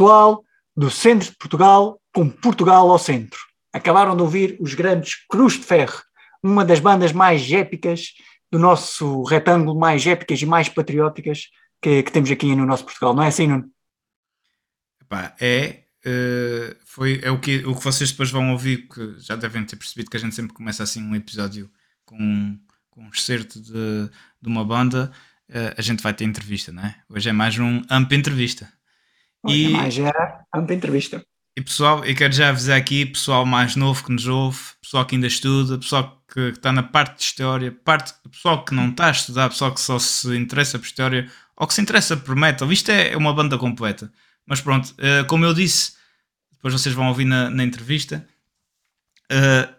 Pessoal, do centro de Portugal, com Portugal ao centro. Acabaram de ouvir os grandes Cruz de Ferro, uma das bandas mais épicas do nosso retângulo, mais épicas e mais patrióticas que, que temos aqui no nosso Portugal, não é assim, Nuno? Epá, é, uh, foi, é o, que, o que vocês depois vão ouvir, que já devem ter percebido que a gente sempre começa assim um episódio com, com um excerto de, de uma banda, uh, a gente vai ter entrevista, não é? Hoje é mais um AMP entrevista. E, mais era AMP entrevista. E pessoal, eu quero já avisar aqui, pessoal mais novo que nos ouve, pessoal que ainda estuda, pessoal que está na parte de história, parte, pessoal que não está a estudar, pessoal que só se interessa por história ou que se interessa por metal. Isto é uma banda completa. Mas pronto, uh, como eu disse, depois vocês vão ouvir na, na entrevista. Uh,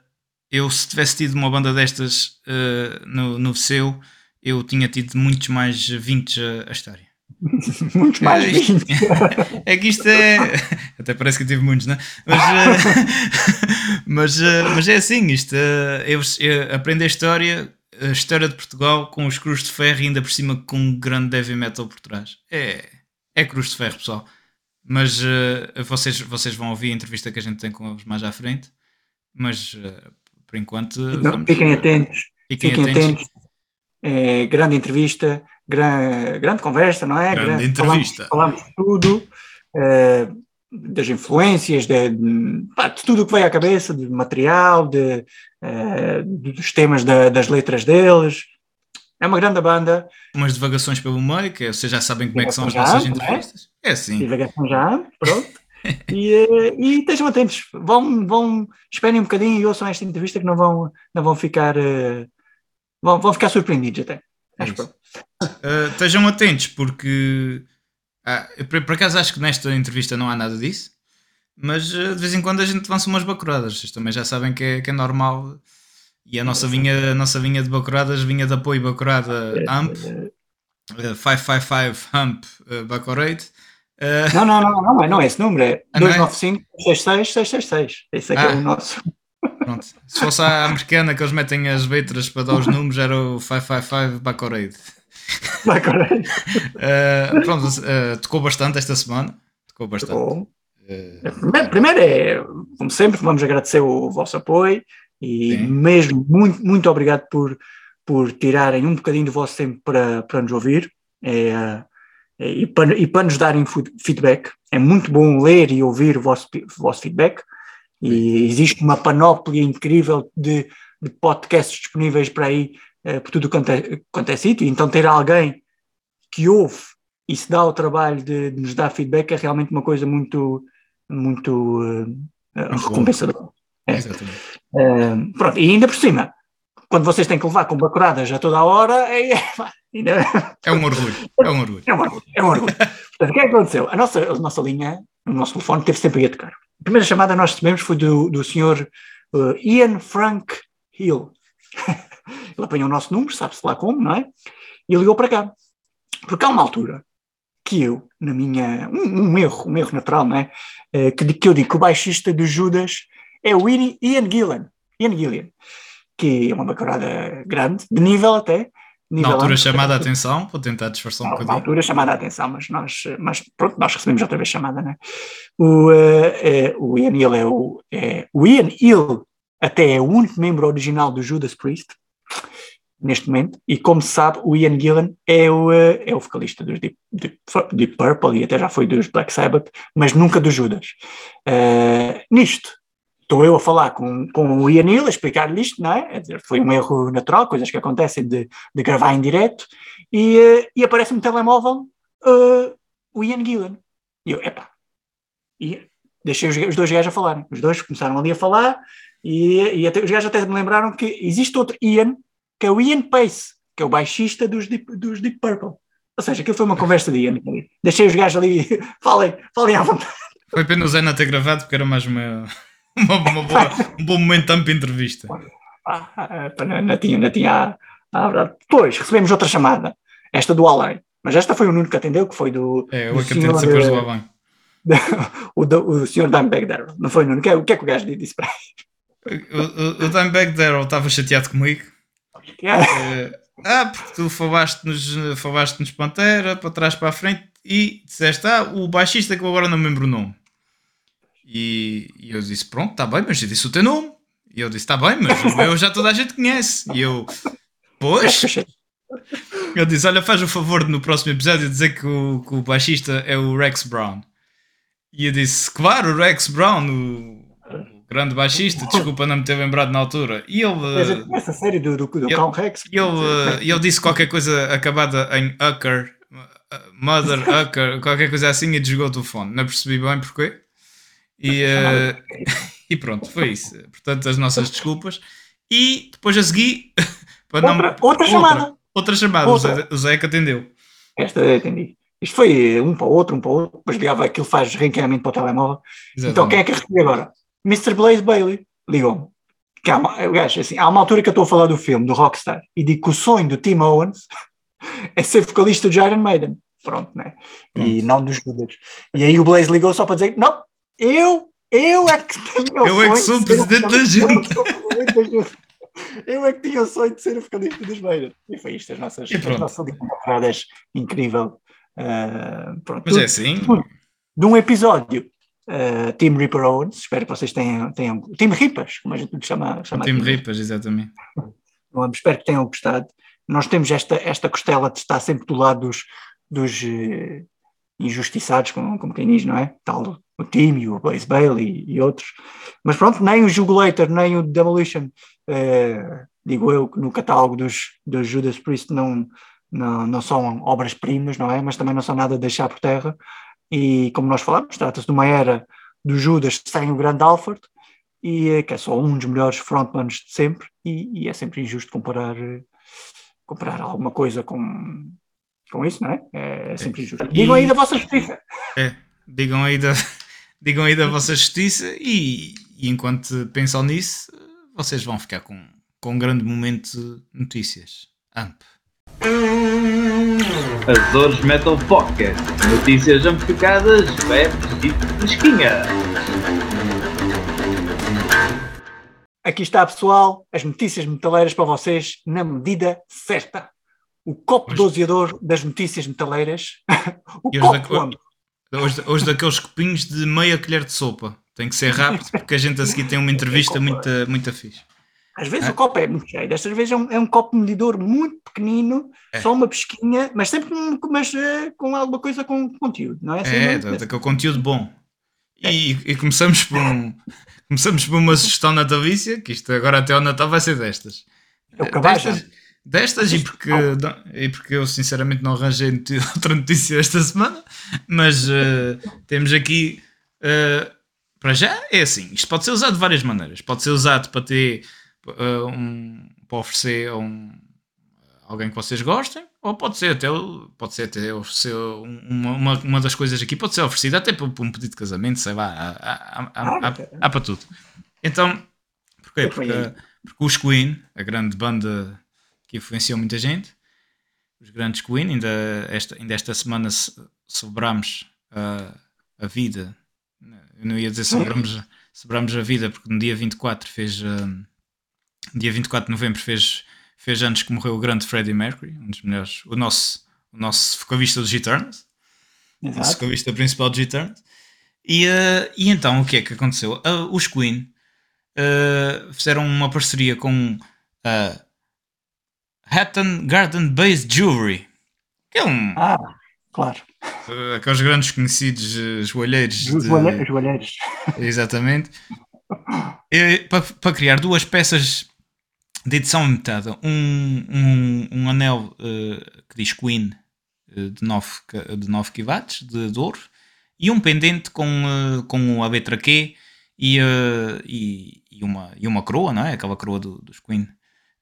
eu, se tivesse tido uma banda destas uh, no, no seu, eu tinha tido muitos mais 20 a, a história. Muitos mais 20. é que isto é. Até parece que eu tive muitos, não é? Mas, mas, mas é assim: isto, eu, eu aprendo a história, a história de Portugal com os cruz de ferro e ainda por cima com um grande heavy metal por trás. É, é cruz de ferro, pessoal. Mas uh, vocês, vocês vão ouvir a entrevista que a gente tem com eles mais à frente. Mas uh, por enquanto. Não, vamos... Fiquem atentos. Fiquem, fiquem atentos. atentos. É, grande entrevista, grande, grande conversa, não é? Grande, grande entrevista. Falamos, falamos de tudo, é, das influências, de, de, de, tudo o que veio à cabeça, de material, de, é, dos temas da, das letras deles. É uma grande banda. Umas divagações pelo meio, que vocês já sabem como é que são as nossas entrevistas. É, é assim. Divagação já, pronto. e, eh, e estejam atentos, vão, vão, esperem um bocadinho e ouçam esta entrevista que não vão, não vão ficar uh, vão, vão ficar surpreendidos até. Uh, estejam atentos porque ah, por, por, acaso acho que nesta entrevista não há nada disso, mas uh, de vez em quando a gente lança umas bacuradas. Vocês também já sabem que é, que é normal e a nossa vinha, a nossa vinha de bacuradas, vinha de apoio bacurada AMP, uh, 555 AMP uh, Bacorate. Uh... Não, não, não, não, é, não é esse número, é 295 66 666. Esse é que ah. é o nosso. Pronto. Se fosse a americana que eles metem as letras para dar os números, era o 555 Bacorade. Bacorade. uh, pronto, uh, tocou bastante esta semana. Tocou bastante. Tocou. Uh... Primeiro é, como sempre, vamos agradecer o vosso apoio e Sim. mesmo muito, muito obrigado por, por tirarem um bocadinho do vosso tempo para, para nos ouvir é, é, e, para, e para nos darem feedback. É muito bom ler e ouvir o vosso, o vosso feedback. E existe uma panóplia incrível de, de podcasts disponíveis para aí, é, por tudo quanto é, quanto é sítio. Então, ter alguém que ouve e se dá o trabalho de, de nos dar feedback é realmente uma coisa muito, muito uh, recompensadora. É. Exatamente. Uh, pronto, e ainda por cima, quando vocês têm que levar com bacuradas a toda a hora, é, ainda... é um orgulho. É um orgulho. É um orgulho. É um orgulho. Portanto, o que é que aconteceu? A nossa, a nossa linha, o nosso telefone, teve sempre a tocar. A primeira chamada nós recebemos foi do, do senhor uh, Ian Frank Hill. Ele apanhou o nosso número, sabe-se lá como, não é? E ligou para cá. Porque há uma altura que eu, na minha. Um, um erro, um erro natural, não é? Uh, que, que eu digo que o baixista de Judas é o Ian Gillan, Ian Gillian, que é uma bacurada grande, de nível até. Na altura chamada a atenção, vou tentar disfarçar um bocadinho. Na altura chamada a atenção, mas nós, mas pronto, nós recebemos outra vez chamada, né? O, uh, uh, o Ian Hill é o, é, o Ian Hill até é o único membro original do Judas Priest, neste momento, e como se sabe, o Ian Gillan é o, uh, é o vocalista dos Deep, Deep, Deep, Purple e até já foi dos Black Sabbath, mas nunca dos Judas. nisto, estou eu a falar com, com o Ian Hill, a explicar-lhe isto, não é? dizer, foi um erro natural, coisas que acontecem de, de gravar em direto, e, uh, e aparece no telemóvel uh, o Ian Gillan. E eu, epá, e deixei os, os, dois gajos a falarem. Os dois começaram ali a falar, e, e até, os gajos até me lembraram que existe outro Ian, que é o Ian Pace, que é o baixista dos Deep, dos Deep Purple. Ou seja, aquilo foi uma conversa de Ian. Deixei os gajos ali, falem, falem à vontade. Foi pena o Zé não ter gravado, porque era mais uma uma, uma boa, um bom momento para entrevista. Ah, não, não tinha, não tinha Depois recebemos outra chamada, esta do além, mas esta foi o único que atendeu, que foi do. É, o que atende depois do além. o, o senhor Dimebag Darrell, não foi, Nuno? O que, é, o que é que o gajo disse para ele? O, o, o Dimebag Darrell estava chateado comigo. É, ah, porque tu falaste-nos falaste -nos Pantera, para trás para a frente, e disseste, ah, o baixista que eu agora não me lembro o nome. E, e eu disse, pronto, está bem, mas eu disse o teu nome. E eu disse, está bem, mas o meu já toda a gente conhece. E eu, pois. Eu disse, olha, faz o favor de no próximo episódio dizer que o, que o baixista é o Rex Brown. E eu disse, claro, o Rex Brown, o, o grande baixista, desculpa não me ter lembrado na altura. E ele... Essa série do, do, do Cão Rex. E ele, ele disse qualquer coisa acabada em Ucker, Mother Ucker, qualquer coisa assim e desligou o telefone. Não percebi bem porquê. E, uh, e pronto, foi isso. Portanto, as nossas desculpas. E depois a seguir. outra, não, outra, outra, chamada. Outra chamada, outra. O, Zé, que atendeu. Esta atendi. Isto foi um para o outro, um para o outro, depois ligava aquilo, faz reencaminhamento para o telemóvel. Exatamente. Então quem é que recebeu agora? Mr. Blaze Bailey ligou-me. há uma, gajo, assim, há uma altura que eu estou a falar do filme, do Rockstar, e digo que o sonho do Tim Owens é ser vocalista do Iron Maiden. Pronto, né? E não dos Judas. E aí o Blaze ligou só para dizer: não, eu, eu é que tenho Eu é que sou presidente da junta. Eu é que tinha o sonho de ser o vocalista dos Maiden. E foi isto, as nossas, as nossas temporadas incrível. Uh, pronto, Mas é assim. De um episódio uh, Team Reaper Owens, espero que vocês tenham, tenham Team Ripas, como a gente chama. chama Team Ripas, exatamente. espero que tenham gostado. Nós temos esta, esta costela de estar sempre do lado dos, dos uh, injustiçados, como, como quem diz, não é? Tal o time, o Blaze Bailey e, e, outros. Mas pronto, nem o Jugulator, nem o Demolition, uh, digo eu, no catálogo dos, dos Judas Priest não, não, não são obras-primas, não é? Mas também não são nada a deixar por terra. E como nós falamos, trata-se de uma era do Judas sem o grande Alfred, e eh, que é só um dos melhores frontmans de sempre, e, e é sempre injusto comparar, comparar alguma coisa com, com isso, não é? É, é sempre injusto. Digam aí da vossa justiça. É, digam aí da, digam aí da vossa justiça e, e enquanto pensam nisso, vocês vão ficar com, com um grande momento de notícias. AMP. Azores Metal Pocket. Notícias amplificadas, web e fresquinha. Aqui está, pessoal, as notícias metaleiras para vocês na medida certa. O copo hoje... doseador das notícias metaleiras. o copo da, hoje, hoje daqueles copinhos de meia colher de sopa. Tem que ser rápido porque a gente a seguir tem uma entrevista muito, muito fixe. Às vezes é? o copo é muito cheio, destas vezes é um, é um copo medidor muito pequenino, é. só uma pesquinha, mas sempre com, mas, uh, com alguma coisa com conteúdo, não é? Assim, é, não? daquele conteúdo bom. E, e, começamos por um, começamos por uma sugestão natalícia, que isto agora até ao Natal vai ser destas. É o destas, destas e porque, e porque eu sinceramente não arranjei outra notícia esta semana, mas uh, temos aqui uh, para já é assim, isto pode ser usado de várias maneiras. Pode ser usado para ter uh, um, para oferecer a um, alguém que vocês gostem, ou pode ser até, pode ser até oferecer uma, uma, uma das coisas aqui, pode ser oferecida até para, para um pedido de casamento, sei lá, há, há, há, há, há para tudo. Então, porquê? Porque, porque os Queen, a grande banda que influenciou muita gente, os grandes Queen, ainda esta, ainda esta semana celebramos uh, a vida, eu não ia dizer celebramos, celebramos a vida, porque no dia 24 fez. Uh, dia 24 de novembro fez, fez anos que morreu o grande Freddie Mercury, um dos melhores, o nosso, o nosso vocalista dos Eternals, o nosso vocalista principal dos Eternals. E, uh, e então o que é que aconteceu? Uh, os Queen uh, fizeram uma parceria com a Hatton Garden Based Jewelry, que é um. Ah, claro. aqueles grandes conhecidos joalheiros. Os de... joalheiros. Exatamente. para, criar duas peças de edição limitada um, um, um anel uh, que diz Queen uh, de 9, de 9 kW de, de ouro e um pendente com, uh, com a letra Q e, e, e, uma, e uma coroa, não é? Aquela coroa do, dos Queen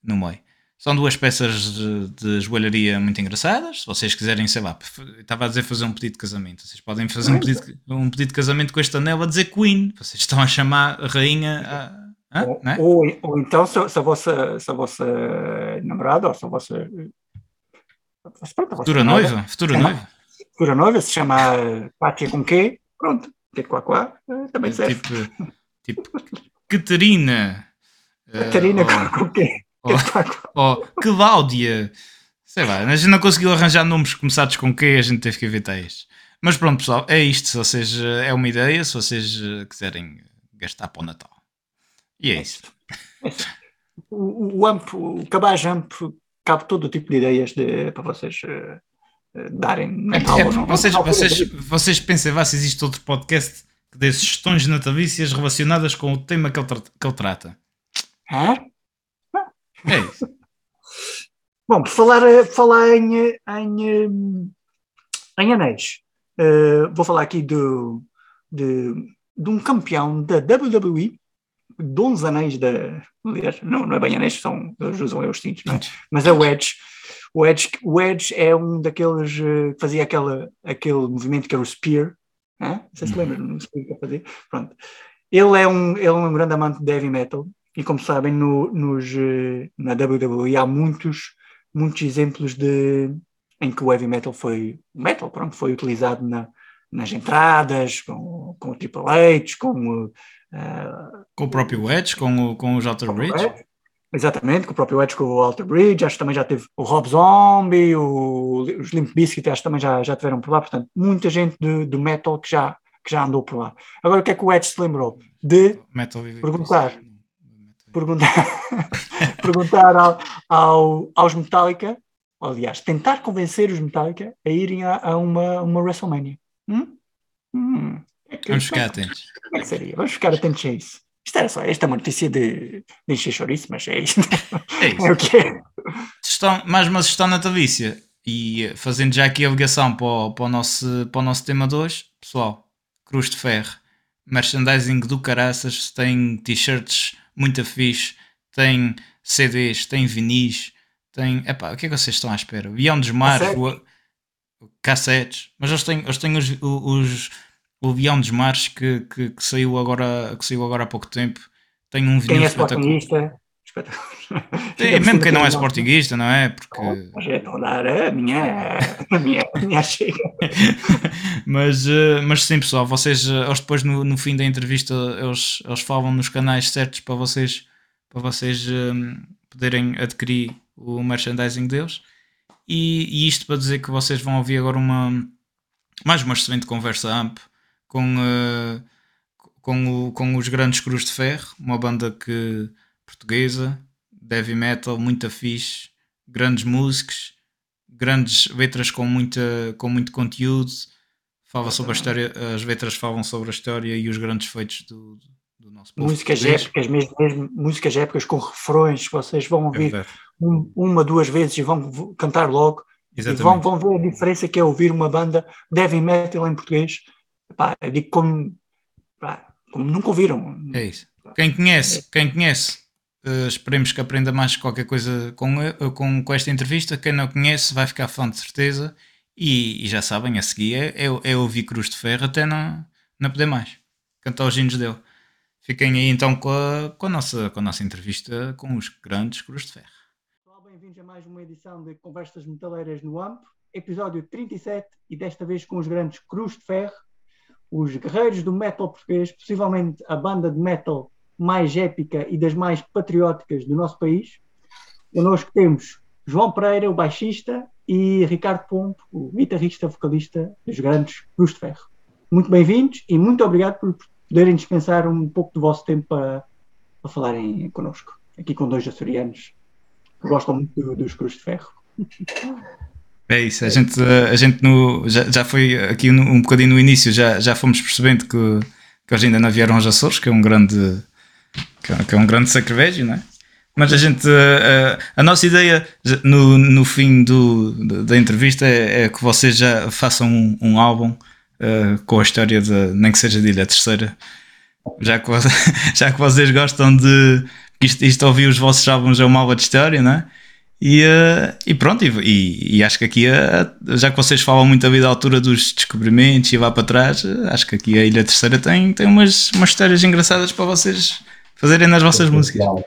no meio. São duas peças de, de joalharia muito engraçadas. Se vocês quiserem, sei lá, estava a dizer fazer um pedido de casamento. Vocês podem fazer um pedido, um pedido de casamento com este anel a dizer Queen. Vocês estão a chamar a rainha a, ah, ou, é? ou, ou, então, se, se, a vossa, se a vossa namorada ou se a vossa. Pronto, futura noiva? Futura chama, noiva? Futura noiva, se chama Pátia com quê? Pronto, que quá quá, também serve. Tipo, tipo Catarina. Catarina uh, com, com quê? Ou, ou Cláudia. Sei lá, a gente não conseguiu arranjar nomes começados com Q, a gente teve que evitar estes. Mas pronto, pessoal, é isto. Se vocês, eh, é uma ideia, se vocês eh, quiserem gastar para o Natal. E é isso. O, o AMP, o Cabaz AMP, cabe todo o tipo de ideias de, para vocês uh, darem Natal É, ou não. vocês, vocês, vocês pensem, vá, se existe outro podcast que dê sugestões natalícias relacionadas com o tema que ele, que ele trata. Hã? É isso. Bom, por falar, por falar em, em, em anéis, eh, vou falar aqui do, de, de um campeão da WWE, de 11 anéis da. Aliás, não, não é bem anéis, são, eles usam é os cintos, não é? mas é o Edge. O Edge, o Edge é um daqueles eh, que fazia aquela, aquele movimento que era o Spear. Hã? Não sei se lembram, não sei o que fazer. Pronto. Ele é, um, ele é um grande amante de heavy metal e, como sabem, no, nos, eh, na WWE há muitos, muitos exemplos de, em que o heavy metal foi metal, pronto, foi utilizado na, nas entradas, com, com o Triple H, com o. eh, Com o próprio Edge, com o, com o J. Bridge. é, Exatamente, com o próprio Edge, com o Alter Bridge, acho que também já teve o Rob Zombie, o, os Limp Bizkit, acho que também já, já tiveram por lá, portanto, muita gente do, do metal que já, que já andou por lá. Agora, o que é que o Edge se lembrou? De Metal Perguntar. Perguntar, perguntar ao, ao- aos Metallica, aliás, tentar convencer os Metallica a irem a, a uma, uma WrestleMania. Hum? Hum. É que- Vamos ficar atentos. Como é que seria? Vamos ficar atentos a isso. Isto era só, esta é uma notícia de, de encher chouriço, mas é isso. É isso. É o que é. Sugestão- mais uma sugestão natalícia. E fazendo já aqui a ligação para o, para o nosso, para o nosso tema de hoje, pessoal, Cruz de Ferro, merchandising do caraças, tem t-shirts muito fixe, tem CDs, tem vinis, tem. Epá, o que é que vocês estão à espera? Beyond dos Mares, Cassetes. o- cassetes, mas eles têm, eles têm os, os, o Beyond dos Mares que, que, que saiu agora, que saiu agora há pouco tempo. Tem um vinil é espetacular. É, mesmo quem não é sportinguista, não é? Porque. Mas é a dar a minha, a minha, a minha chega. mas, eh, mas sim, pessoal, vocês, eh, eles depois no, no fim da entrevista, eles, eles falam nos canais certos para vocês, para vocês eh, poderem adquirir o merchandising deles. E, e isto para dizer que vocês vão ouvir agora uma mais uma excelente conversa amp com, eh, com, o- com os grandes Cruz de Ferro, uma banda que portuguesa, heavy metal, muito fixe, grandes músicos, grandes letras com, muita, com muito conteúdo. Fala sobre a história, as letras falam sobre a história e os grandes feitos do, do nosso povo. Músicas português. épicas, mesmo, mesmo músicas épicas com refrões, vocês vão É ouvir verdade. um- uma, duas vezes e vão cantar logo. E Exatamente. vão, vão ver a diferença que é ouvir uma banda de heavy metal em português. Pá, eu digo como, pá, como nunca ouviram. É isso. Quem conhece, quem conhece, eh, esperemos que aprenda mais qualquer coisa com, eh, com, com esta entrevista. Quem não conhece vai ficar fã de certeza. E, e já sabem, a seguir é, é, é ouvir Cruz de Ferro até não, não poder mais. Cantar os hinos dele. Fiquem aí então com a, com, a nossa, com a nossa entrevista com os grandes Cruz de Ferro. Pessoal, bem-vindos a mais uma edição de Conversas Metaleiras no AMP, episódio 37 e desta vez com os grandes Cruz de Ferro, os guerreiros do metal português, possivelmente a banda de metal mais épica e das mais patrióticas do nosso país. Connosco temos João Pereira, o baixista, e Ricardo Pompo, o guitarrista vocalista dos grandes Cruz de Ferro. Muito bem-vindos e muito obrigado por poderem dispensar um pouco do vosso tempo para, para falarem connosco, aqui com dois açorianos que gostam muito do- dos Cruz de Ferro. É isso, a gente, a gente no, já, já foi aqui no- um bocadinho no início, já, já fomos percebendo que, que hoje ainda não vieram aos Açores, que é um grande, que é, que é um grande sacrilégio, não é? Mas a gente, eh, a, nossa ideia no, no fim do, da entrevista é, é que vocês já façam um, um álbum eh, com a história de, nem que seja de Ilha Terceira, já que, já que vocês gostam de, isto, isto ouvir os vossos álbuns é uma aula de história, não é? E, eh, e pronto, e, e- acho que aqui, eh, já que vocês falam muito ali da altura dos descobrimentos e vá para trás, eh, acho que aqui a Ilha Terceira tem, tem umas, umas histórias engraçadas para vocês fazerem nas vossas músicas. Essencial.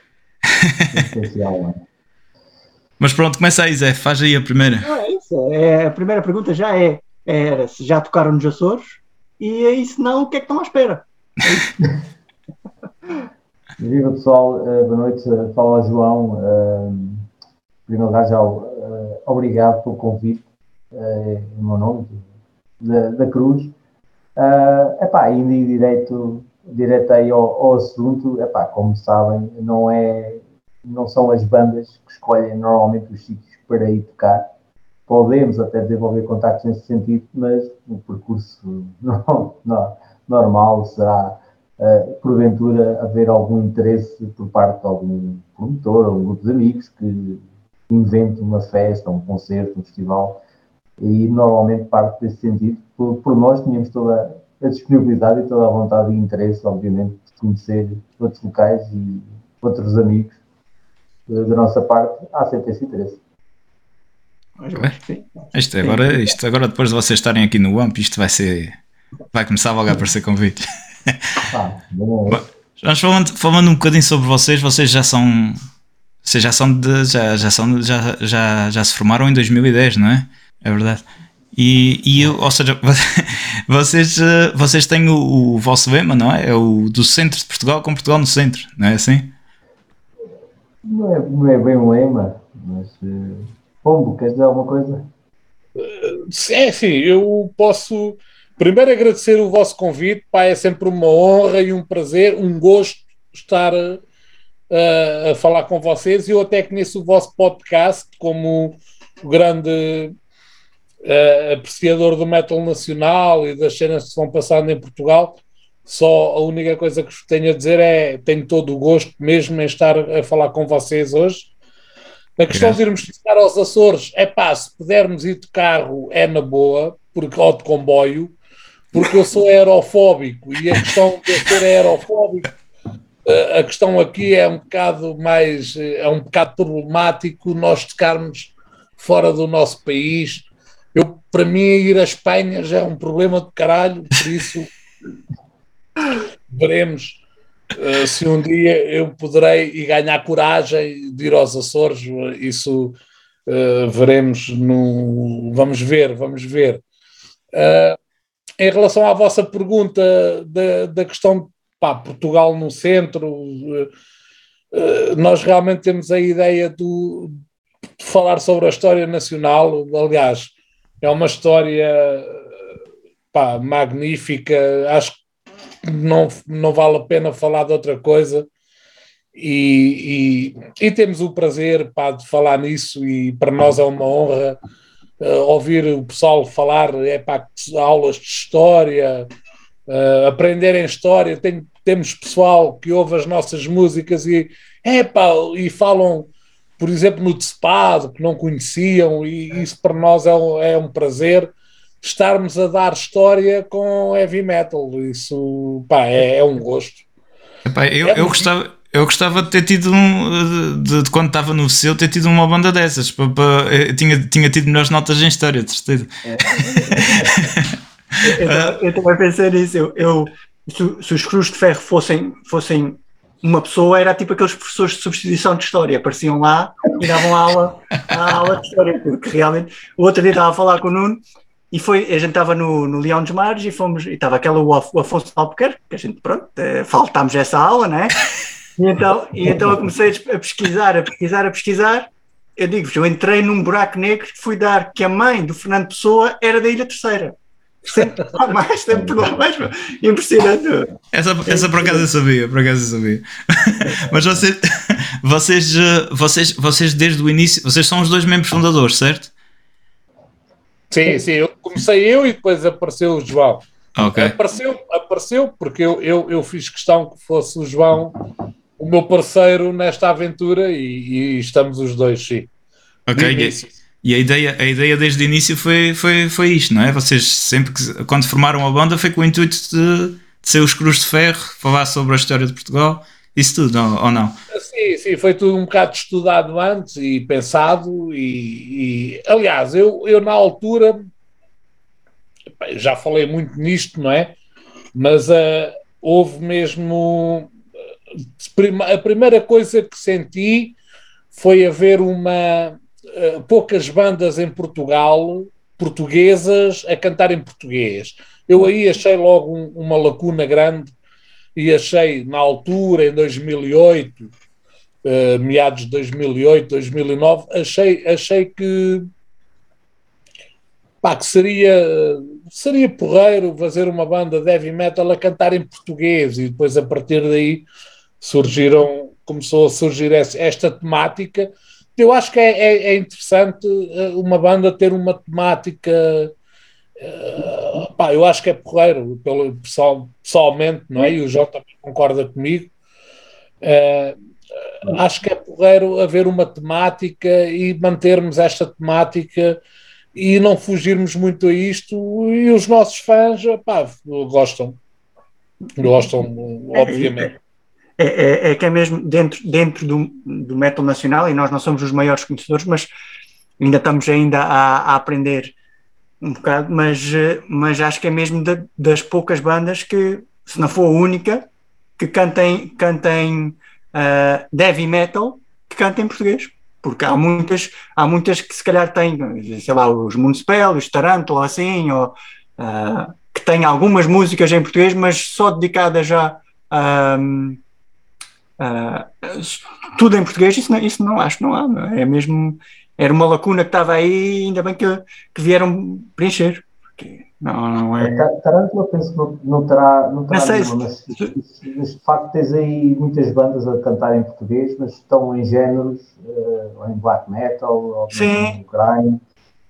Essencial, não é? Mas pronto, começa aí, Zé, faz aí a primeira. Não, é isso. É, a primeira pergunta já é, era se já tocaram nos Açores e aí se não, o que é que estão à espera? Viva pessoal, eh, boa noite, eh, fala João. eh, Em primeiro lugar, já uh, obrigado pelo convite, uh, em meu nome, da, da Cruz. Uh, epá, indo direito, direto aí ao, ao assunto, epá, como sabem, não, é, não são as bandas que escolhem normalmente os sítios para ir tocar. Podemos até desenvolver contactos nesse sentido, mas o percurso não, não, normal será uh, porventura haver algum interesse por parte de algum promotor ou grupo de amigos que invente uma festa, um concerto, um festival e normalmente parte desse sentido. Por, por nós tínhamos toda a disponibilidade e toda a vontade e interesse, obviamente, de conhecer outros locais e outros amigos da nossa parte, há sempre esse interesse. Isto agora, isto agora, depois de vocês estarem aqui no AMP, isto vai ser. Vai começar logo a aparecer convites. Ah, Vamos falando, falando um bocadinho sobre vocês, vocês já são. Vocês já são de. Já, já, são, já, já, já se formaram em 2010, não é? É verdade. E, e eu, ou seja, vocês, vocês têm o, o vosso lema, não é? É o do centro de Portugal com Portugal no centro, não é assim? Não é, não é bem um lema, mas. Pombo, queres dizer alguma coisa? É, sim, eu posso Primeiro, agradecer o vosso convite, pá, é sempre uma honra e um prazer, um gosto estar a, a, a falar com vocês. Eu até conheço o vosso podcast como grande uh, apreciador do metal nacional e das cenas que se vão passando em Portugal. Só a única coisa que vos tenho a dizer é tenho todo o gosto mesmo em estar a falar com vocês hoje. A questão de irmos visitar aos Açores, é pá, se pudermos ir de carro é na boa, porque, ou de comboio, porque eu sou aerofóbico e a questão de eu ser aerofóbico, eh, a questão aqui é um bocado mais, eh, é um bocado problemático nós tocarmos fora do nosso país. Para mim, ir à Espanha já é um problema de caralho, por isso veremos uh, se um dia eu poderei e ganhar coragem de ir aos Açores. Isso uh, veremos no. Vamos ver, vamos ver. Uh, em relação à vossa pergunta da, da questão pá, Portugal no centro, nós realmente temos a ideia do, de falar sobre a história nacional. Aliás, é uma história pá, magnífica. Acho que não, não vale a pena falar de outra coisa. E, e, e temos o prazer pá, de falar nisso, e para nós é uma honra uh, ouvir o pessoal falar é para aulas de história, uh, aprenderem história. Tem, temos pessoal que ouve as nossas músicas e, é pá, e falam, por exemplo, no Despado, que não conheciam, e isso para nós é um, é um prazer estarmos a dar história com heavy metal. Isso pá, é, é um gosto. Epá, eu, é eu gostava eu gostava de ter tido um. De, de quando estava no seu, ter tido uma banda dessas. Para, para, eu tinha, tinha tido melhores notas em história, de certeza. É. eu, eu, também pensei nisso. Eu, eu se, se, os Cruz de Ferro fossem, fossem uma pessoa, era tipo aqueles professores de substituição de história. Apareciam lá e davam aula, a aula de história. Porque realmente. O outro dia estava a falar com o Nuno e foi, a gente estava no, no Leão dos Mares e fomos, e estava aquela o, o Afonso Albuquerque, que a gente, pronto, eh, faltámos essa aula, né? E então, e então eu comecei a pesquisar, a pesquisar, a pesquisar. Eu digo-vos, eu entrei num buraco negro que fui dar que a mãe do Fernando Pessoa era da Ilha Terceira. Sempre lá mais, sempre lá mais. Impressionante. Essa, essa por acaso eu sabia, por acaso eu sabia. Mas vocês, vocês, vocês, vocês desde o início, vocês são os dois membros fundadores, certo? Sim, sim. Eu comecei eu e depois apareceu o João. Okay. Apareceu, apareceu porque eu, eu, eu fiz questão que fosse o João o meu parceiro nesta aventura e, e estamos os dois, sim. Ok, e a ideia, a ideia desde o início foi, foi, foi isto, não é? Vocês sempre que, quando formaram a banda, foi com o intuito de, de ser os Cruz de Ferro, falar sobre a história de Portugal, isso tudo, ou, ou não? Sim, sim, foi tudo um bocado estudado antes e pensado, e, e aliás, eu, eu na altura já falei muito nisto, não é? Mas uh, houve mesmo a primeira coisa que senti foi haver uma poucas bandas em Portugal portuguesas a cantar em português. Eu aí achei logo um, uma lacuna grande e achei na altura, em 2008, uh, meados de 2008, 2009, achei, achei que, pá, que seria, seria porreiro fazer uma banda de heavy metal a cantar em português e depois a partir daí surgiram, começou a surgir esta temática. Eu acho que é, é, é interessante uma banda ter uma temática Uh, pá, eu acho que é porreiro, pelo, pessoal, pessoalmente, não é? E o João também concorda comigo. Uh, acho que é porreiro haver uma temática e mantermos esta temática e não fugirmos muito a isto. E os nossos fãs, pá, gostam. Gostam, obviamente. É, é, é, que é mesmo dentro, dentro do, do metal nacional, e nós não somos os maiores conhecedores, mas ainda estamos ainda a, a aprender um bocado, mas, mas acho que é mesmo de, das poucas bandas que, se não for a única, que cantem, cantem uh, heavy metal que cantem em português. Porque há muitas, há muitas que se calhar têm, sei lá, os Municipal, os Tarantula, assim, ou, uh, que têm algumas músicas em português, mas só dedicadas já. Um, uh, tudo em português, isso não, isso não acho, não há, não é? é mesmo era uma lacuna que estava aí, ainda bem que, que vieram preencher. Não, não é. Tarântula penso que não, não terá, não terá não nenhuma, mas, mas, de facto tens aí muitas bandas a cantar em português, mas estão em géneros, uh, ou em black metal, ou em grime,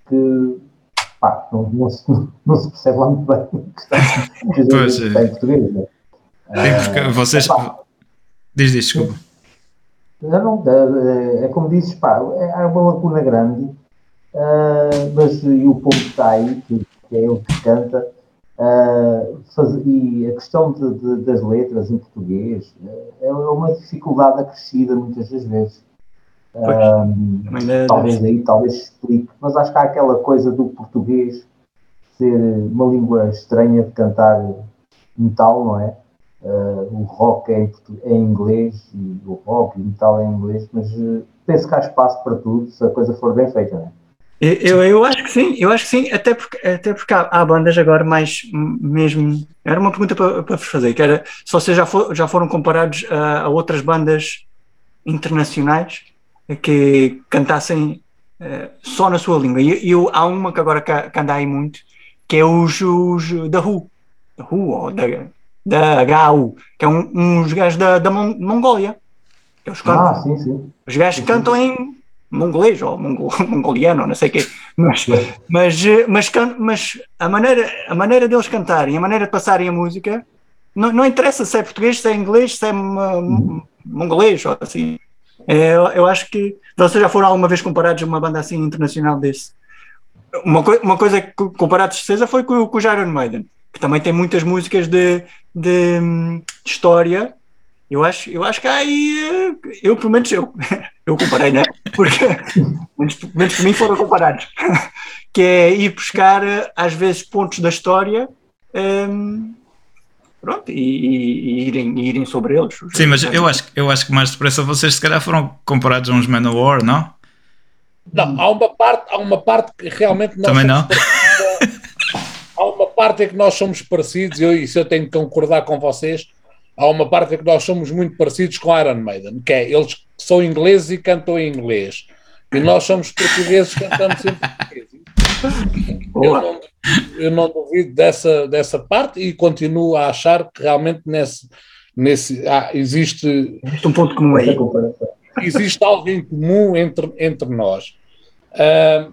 que pá, não, não, se, não, se percebe lá muito bem o que está, pois, que está em português. Né? Uh, vocês. Diz, diz, desculpa. Não, é, é como dizes, pá, é, uma lacuna grande, uh, mas e o povo está aí, que, que é ele que canta, uh, faz, e a questão de, de, das letras em português é, é uma dificuldade acrescida muitas das vezes. Uh, talvez aí, talvez explique, mas acho que há aquela coisa do português ser uma língua estranha de cantar metal, não é? Uh, o rock é em, é em, inglês e o rock e o metal é em inglês, mas uh, penso que há espaço para tudo se a coisa for bem feita, não é? Eu, eu acho que sim, eu acho que sim, até porque, até porque há, há bandas agora mais mesmo. Era uma pergunta para, para vos fazer, que era se vocês já, for, já foram comparados a, a, outras bandas internacionais que cantassem uh, só na sua língua. E eu, há uma que agora que, anda aí muito, que é os, os da Who, da Who, ou da, da HU, que é um, uns gajos da, da Mongólia. Eles cantam. Ah, sim, sim. Os gajos sim, cantam sim. em mongolês ou mongol, mongoliano, não sei o quê. Mas, mas, mas, mas, a, maneira, a maneira deles cantarem, a maneira de passarem a música, não, não interessa se é português, se é inglês, se é mongolês ou assim. É, eu, acho que vocês já foram alguma vez comparados a uma banda assim internacional desse. Uma, co uma coisa que comparados de certeza foi com, com o Iron Maiden que também tem muitas músicas de, de, de, história. Eu acho, eu acho que aí, eh, eu pelo menos eu, eu comparei, né? Porque, menos, menos por mim foram comparados, que é ir buscar eh, às vezes pontos da história um, pronto, e, e, e, irem, e irem sobre eles. Sim, mas eu acho, eu acho que mais depressa vocês se calhar foram comparados a uns Manowar, não? Não, há uma parte, há uma parte que realmente nós Também não? Parte em que nós somos parecidos, e eu, isso eu tenho que concordar com vocês, há uma parte em que nós somos muito parecidos com Iron Maiden, que é eles são ingleses e cantam em inglês, e nós somos portugueses e cantamos em português. Eu não, eu não duvido dessa, dessa parte e continuo a achar que realmente nesse, nesse ah, existe, existe um ponto comum aí. Existe algo em comum entre, entre nós. Uh,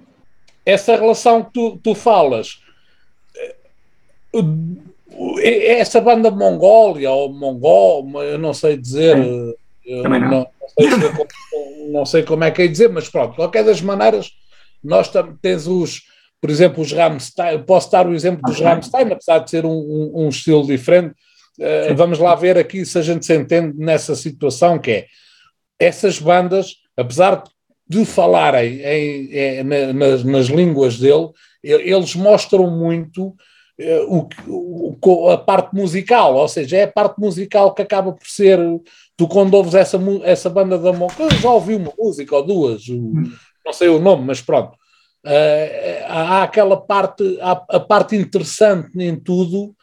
essa relação que tu, tu falas essa banda Mongólia ou Mongol, eu não sei dizer, não. Não, não, sei, não, sei, como é que é dizer, mas pronto, de qualquer das maneiras, nós temos os, por exemplo, os Rammstein, posso dar o exemplo dos Rammstein, apesar de ser um, um, um estilo diferente, uh, vamos lá ver aqui se a gente se entende nessa situação que é, essas bandas, apesar de falarem em, em, nas, nas línguas dele, eles mostram muito eh, o, o, a parte musical, ou seja, é a parte musical que acaba por ser. Tu, quando ouves essa, essa banda da Monca, já ouvi uma música ou duas, não sei o nome, mas pronto. Uh, há aquela parte, há a parte interessante em tudo,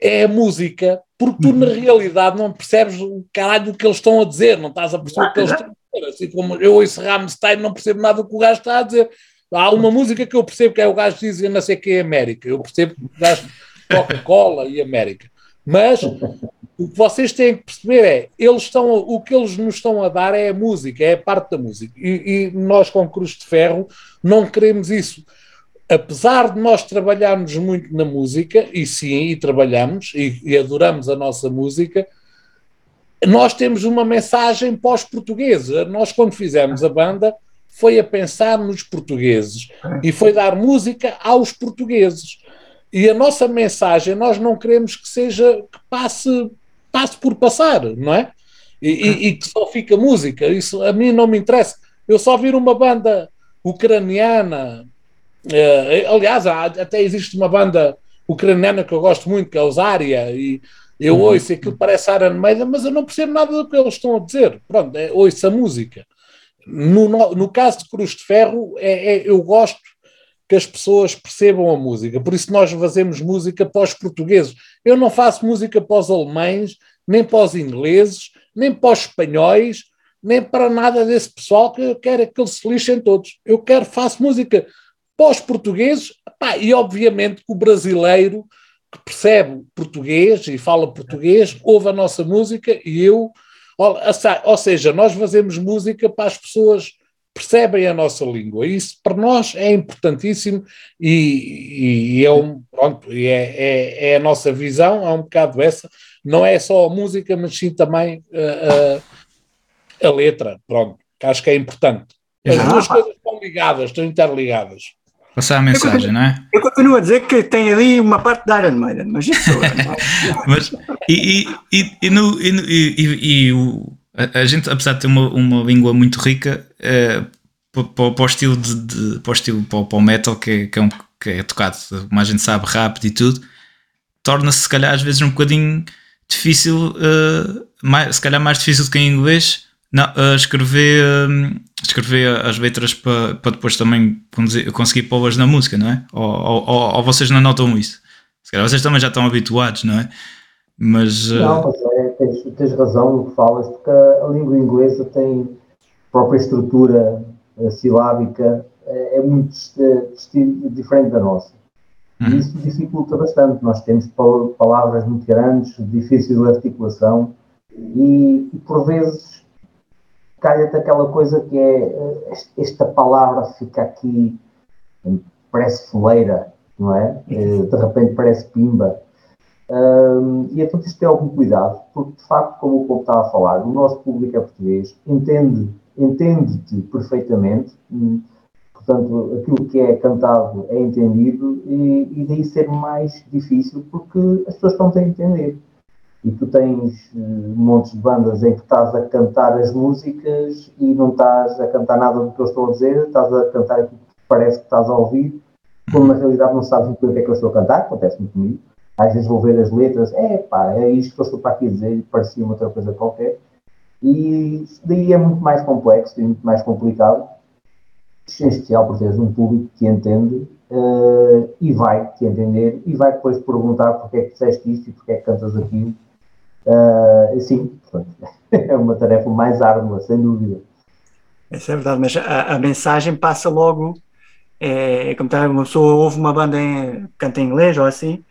é a música, porque tu na realidade não percebes o caralho do que eles estão a dizer, não estás a perceber o que eles estão a dizer. Assim como eu ouço Rammstein, não percebo nada do que o gajo está a dizer. Há uma música que eu percebo que é o gajo que diz não sei que é América. Eu percebo que o gajo Coca-Cola e América. Mas o que vocês têm que perceber é, eles estão, o que eles nos estão a dar é a música, é a parte da música. E, e nós com Cruz de Ferro não queremos isso. Apesar de nós trabalharmos muito na música, e sim, e trabalhamos, e, e adoramos a nossa música, nós temos uma mensagem para os portugueses. Nós, quando fizemos a banda, foi a pensar nos portugueses e foi dar música aos portugueses. E a nossa mensagem nós não queremos que seja que passe, passe por passar, não é? E, e, e que só fica música. Isso a mim não me interessa. Eu só vir uma banda ucraniana. Uh, aliás, há, até existe uma banda ucraniana que eu gosto muito, que é o Zária, e eu uhum. ouço aquilo parece Iron Maiden, mas eu não percebo nada do que eles estão a dizer. Pronto, é, ouço a música. No, no, caso de Cruz de Ferro, é, é, eu gosto que as pessoas percebam a música, por isso nós fazemos música para os portugueses. Eu não faço música para os alemães, nem para os ingleses, nem para os espanhóis, nem para nada desse pessoal que eu quero que eles se lixem todos. Eu quero, faço música para os portugueses, pá, e obviamente que o brasileiro que percebe português e fala português, ouve a nossa música e eu ou seja, nós fazemos música para as pessoas percebem a nossa língua. Isso para nós é importantíssimo e, e é, um, pronto, é, é, é, a nossa visão, é um bocado essa. Não é só a música, mas sim também uh, uh, a letra. Pronto, que acho que é importante. As duas coisas estão ligadas, estão interligadas. Passar a mensagem, continuo, não é? Eu continuo a dizer que tem ali uma parte da Iron Maiden, mas isso mas, e, e, e, no, e, e, e o, a, a, gente, apesar de ter uma, uma língua muito rica, é, para, para, o estilo de, de, para o estilo para, para o metal que é, que, é um, que é tocado, como a gente sabe, rápido e tudo, torna-se se calhar às vezes um bocadinho difícil, uh, mais, se calhar mais difícil do que em inglês, não, uh, escrever, uh, escrever as letras para, para depois também conseguir pô-las na música, não é? Ou, ou, ou, vocês não notam isso? Se calhar vocês também já estão habituados, não é? Mas. Uh... Não, mas é, tens, tens razão no que falas, porque a, língua inglesa tem própria estrutura eh, silábica, é, é muito diferente da nossa. E uhum. isso dificulta bastante. Nós temos palavras muito grandes, difíceis de articulação, e, e por vezes calha-te aquela coisa que é eh, esta palavra fica aqui, parece foleira, não é? Eh, de repente parece pimba. Um, e então tens de ter algum cuidado, porque de facto, como o Paulo estava a falar, o nosso público é português, entende, entende-te perfeitamente, hum, portanto, aquilo que é cantado é entendido, e, e daí ser mais difícil, porque as pessoas estão a entender e tu tens uh, montes de bandas em que estás a cantar as músicas e não estás a cantar nada do que eu estou a dizer, estás a cantar aquilo que parece que estás a ouvir, quando na realidade não sabes o que é que eu estou a cantar, acontece-me comigo. Às vezes vou ver as letras, é pá, é isto que eu estou para aqui dizer e parecia uma outra coisa qualquer. E daí é muito mais complexo e muito mais complicado, em especial por teres um público que entende uh, e vai te entender e vai depois perguntar porque é que disseste isto e porque é que cantas aquilo Uh, sim, é uma tarefa mais árdua, sem dúvida. Isso é verdade, mas a, a mensagem passa logo. É, como tá, uma pessoa ouve uma banda em, canta em inglês ou assim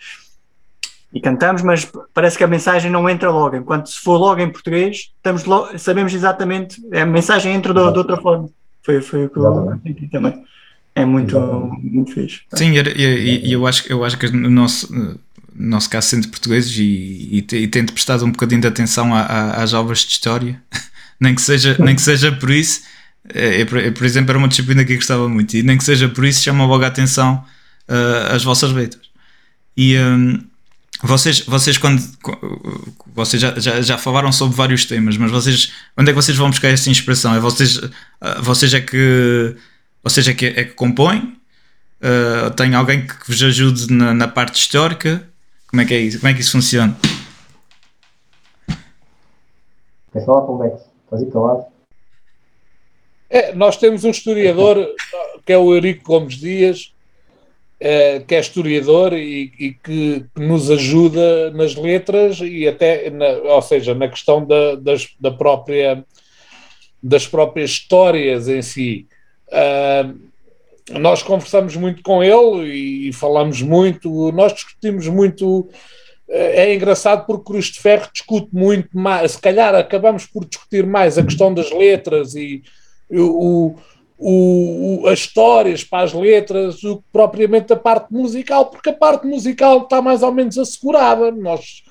e cantamos, mas parece que a mensagem não entra logo. Enquanto se for logo em português, estamos logo, sabemos exatamente, a mensagem entra de, de outra forma. Foi, foi o que eu entendi também. É muito, muito fixe. Sim, e eu, eu, acho, eu acho que o nosso no nosso caso sendo portugueses, e, e, e tento prestar um bocadinho de atenção a, a, às aulas de história, nem, que seja, nem que seja por isso. É, é, por exemplo, era uma disciplina que eu gostava muito, e nem que seja por isso, chama logo a atenção uh, as vossas letras. E um, vocês, vocês, quando vocês já, já, já, falaram sobre vários temas, mas vocês onde é que vocês vão buscar essa inspiração? É vocês, uh, vocês é que vocês é que, é que compõem? Uh, tem alguém que vos ajude na, na parte histórica? Como é que é isso? Como é que isso funciona? Queres falar, Convex? Estás aí calado? É, nós temos um historiador que é o Eurico Gomes Dias, eh, que é historiador e, e que, que nos ajuda nas letras e até, na, ou seja, na questão da, das, da própria, das próprias histórias em si. Uh, nós conversamos muito com ele e falamos muito, nós discutimos muito. É engraçado porque Cruz de Ferro discute muito mais, se calhar acabamos por discutir mais a questão das letras e o, o, o, as histórias para as letras do que propriamente a parte musical, porque a parte musical está mais ou menos assegurada. Nós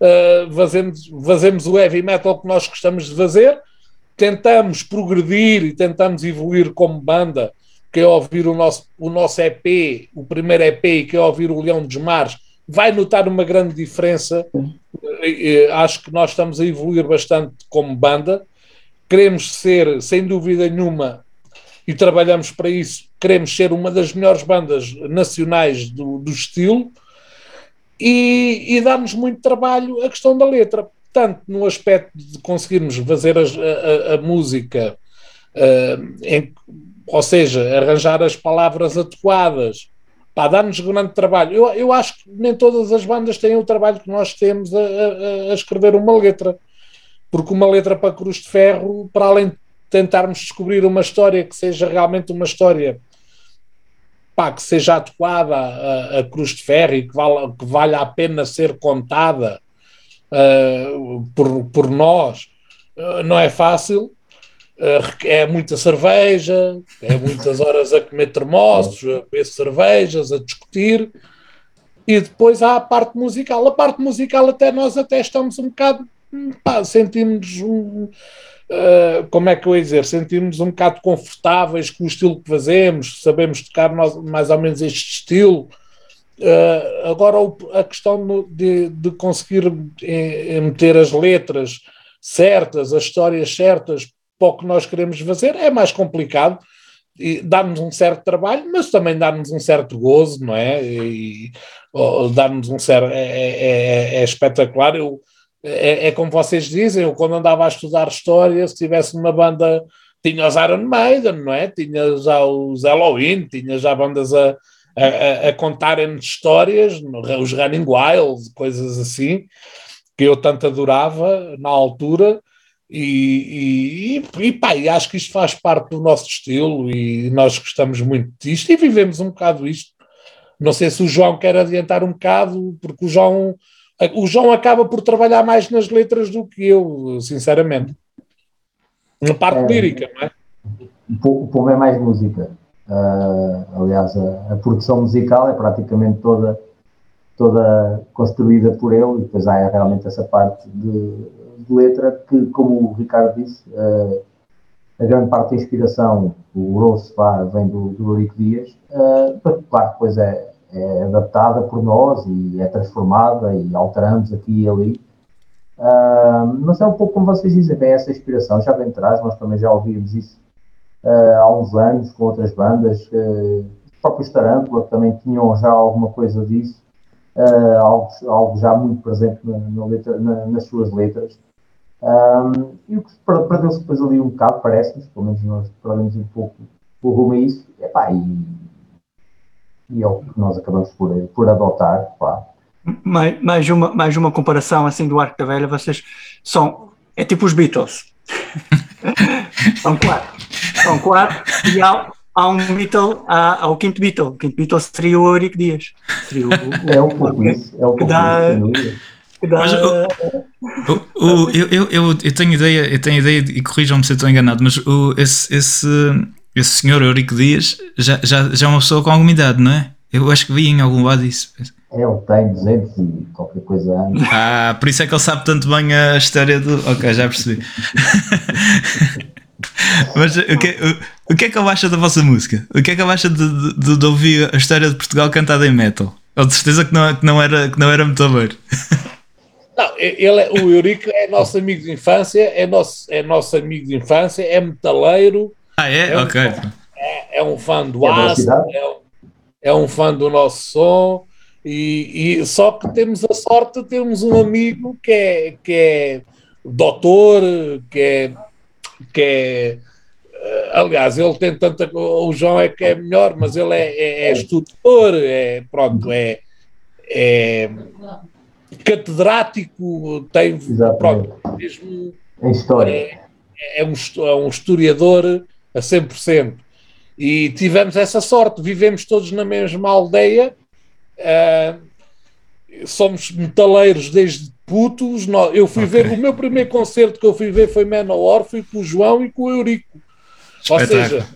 uh, fazemos, fazemos o heavy metal que nós gostamos de fazer, tentamos progredir e tentamos evoluir como banda quem ouvir o nosso, o nosso EP, o primeiro EP, e quem ouvir o Leão dos Mares, vai notar uma grande diferença. Acho que nós estamos a evoluir bastante como banda. Queremos ser, sem dúvida nenhuma, e trabalhamos para isso, queremos ser uma das melhores bandas nacionais do, do estilo e, e dá-nos muito trabalho a questão da letra. Tanto no aspecto de conseguirmos fazer a, a, a música uh, em, ou seja, arranjar as palavras adequadas, pá, dá-nos grande trabalho. Eu, eu acho que nem todas as bandas têm o trabalho que nós temos a, a, a escrever uma letra, porque uma letra para Cruz de Ferro, para além de tentarmos descobrir uma história que seja realmente uma história pá, que seja adequada a, a Cruz de Ferro e que, vala, que valha a pena ser contada uh, por, por nós, uh, não é fácil é muita cerveja, é muitas horas a comer termossos, a beber cervejas, a discutir. E depois há a parte musical. A parte musical até nós até estamos um bocado, pá, sentimos um, uh, como é que eu ia dizer, sentimos um bocado confortáveis com o estilo que fazemos, sabemos tocar nós, mais ou menos este estilo. Uh, agora a questão de, de conseguir eh, meter as letras certas, as histórias certas para o que nós queremos fazer, é mais complicado dá-nos um certo trabalho, mas também dá-nos um certo gozo, não é? E dá-nos um certo. É, é, é, é espetacular. Eu, é, é, como vocês dizem, eu quando andava a estudar história, se tivesse uma banda, tinha os Iron Maiden, não é? Tinha já os Halloween, tinha já bandas a, a, a contarem histórias, os Running Wild, coisas assim, que eu tanto adorava na altura e, e, e, pá, e acho que isto faz parte do nosso estilo e nós gostamos muito disto e vivemos um bocado isto. Não sei se o João quer adiantar um bocado, porque o João, o João acaba por trabalhar mais nas letras do que eu, sinceramente. Na parte é, lírica, não é? O povo é mais música. Uh, aliás, a, a, produção musical é praticamente toda, toda construída por ele e depois há realmente essa parte de de letra que, como o Ricardo disse, uh, a grande parte da inspiração, o grosso vem do, do Eurico Dias, uh, claro, depois é, é, adaptada por nós e é transformada e alteramos aqui e ali. Uh, mas é um pouco como vocês dizem, bem essa inspiração já vem atrás, nós também já ouvimos isso uh, há uns anos com outras bandas, uh, os próprios Tarântula também tinham já alguma coisa disso, uh, algo, algo já muito presente na, na letra, na, nas suas letras. Um, e o que perdeu-se depois ali um bocado, parece-nos, pelo menos nós perdemos um pouco o rumo a isso, epá, e, e é o que nós acabamos por, por adotar. Pá. Mais, mais, uma, mais uma comparação assim do Arco da Velha, vocês são, é tipo os Beatles. são quatro. São quatro e há, há um Beatle, há, há, o quinto Beatle. O quinto Beatle seria o Eurico Dias. Seria o, o, é um pouco isso. É um pouco dá, isso, mas, o, o, o, eu, eu, eu, tenho ideia, eu tenho ideia, e corrijam-me se eu estou enganado, mas o, esse, esse, esse senhor Eurico Dias já, já, já é uma pessoa com alguma idade, não é? Eu acho que vi em algum lado isso. É, ele tem 200 e qualquer coisa anos. Ah, por isso é que ele sabe tanto bem a história do. Ok, já percebi. Mas o que, o, o, que é que ele acha da vossa música? O que é que ele acha de, de, de ouvir a história de Portugal cantada em metal? Ele de certeza que não, que não, era, que não era muito a ver. Não, ele é, o Eurico é nosso amigo de infância, é nosso, é nosso amigo de infância, é metaleiro. Ah, é? é ok. Um fã, é, é, um fã do aço, é, um, é um fã do nosso som. E, e, só que temos a sorte de termos um amigo que é, que é doutor, que é, que é eh, aliás, ele tem tanta. O João é que é melhor, mas ele é, é, é estudador, é, pronto, é, é catedrático, tem. Exatamente. Pronto, mesmo Em história. é, é um, é um historiador a 100%. E tivemos essa sorte, vivemos todos na mesma aldeia, ah, somos metaleiros desde putos. nó- Eu fui Ok. ver, o meu primeiro concerto que eu fui ver foi Manowar, fui com o João e com o Eurico. Ou seja,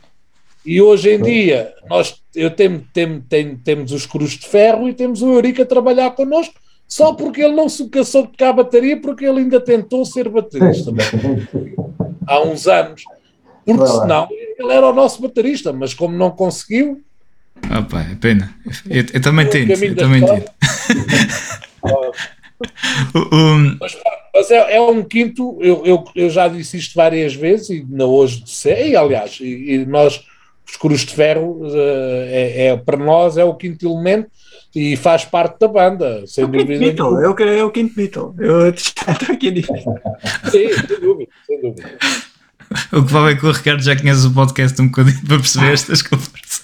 e hoje em dia nós eu tenho, tenho, tenho- temos os Cruz de Ferro e temos o Eurico a trabalhar connosco, só porque ele não se cansou de tocar a bateria, porque ele ainda tentou ser baterista há uns anos, porque Vai lá. senão ele era o nosso baterista, mas como não conseguiu, Opa, é pena. Eu, eu também O tento. Eu também tento. O- o- mas é, é um quinto, eu, eu, eu já disse isto várias vezes e ainda hoje disse, e aliás, e, e nós, os Cruz de Ferro, eh, é, é- para nós é o quinto elemento e faz parte da banda, sem É dúvida. Beatle, é o, que- é o quinto Beatle. Eu estou aqui a dizer. Sim, sem dúvida, sem dúvida. O que vale é que o Ricardo já conhece o podcast um bocadinho para perceber estas conversas.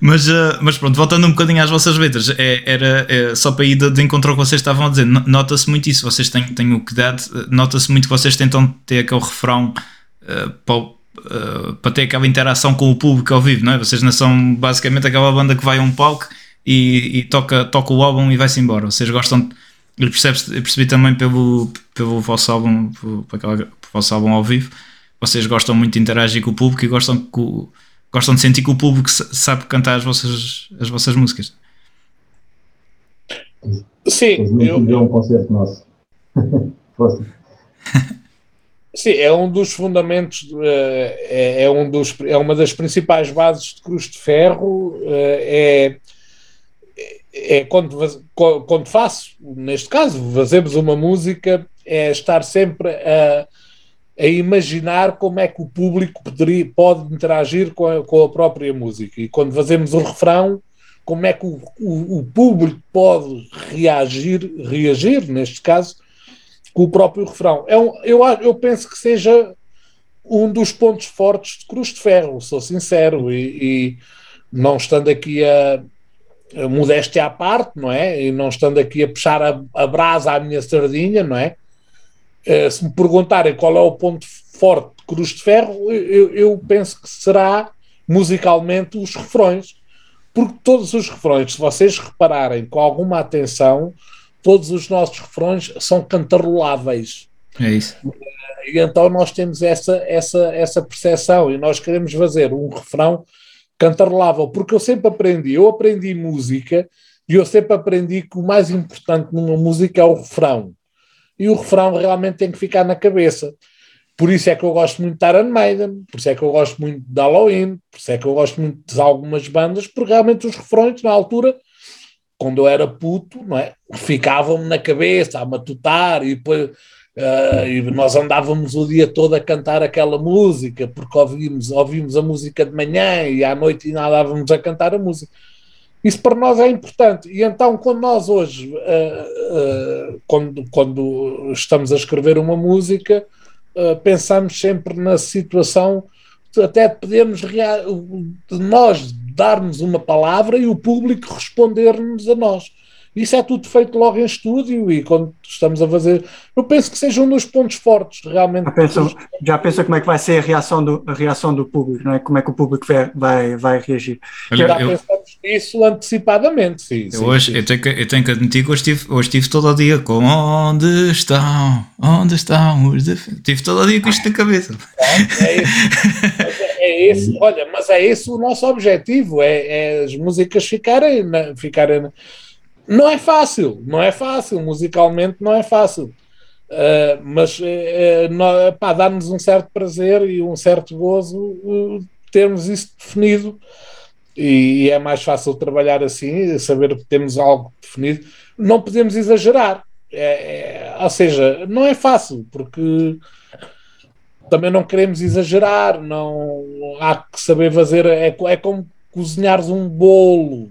mas, eh, mas pronto, voltando um bocadinho às vossas letras, é- era é, só para ir de, de encontro ao que vocês estavam a dizer, no- nota-se muito isso, vocês têm, têm o cuidado, eh, nota-se muito que vocês tentam ter aquele refrão eh, para, eh, para ter aquela interação com o público ao vivo, não é? Vocês não são basicamente aquela banda que vai a um palco e, e toca, toca o álbum e vai-se embora. Vocês gostam de eu percebi, eu percebi também pelo, pelo vosso álbum, pelo, pelo vosso álbum ao vivo, vocês gostam muito de interagir com o público e gostam, que o- gostam de sentir que o público sa- sabe cantar as vossas, as vossas músicas. Sim, eu, um concerto nosso. Sim, é um dos fundamentos, eh, é, é um dos, é uma das principais bases de Cruz de Ferro. eh, É, é quando, faz- co- quando faço, neste caso, fazemos uma música, é estar sempre a, a imaginar como é que o público poderia, pode interagir com a, com a própria música. E quando fazemos o refrão, como é que o, o, o público pode reagir, reagir, neste caso, com o próprio refrão. É um, eu, eu penso que seja um dos pontos fortes de Cruz de Ferro, sou sincero, e, e não estando aqui a, a modéstia à parte, não é? E não estando aqui a puxar a, a brasa à minha sardinha, não é? Eh, se me perguntarem qual é o ponto forte de Cruz de Ferro, eu, eu penso que será musicalmente os refrões, porque todos os refrões, se vocês repararem com alguma atenção, todos os nossos refrões são cantaroláveis. É isso. E então nós temos essa, essa, essa percepção e nós queremos fazer um refrão cantarolável, porque eu sempre aprendi, eu aprendi música e eu sempre aprendi que o mais importante numa música é o refrão. E o refrão realmente tem que ficar na cabeça. Por isso é que eu gosto muito de Iron Maiden, por isso é que eu gosto muito de Halloween, por isso é que eu gosto muito de algumas bandas, porque realmente os refrões, na altura, quando eu era puto, não é? ficavam-me na cabeça a matutar e depois ah, e nós andávamos o dia todo a cantar aquela música, porque ouvimos, ouvimos a música de manhã e à noite ainda andávamos a cantar a música. Isso para nós é importante. E então, quando nós hoje, ah, ah, quando, quando estamos a escrever uma música, pensamos sempre na situação até de nós darmos uma palavra e o público responder-nos a nós. Isso é tudo feito logo em estúdio e quando estamos a fazer. Eu penso que seja um dos pontos fortes, realmente. Já pensa, já pensa como é que vai ser a reação do, a reação do público, não é? Como é que o público vai, vai, vai reagir. Olha, Já eu, pensamos nisso antecipadamente, sim. eu sim, hoje sim. eu tenho, que, eu tenho que admitir que hoje estive, hoje estive todo o dia com onde estão, onde estão os. Estive todo o dia com isto na cabeça. É esse, mas é- esse- olha, mas é esse o nosso objetivo: é, é as músicas ficarem, na- ficarem. na- Não é fácil, não é fácil, musicalmente não é fácil. Uh, mas uh, pá, dá-nos um certo prazer e um certo gozo uh, termos isso definido e, e é mais fácil trabalhar assim, saber que temos algo definido. Não podemos exagerar, É- é- ou seja, não é fácil porque também não queremos exagerar, não há que saber fazer, é, é como cozinhares um bolo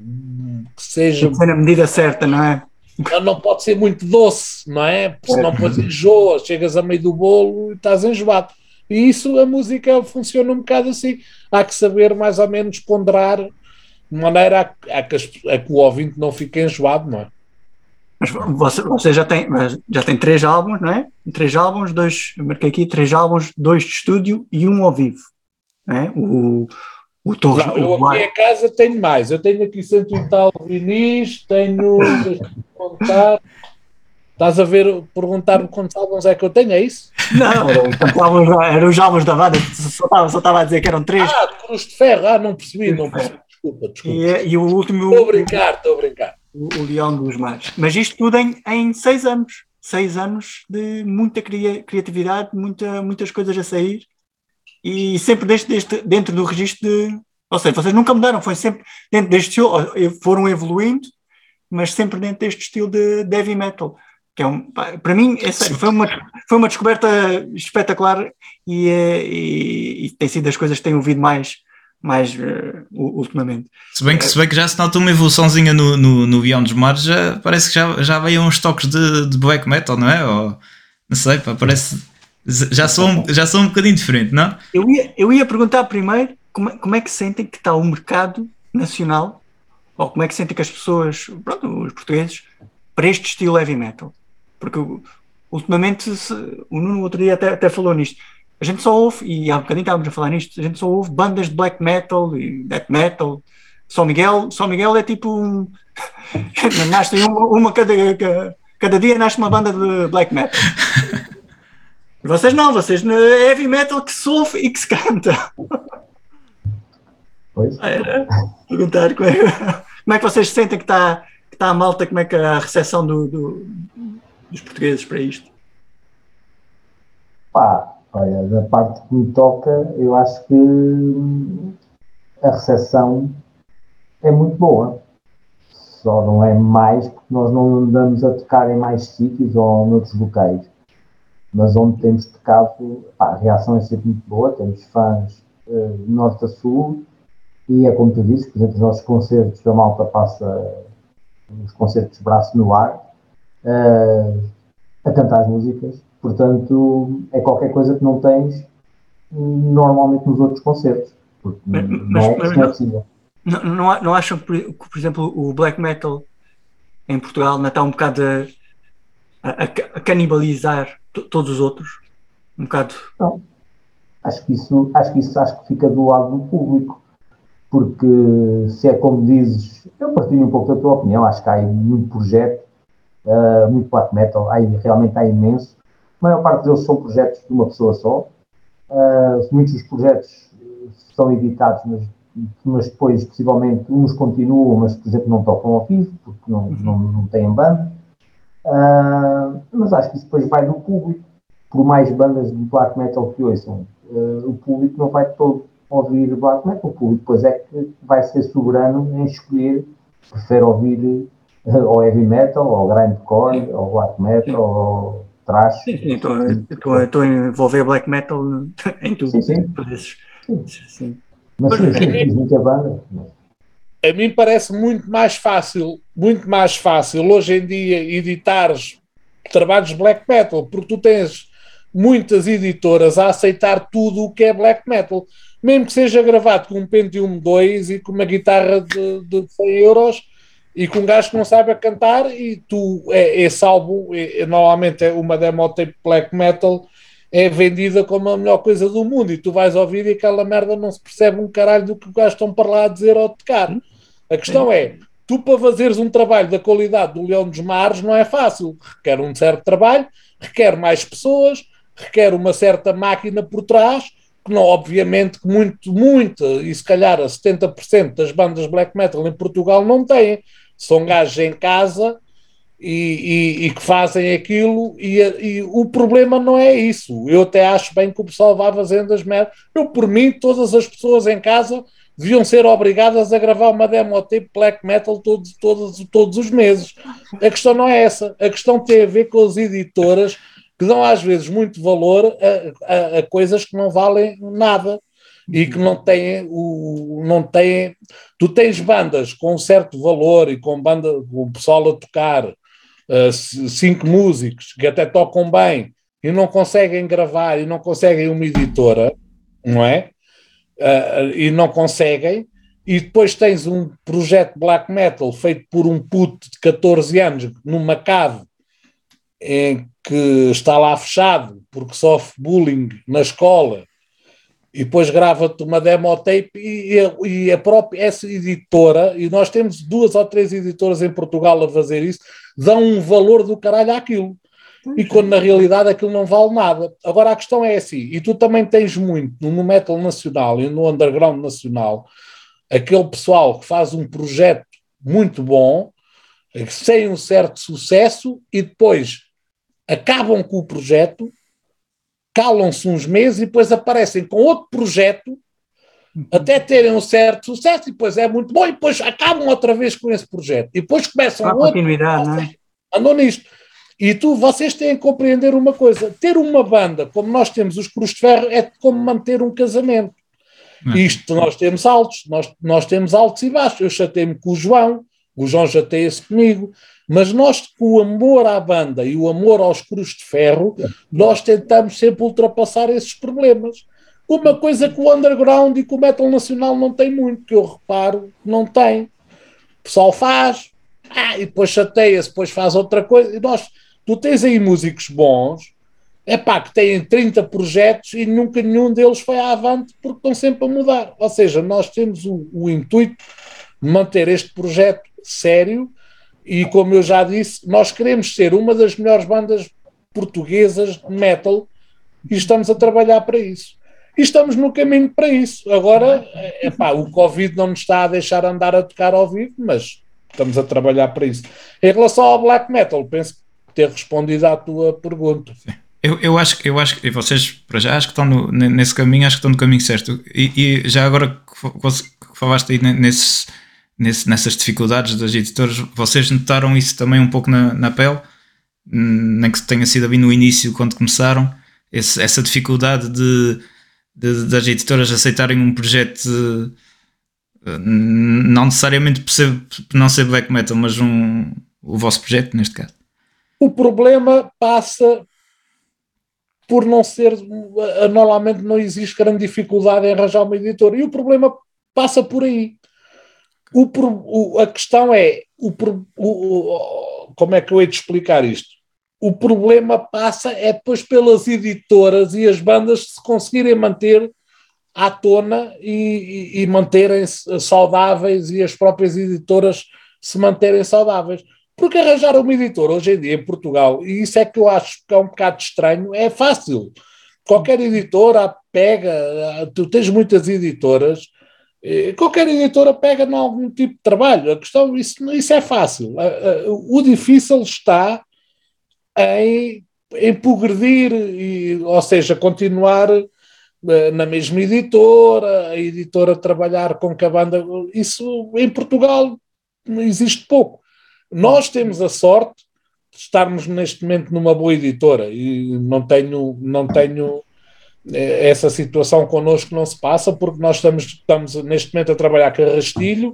que seja Tem que ser na medida certa, não é? não, não pode ser muito doce, não é? Porque senão depois enjoa, chegas a meio do bolo e estás enjoado. E isso, a música funciona um bocado assim. Há que saber mais ou menos ponderar de maneira a, a, que, a que o ouvinte não fique enjoado, não é? Mas você, você já, tem, já tem três álbuns, não é? Três álbuns, dois, marquei aqui, três álbuns, dois de estúdio e um ao vivo. É? O, o Torres. Não, eu aqui em casa tenho mais. Eu tenho aqui cento e tal vinis, tenho. contar. Estás a ver, perguntar-me quantos álbuns é que eu tenho, é isso? Não, álbuns, eram os álbuns da banda, só estava, só estava a dizer que eram três. Ah, Cruz de Ferro, ah, não percebi, não percebi. Desculpa, desculpa. E, e o último, Estou a brincar, estou a brincar. O, o Leão dos Mares. Mas isto tudo em, em seis anos. Seis anos de muita cria- criatividade, muita, muitas coisas a sair e sempre deste, deste, dentro do registro de. Ou seja, vocês nunca mudaram, foi sempre dentro deste estilo, foram evoluindo, mas sempre dentro deste estilo de, heavy metal. Que é um, para mim, é sério, foi, uma, foi uma descoberta espetacular e, é- e, e tem sido das coisas que tenho ouvido mais, mais eh, u- ultimamente. Se bem que, se bem que já se nota uma evoluçãozinha no, no, no Beyond dos Mares, já, parece que já, já veio uns toques de, de black metal, não é? Ou, não sei, pá, parece. Já sou, um- já sou um bocadinho diferente, não? Eu ia, eu ia perguntar primeiro como, é- como é que sentem que está o mercado nacional, ou como é que sentem que as pessoas, pronto, os portugueses, para este estilo heavy metal. Porque ultimamente, se- o Nuno outro dia até, até falou nisto, a gente só ouve, e há um bocadinho estávamos a falar nisto, a gente só ouve bandas de black metal e death metal. São Miguel, São Miguel é tipo um. nasce uma, uma cada, cada, dia nasce uma banda de black metal. Vocês não, vocês no heavy metal que se ouve e que se canta. Pois. Era perguntar como é, como é que vocês sentem que está que está a malta, como é que a recepção do, do- dos portugueses para isto? Pá, olha, da parte que me toca, eu acho que hum, a recepção é muito boa. Só não é mais porque nós não andamos a tocar em mais sítios ou noutros locais. Mas onde temos tocado, pá, a reação é sempre muito boa. Temos fãs eh, de norte a sul e é como tu dizes, por exemplo, os nossos concertos, a malta passa os concertos braço no ar. eh, a cantar as músicas. Portanto, é qualquer coisa que não tens normalmente nos outros concertos. Mas- não, mas- é, mas não é não- possível. Não, não, não acham que, por- exemplo, o black metal em Portugal ainda está um bocado a, a- a canibalizar to- todos os outros? Um bocado. Acho que isso, acho que isso acho que fica do lado do público. Porque se é como dizes, eu partilho um pouco da tua opinião, acho que há aí muito projeto, ah, muito black metal, há aí, realmente há imenso. A maior parte deles são projetos de uma pessoa só. Ah, muitos dos projetos eh, são editados, mas, mas depois possivelmente uns continuam, mas por exemplo não tocam ao vivo, porque não, não, não têm banda. Ah, mas acho que isso depois vai do público. Por mais bandas de black metal que ouçam, eh, o público não vai todo ouvir black metal. O público depois é que vai ser soberano em escolher, prefere ouvir eh, ou heavy metal, ou grindcore, ou black metal, ou thrash. Sim, sim, estou a- estou a- estou a envolver black metal em tudo. Sim, sim. Por esses- sim. Mas sim, sim, diz muita banda. A mim parece muito mais fácil, muito mais fácil hoje em dia editares trabalhos de black metal, porque tu tens muitas editoras a aceitar tudo o que é black metal, mesmo que seja gravado com um Pentium 2 e com uma guitarra de, de 100 euros e com um gajo que não saiba cantar e tu, é, esse álbum, é- é- normalmente é uma demo tape black metal, é vendida como a melhor coisa do mundo e tu vais ouvir e aquela merda não se percebe um caralho do que o gajo estão para lá a dizer ou tocar. A questão é, tu para fazeres um trabalho da qualidade do Leão dos Mares não é fácil, requer um certo trabalho, requer mais pessoas, requer uma certa máquina por trás, que não, obviamente, que muito, muito, e se calhar a 70% das bandas black metal em Portugal não têm. São gajos em casa e, e- e que fazem aquilo, e, e o problema não é isso. Eu até acho bem que o pessoal vá fazendo as merdas. Eu, por mim, todas as pessoas em casa deviam ser obrigadas a gravar uma demo tape black metal todos, todos, todos os meses. A questão não é essa. A questão tem a ver com as editoras que dão às vezes muito valor a, a- a coisas que não valem nada e que não têm o não têm tu tens bandas com um certo valor e com banda com o pessoal a tocar uh, cinco músicos que até tocam bem e não conseguem gravar e não conseguem uma editora, não é? Uh, e não conseguem, e depois tens um projeto black metal feito por um puto de 14 anos numa cave em que está lá fechado porque sofre bullying na escola e depois grava-te uma demo tape e, e, a própria essa editora, e nós temos duas ou três editoras em Portugal a fazer isso, dão um valor do caralho àquilo. E quando na realidade aquilo não vale nada. Agora a questão é assim, e tu também tens muito no metal nacional e no underground nacional, aquele pessoal que faz um projeto muito bom, sem um certo sucesso, e depois acabam com o projeto calam-se uns meses e depois aparecem com outro projeto até terem um certo sucesso e depois é muito bom e depois acabam outra vez com esse projeto. E depois começam a outro, continuidade, não é? andam nisto. E tu, vocês têm que compreender uma coisa. Ter uma banda como nós temos os Cruz de Ferro é como manter um casamento. É. isto nós temos altos nós, nós temos altos e baixos. Eu chatei-me com o João o João chateia-se comigo mas nós, com o amor à banda e o amor aos Cruz de Ferro, nós tentamos sempre ultrapassar esses problemas. Uma coisa que o underground e que o metal nacional não tem muito, que eu reparo, não tem. O pessoal faz, ah, e depois chateia-se, depois faz outra coisa. E nós, tu tens aí músicos bons, é pá, que têm 30 projetos e nunca nenhum deles foi à avante porque estão sempre a mudar. Ou seja, nós temos o, o intuito de manter este projeto sério e como eu já disse, nós queremos ser uma das melhores bandas portuguesas de metal e estamos a trabalhar para isso. E estamos no caminho para isso. Agora, epá, o Covid não nos está a deixar andar a tocar ao vivo, mas estamos a trabalhar para isso. Em relação ao black metal, penso ter respondido à tua pergunta. Eu, eu acho que eu acho que vocês para já acho que estão no, nesse caminho, acho que estão no caminho certo. E, e já agora que falaste aí nesse nesse, nessas dificuldades das editoras, vocês notaram isso também um pouco na, na pele? Nem que tenha sido ali no início, quando começaram, esse, essa dificuldade de, de, das editoras aceitarem um projeto eh, não necessariamente por, ser, por não ser black metal, mas um, o vosso projeto neste caso? O problema passa por não ser. Normalmente não existe grande dificuldade em arranjar uma editora. E o problema passa por aí. O, o, a questão é, o, o, como é que eu hei de explicar isto? O problema passa é depois pelas editoras e as bandas se conseguirem manter à tona e, e, e manterem-se saudáveis e as próprias editoras se manterem saudáveis. Porque arranjar uma editora hoje em dia em Portugal, e isso é que eu acho que é um bocado estranho, é fácil. Qualquer editora pega, tu tens muitas editoras Qualquer editora pega em algum tipo de trabalho. A questão, isso, isso é fácil. O difícil está em, em e, ou seja, continuar eh, na mesma editora, a editora trabalhar com que a banda. Isso em Portugal existe pouco. Nós temos a sorte de estarmos neste momento numa boa editora e não tenho, não tenho essa situação connosco não se passa porque nós estamos, estamos neste momento a trabalhar com Rastilho.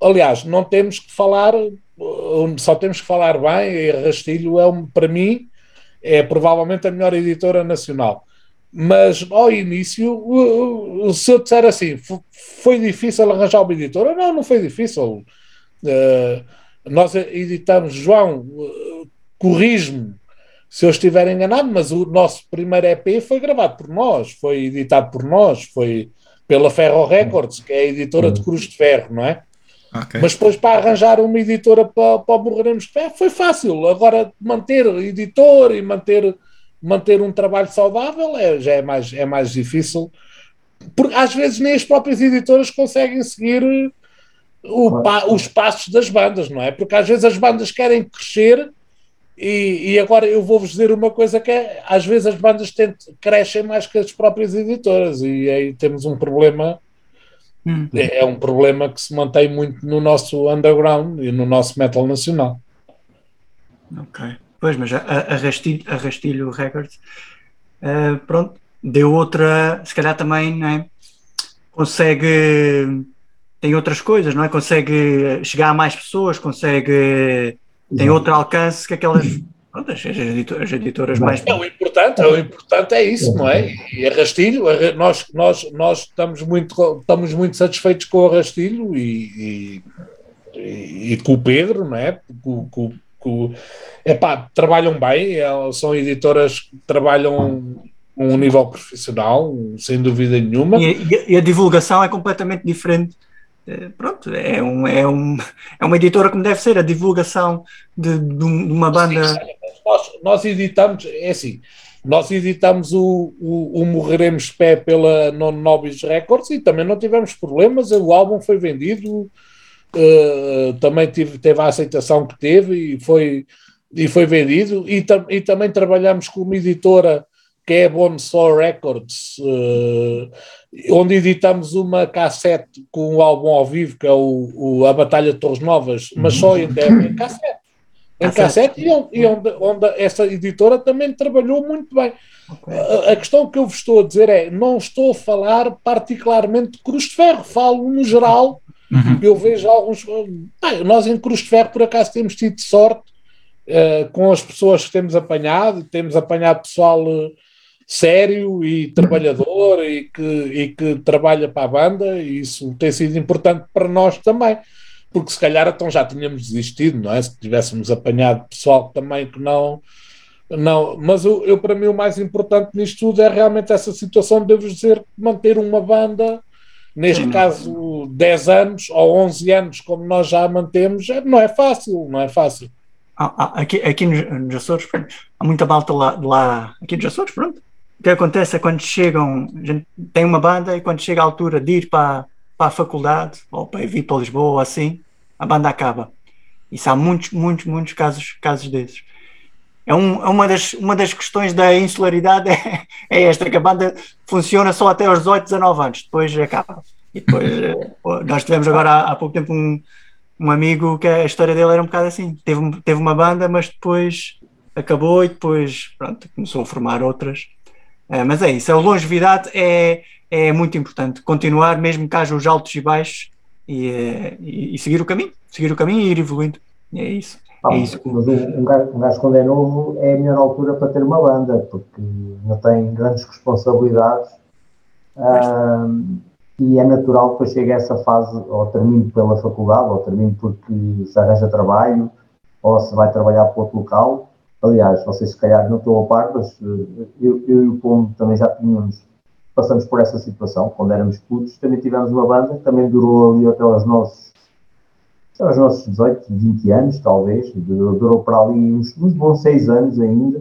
Aliás, não temos que falar, só temos que falar bem. E Rastilho é, para mim, é provavelmente a melhor editora nacional. Mas ao início, se eu disser assim, foi difícil arranjar uma editora? Não, não foi difícil. Uh, nós editamos, João, uh, corrijo-me, se eu estiver enganado, mas o nosso primeiro EP foi gravado por nós, foi editado por nós, foi pela Ferro Records, que é a editora de Cruz de Ferro, não é? Okay. Mas depois para arranjar uma editora para, para Morreremos de Ferro foi fácil. Agora manter editor e manter, manter um trabalho saudável é, já é mais, é mais difícil. Porque às vezes nem as próprias editoras conseguem seguir o, os passos das bandas, não é? Porque às vezes as bandas querem crescer e, e, agora eu vou-vos dizer uma coisa que é, às vezes as bandas tentam, crescem mais que as próprias editoras e aí temos um problema hum. é, é, um problema que se mantém muito no nosso underground e no nosso metal nacional ok, pois mas a, a, Rastilho, a Rastilho Records uh, pronto, deu outra se calhar também, não é? consegue tem outras coisas, não é? Consegue chegar a mais pessoas, consegue tem outro alcance que aquelas pronto, as, editoras, as editoras mais. É, o, importante, o importante é isso, não é? E a Rastilho, a, nós, nós, nós estamos, muito, estamos muito satisfeitos com a Rastilho e, e, e com o Pedro, não é? Com, com, com, epá, trabalham bem, é, são editoras que trabalham um nível profissional, sem dúvida nenhuma. E, e, a divulgação é completamente diferente. Eh, pronto, é, um, é, um, é uma editora como deve ser, a divulgação de, de uma banda. Sim, nós, nós editamos, é assim, nós editamos o, o, o Morreremos Pé pela Non Nobis Records e também não tivemos problemas, o álbum foi vendido, uh, também tive, teve a aceitação que teve e foi, e foi vendido, e, tam, e também trabalhamos com uma editora que é a Bonesaw Records, uh, onde editamos uma cassete com um álbum ao vivo, que é o, o A Batalha de Torres Novas, mas só em, em cassete. Em cassete, e, onde, e onde, onde, essa editora também trabalhou muito bem. Okay. A, a, questão que eu vos estou a dizer é: não estou a falar particularmente de Cruz de Ferro, falo no geral. Uhum. Eu vejo alguns. Ah, nós em Cruz de Ferro, por acaso, temos tido sorte uh, com as pessoas que temos apanhado, temos apanhado pessoal. Uh, sério e trabalhador e que, e que trabalha para a banda, e isso tem sido importante para nós também, porque se calhar então já tínhamos desistido, não é? Se tivéssemos apanhado pessoal também que não. Não, mas eu, eu, para mim o mais importante nisto tudo é realmente essa situação, devo dizer, manter uma banda, neste Sim. caso 10 anos ou 11 anos, como nós já mantemos, é, não é fácil, não é fácil. aqui, aqui nos Açores, há muita malta lá, lá aqui nos Açores, pronto, o que acontece é quando chegam, a gente tem uma banda e quando chega a altura de ir para, para a faculdade ou para vir para Lisboa ou assim, a banda acaba. Isso há muitos, muitos, muitos casos, casos desses. É, um, é uma, das, uma das questões da insularidade é, é, esta, que a banda funciona só até aos 18, 19 anos, depois acaba. E depois, eh, nós tivemos agora há, há pouco tempo um, um amigo que a história dele era um bocado assim. Teve, teve uma banda, mas depois acabou e depois pronto, começou a formar outras é, mas é isso, a longevidade é, é muito importante. Continuar, mesmo que haja os altos e baixos, e, eh, e, e seguir o caminho, seguir o caminho e ir evoluindo. É isso. Ah, é isso. Mas um, gajo, um gajo, quando é novo, é a melhor altura para ter uma banda, porque não tem grandes responsabilidades. e é natural que chegue a essa fase, ou termine pela faculdade, ou termine porque se arranja trabalho, ou se vai trabalhar para outro local, Aliás, vocês se calhar não estão a par, mas eh, eu, eu e o Pombo também já tínhamos, passamos por essa situação, quando éramos putos, também tivemos uma banda, também durou ali até aos nossos, aos nossos 18, 20 anos, talvez, durou para ali uns, uns bons 6 anos ainda,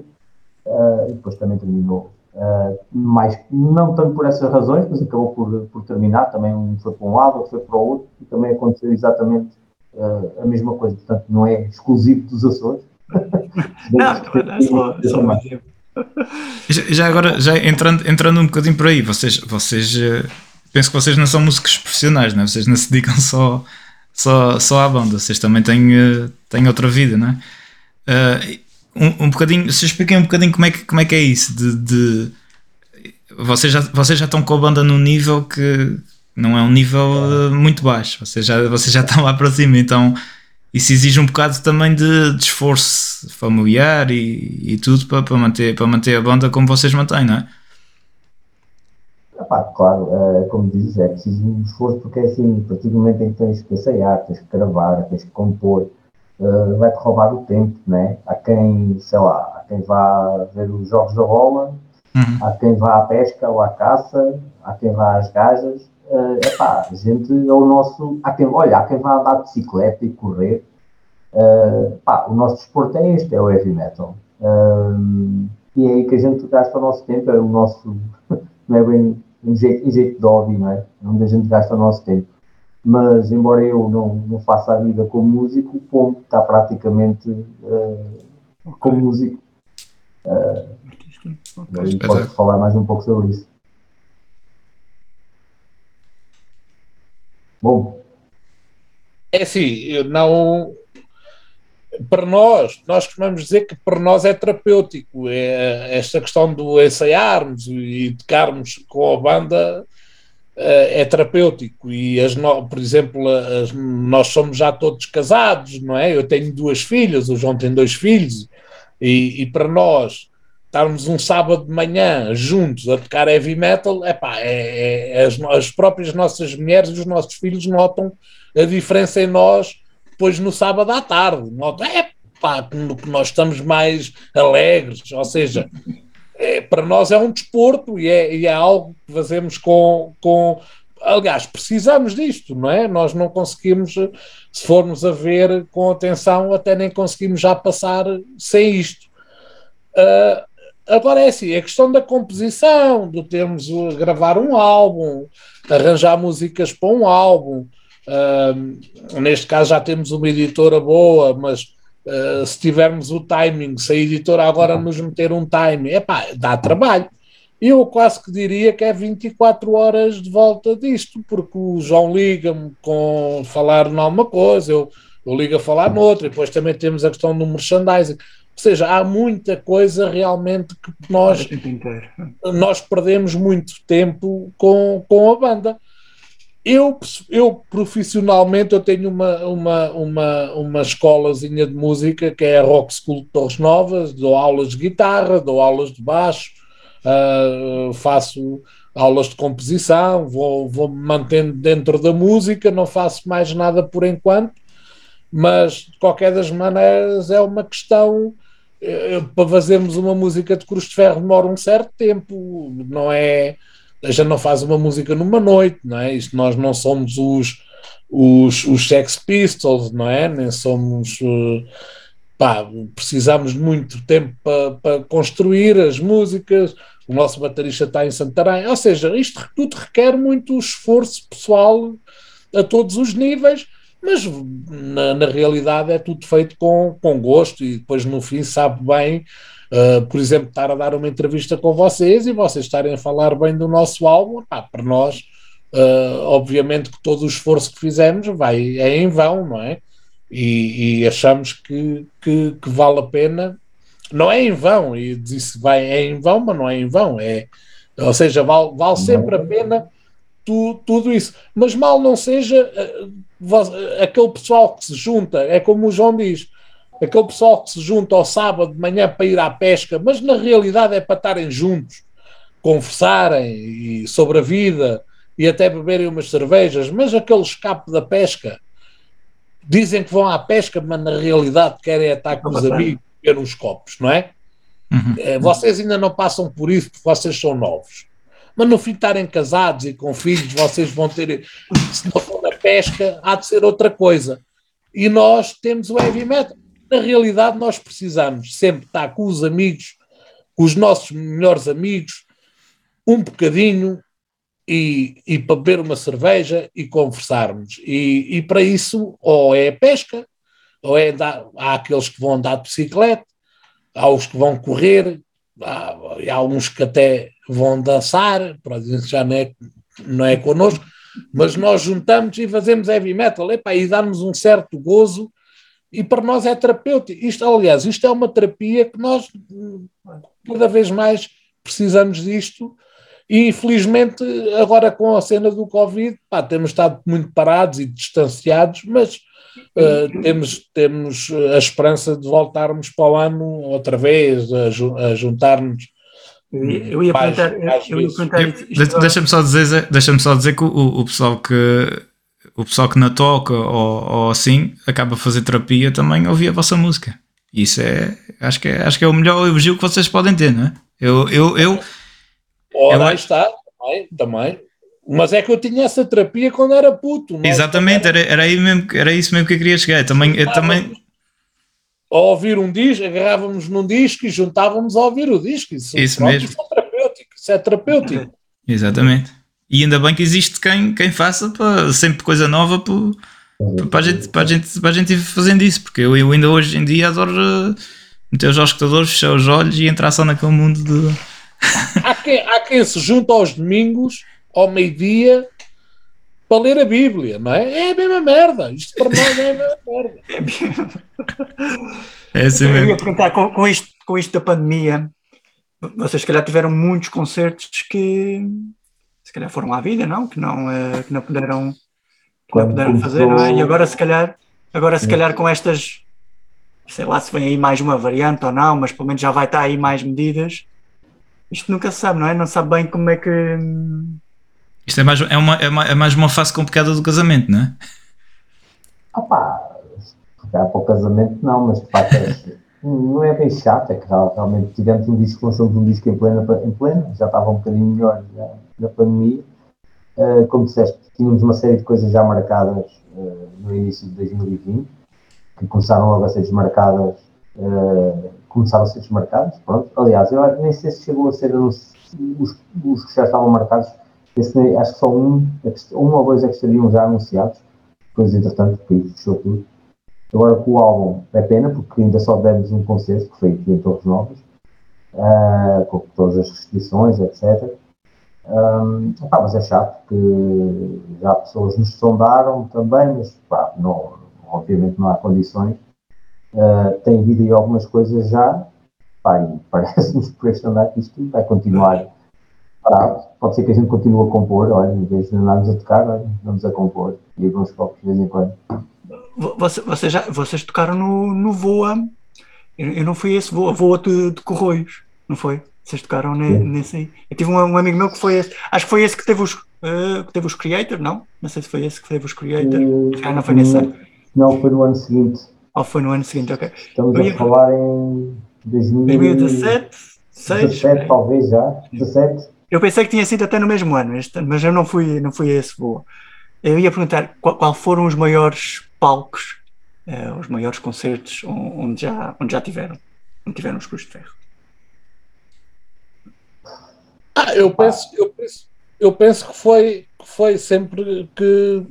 uh, e depois também terminou. Uh, mais, não tanto por essas razões, mas acabou por, por terminar, também um foi para um lado, outro foi para o outro, e também aconteceu exatamente uh, a mesma coisa, portanto não é exclusivo dos Açores, não, é só, só um exemplo. Já, já agora, já entrando, entrando um bocadinho por aí, vocês, vocês eh, penso que vocês não são músicos profissionais, não é? vocês não se dedicam só, só, só à banda, vocês também têm, eh, têm outra vida, não é? Uh, um, um bocadinho, se expliquem um bocadinho como é que, como é, que é isso de, de vocês, já, vocês já estão com a banda num nível que não é um nível muito baixo, vocês já, vocês já estão lá para cima, então isso exige um bocado também de, de esforço familiar e, e tudo para, para, manter, para manter a banda como vocês mantêm, não é? Epá, claro, é, como dizes, é preciso um esforço porque é assim, a partir do momento em que tens que ensaiar, tens que gravar, tens que compor, uh, vai-te roubar o tempo, né? Há quem, sei lá, há quem vá ver os jogos da bola, uhum. há quem vá à pesca ou à caça, há quem vá às gajas, uh, epá, a gente é o nosso. Há quem, olha, há quem vá andar de bicicleta e correr. Uh, pá, o nosso desporto é este, é o heavy metal. Uh, e é aí que a gente gasta o nosso tempo, é o nosso. Não é bem em jeito, em jeito de hobby, não é? é? Onde a gente gasta o nosso tempo. Mas, embora eu não, não faça a vida como músico, o Pombo está praticamente uh, como músico. Uh, okay. Pode falar mais um pouco sobre isso. Bom. É assim, não. Para nós, nós costumamos dizer que para nós é terapêutico. É, esta questão do ensaiarmos e tocarmos com a banda é, é terapêutico. E, as no, por exemplo, as, nós somos já todos casados, não é? Eu tenho duas filhas, o João tem dois filhos. E, e para nós estarmos um sábado de manhã juntos a tocar heavy metal, epá, é, é, as, as próprias nossas mulheres e os nossos filhos notam a diferença em nós depois no sábado à tarde. Notam, é pá, nós estamos mais alegres, ou seja, é, para nós é um desporto e é, e é algo que fazemos com, com. Aliás, precisamos disto, não é? Nós não conseguimos, se formos a ver com atenção, até nem conseguimos já passar sem isto. Uh, Agora é assim, a questão da composição, de termos uh, gravar um álbum, arranjar músicas para um álbum. Uh, neste caso já temos uma editora boa, mas uh, se tivermos o timing, se a editora agora nos meter um timing, epá, dá trabalho. Eu quase que diria que é 24 horas de volta disto, porque o João liga-me com falar numa coisa, eu, eu ligo a falar noutra, e depois também temos a questão do merchandising. Ou seja, há muita coisa realmente que nós, nós perdemos muito tempo com, com a banda. Eu, eu profissionalmente eu tenho uma, uma, uma, uma escolazinha de música que é a Rock School de Torres Novas, dou aulas de guitarra, dou aulas de baixo, uh, faço aulas de composição, vou, vou me mantendo dentro da música, não faço mais nada por enquanto, mas de qualquer das maneiras é uma questão para fazermos uma música de Cruz de Ferro demora um certo tempo, não é? A gente não faz uma música numa noite, não é? Isto nós não somos os, os, os Sex Pistols, não é? Nem somos. Eh, pá, precisamos de muito tempo para, para construir as músicas. O nosso baterista está em Santarém, ou seja, isto tudo requer muito esforço pessoal a todos os níveis mas na, na, realidade é tudo feito com, com gosto e depois no fim sabe bem, uh, por exemplo, estar a dar uma entrevista com vocês e vocês estarem a falar bem do nosso álbum, pá, para nós, uh, obviamente que todo o esforço que fizemos vai, é em vão, não é? E, e achamos que, que, que, vale a pena, não é em vão, e disse vai é em vão, mas não é em vão, é, ou seja, vale, vale sempre a pena tu, tudo isso, mas mal não seja uh, aquele pessoal que se junta, é como o João diz, aquele pessoal que se junta ao sábado de manhã para ir à pesca, mas na realidade é para estarem juntos, conversarem sobre a vida e até beberem umas cervejas, mas aquele escape da pesca, dizem que vão à pesca, mas na realidade querem estar com os amigos, beber uns copos, não é? Uhum. Eh, vocês ainda não passam por isso porque vocês são novos mas no fim de estarem casados e com filhos, vocês vão ter, se não for na pesca, há de ser outra coisa. E nós temos o heavy metal. Na realidade, nós precisamos sempre estar com os amigos, com os nossos melhores amigos, um bocadinho e, e para beber uma cerveja e conversarmos. E, e para isso, ou é pesca, ou é andar, há aqueles que vão andar de bicicleta, há os que vão correr, há, há uns que até vão dançar, já não é, não é connosco, mas nós juntamos e fazemos heavy metal, epa, e dá-nos um certo gozo, e para nós é terapêutico. Isto, aliás, isto é uma terapia que nós cada vez mais precisamos disto, e infelizmente agora com a cena do Covid, pá, temos estado muito parados e distanciados, mas uh, temos, temos a esperança de voltarmos para o ano outra vez, a, a juntar-nos eu ia perguntar, perguntar Deixa-me só dizer, deixa só dizer que o, o pessoal que o pessoal que na toca ou, ou assim acaba a fazer terapia também ouvir a vossa música. Isso é acho que é, acho que é o melhor elogio que vocês podem ter, não é? Eu, eu, eu, Ora, eu, aí está, também, também. Mas é que eu tinha essa terapia quando era puto. Exatamente, era, era, aí mesmo, era isso mesmo que eu queria chegar. Também, eu também, a ouvir um disco, agarrávamos num disco e juntávamos a ouvir o disco. Isso, isso pronto, mesmo. Isso é terapêutico. Isso é terapêutico. Exatamente. E ainda bem que existe quem, quem faça para, sempre coisa nova para, para, a gente, para, a gente, para a gente ir fazendo isso, porque eu, eu ainda hoje em dia adoro uh, meter os escutadores, fechar os olhos e entrar só naquele mundo de. há, quem, há quem se junta aos domingos, ao meio-dia, para ler a Bíblia, não é? É a mesma merda. Isto para nós é a mesma merda. É assim mesmo. Eu ia perguntar, com, com, isto, com isto da pandemia, vocês se calhar tiveram muitos concertos que se calhar foram à vida, não? Que não, uh, que não puderam, que não puderam fazer, não é? E agora se calhar, agora se calhar com estas sei lá se vem aí mais uma variante ou não, mas pelo menos já vai estar aí mais medidas. Isto nunca se sabe, não é? Não sabe bem como é que. Isto é mais, é uma, é, uma, é mais uma fase complicada do casamento, não é? Se calhar para o casamento não, mas de facto é, não é bem chato, é que real- realmente tivemos um disco, lançamos um disco em plena, em plena já estava um bocadinho melhor já, na pandemia. Uh, como disseste, tínhamos uma série de coisas já marcadas uh, no início de 2020, que começaram logo a ser desmarcadas, uh, começaram a ser desmarcadas, pronto. Aliás, eu nem sei se chegou a ser os, os que já estavam marcados, esse, acho que só um, um ou dois é que estariam já anunciados, depois entretanto, porque fechou tudo. Agora com o álbum é pena, porque ainda só demos um concerto, que foi aqui em Torres Novas, ah, com todas as restrições, etc. Ahm, pá, mas é chato, que já pessoas nos sondaram também, mas pá, não, obviamente não há condições. Ah, tem havido aí algumas coisas já, pá, parece-nos por este andar que isto vai continuar parado. Pode ser que a gente continue a compor, olha, em vez de andarmos a tocar, olha, vamos a compor e a uns copos de vez em quando. Vo- Você, você já, vocês tocaram no, no Voa. Eu, eu não fui esse Voa, Voa de, de Corroios, não foi? Vocês tocaram ne- nesse aí. Eu tive um, um amigo meu que foi esse. Acho que foi esse que teve os, eh, que teve os Creator, não? Não sei se foi esse que teve os Creator. Ah, não foi nesse ano. Não, foi no ano seguinte. Ou foi no ano seguinte, ok. Estamos Eu a falar em 2017, 6. 2017, talvez já. 17. Eu pensei que tinha sido até no mesmo ano, este mas eu não fui, não fui a esse voo. Eu ia perguntar qual, qual foram os maiores palcos, eh, os maiores concertos on- onde já, onde já tiveram, onde tiveram os Cruz de Ferro. Ah, eu penso, eu penso, eu penso que foi, que foi sempre que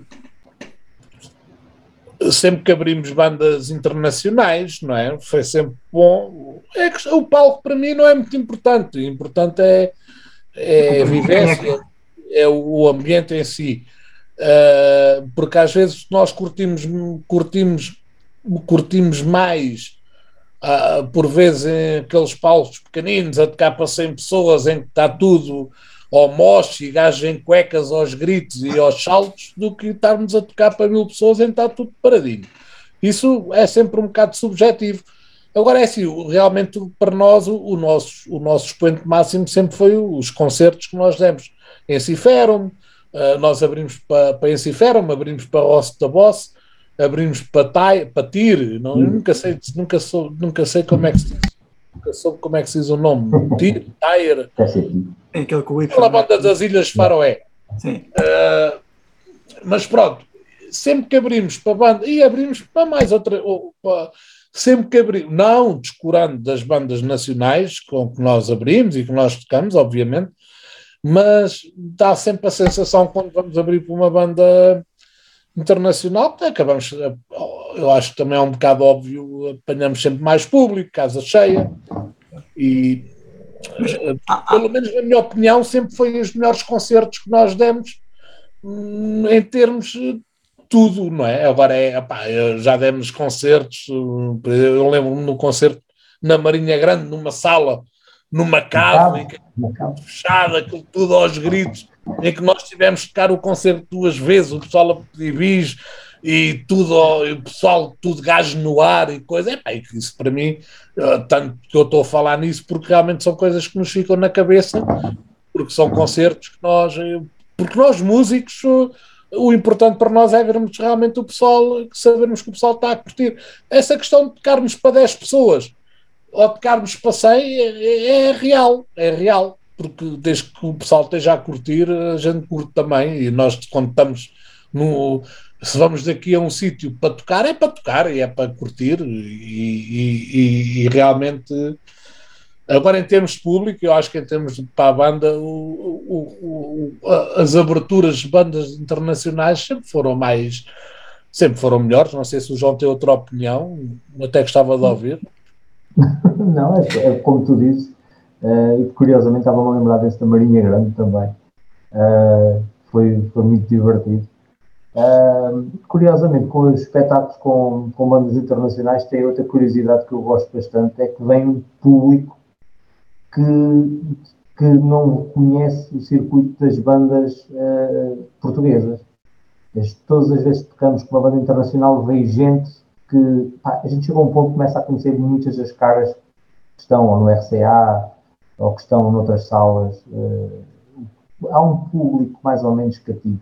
sempre que abrimos bandas internacionais, não é? Foi sempre bom. É que o palco para mim não é muito importante. O importante é, é a vivência, é o ambiente em si. Ah, porque às vezes nós curtimos, curtimos, curtimos mais ah, por vezes em aqueles palcos pequeninos a tocar para 100 pessoas em que está tudo ao moche e gajos em cuecas aos gritos e aos saltos do que estarmos a tocar para mil pessoas em que está tudo paradinho. Isso é sempre um bocado subjetivo. Agora é assim, realmente para nós o, o nosso, o nosso expoente máximo sempre foi os concertos que nós demos em Ciferum, ah, nós abrimos para, para Enciferum, abrimos para Rosso da Boss, abrimos para, Tai, para TIR, não, eu nunca sei, nunca, sou, nunca sei como é que se diz, nunca soube como é que se diz o nome, TIR, Tire, tipo. É aquele que o aquela banda das Ilhas Faroé. Sim. Uh, mas pronto, sempre que abrimos para banda, e abrimos para mais outra, ou para- sempre que abrimos, não descurando das bandas nacionais com que nós abrimos e que nós tocamos, obviamente, mas dá sempre a sensação quando vamos abrir para uma banda internacional, que acabamos, eu acho que também é um bocado óbvio, apanhamos sempre mais público, casa cheia, e Ah, ah, pelo menos na minha opinião, sempre foi os melhores concertos que nós demos hum, em termos de tudo, não é? Agora é, eu já demos concertos, hum, eu lembro-me um concerto na Marinha Grande, numa sala, numa que cama. fechada, aquilo tudo aos gritos, em que nós tivemos de tocar o concerto duas vezes, o pessoal a pedir bis e tudo, e o pessoal, tudo gajo no ar e coisa. E isso para mim, eh, tanto que eu estou a falar nisso, porque realmente são coisas que nos ficam na cabeça, porque são concertos que nós, eh, porque nós músicos, eh, o importante para nós é vermos realmente o pessoal, sabermos que o pessoal está a curtir. Essa questão de tocarmos para 10 pessoas ou tocarmos para 100 é, é- é real, é real, porque desde que o pessoal esteja a curtir, a gente curte também, e nós quando estamos no. Se vamos daqui a um sítio para tocar, é para tocar e é para curtir, e, e- e- e realmente. Agora, em termos público, eu acho que em termos de, para a banda, o- o- o- as aberturas de bandas internacionais sempre foram mais. Sempre foram melhores. Não sei se o João tem outra opinião, até gostava de ouvir. Não, é, é como tu dizes, eh, curiosamente estava-me a lembrar desse da Marinha Grande também. Eh, foi, foi muito divertido. Eh, curiosamente, com os espetáculos com, com bandas internacionais, tem outra curiosidade que eu gosto bastante, é que vem um público que, que não conhece o circuito das bandas eh, portuguesas. As- Todas as vezes que tocamos com uma banda internacional, veio gente que pá, a gente chegou a um ponto que começa a conhecer muitas das caras que estão ou no RCA ou que estão noutras salas. Uh, há um público mais ou menos cativo.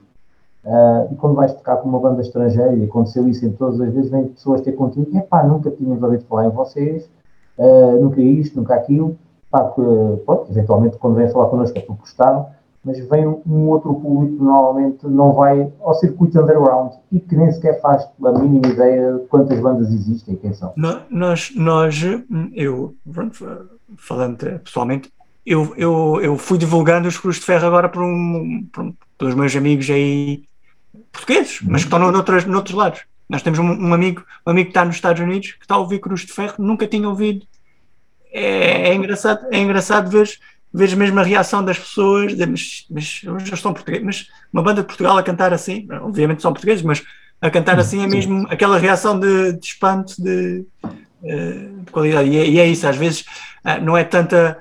Uh, e quando vais tocar com uma banda estrangeira, e aconteceu isso em todas as vezes, vêm pessoas ter contigo, e pá, nunca tínhamos ouvido falar em vocês, uh, nunca isto, nunca aquilo, que, pronto, eventualmente quando vêm falar connosco é porque gostaram, mas vem um outro público que normalmente não vai ao circuito underground e que nem sequer faz a mínima ideia de quantas bandas existem e quem são. Nós, nós eu, pronto, falando pessoalmente, eu, eu, eu fui divulgando os Cruz de Ferro agora por um, por, pelos meus amigos aí portugueses, mas que estão no, noutros, noutros lados. Nós temos um, um, amigo, um amigo que está nos Estados Unidos que está a ouvir Cruz de Ferro, nunca tinha ouvido. É, é engraçado, é engraçado ver, ver mesmo a reação das pessoas, de, mas, mas eles já são portugueses, mas uma banda de Portugal a cantar assim, obviamente são portugueses, mas a cantar assim é mesmo aquela reação de, de espanto, de, eh, de qualidade. E é, e é, isso, às vezes eh, não é tanta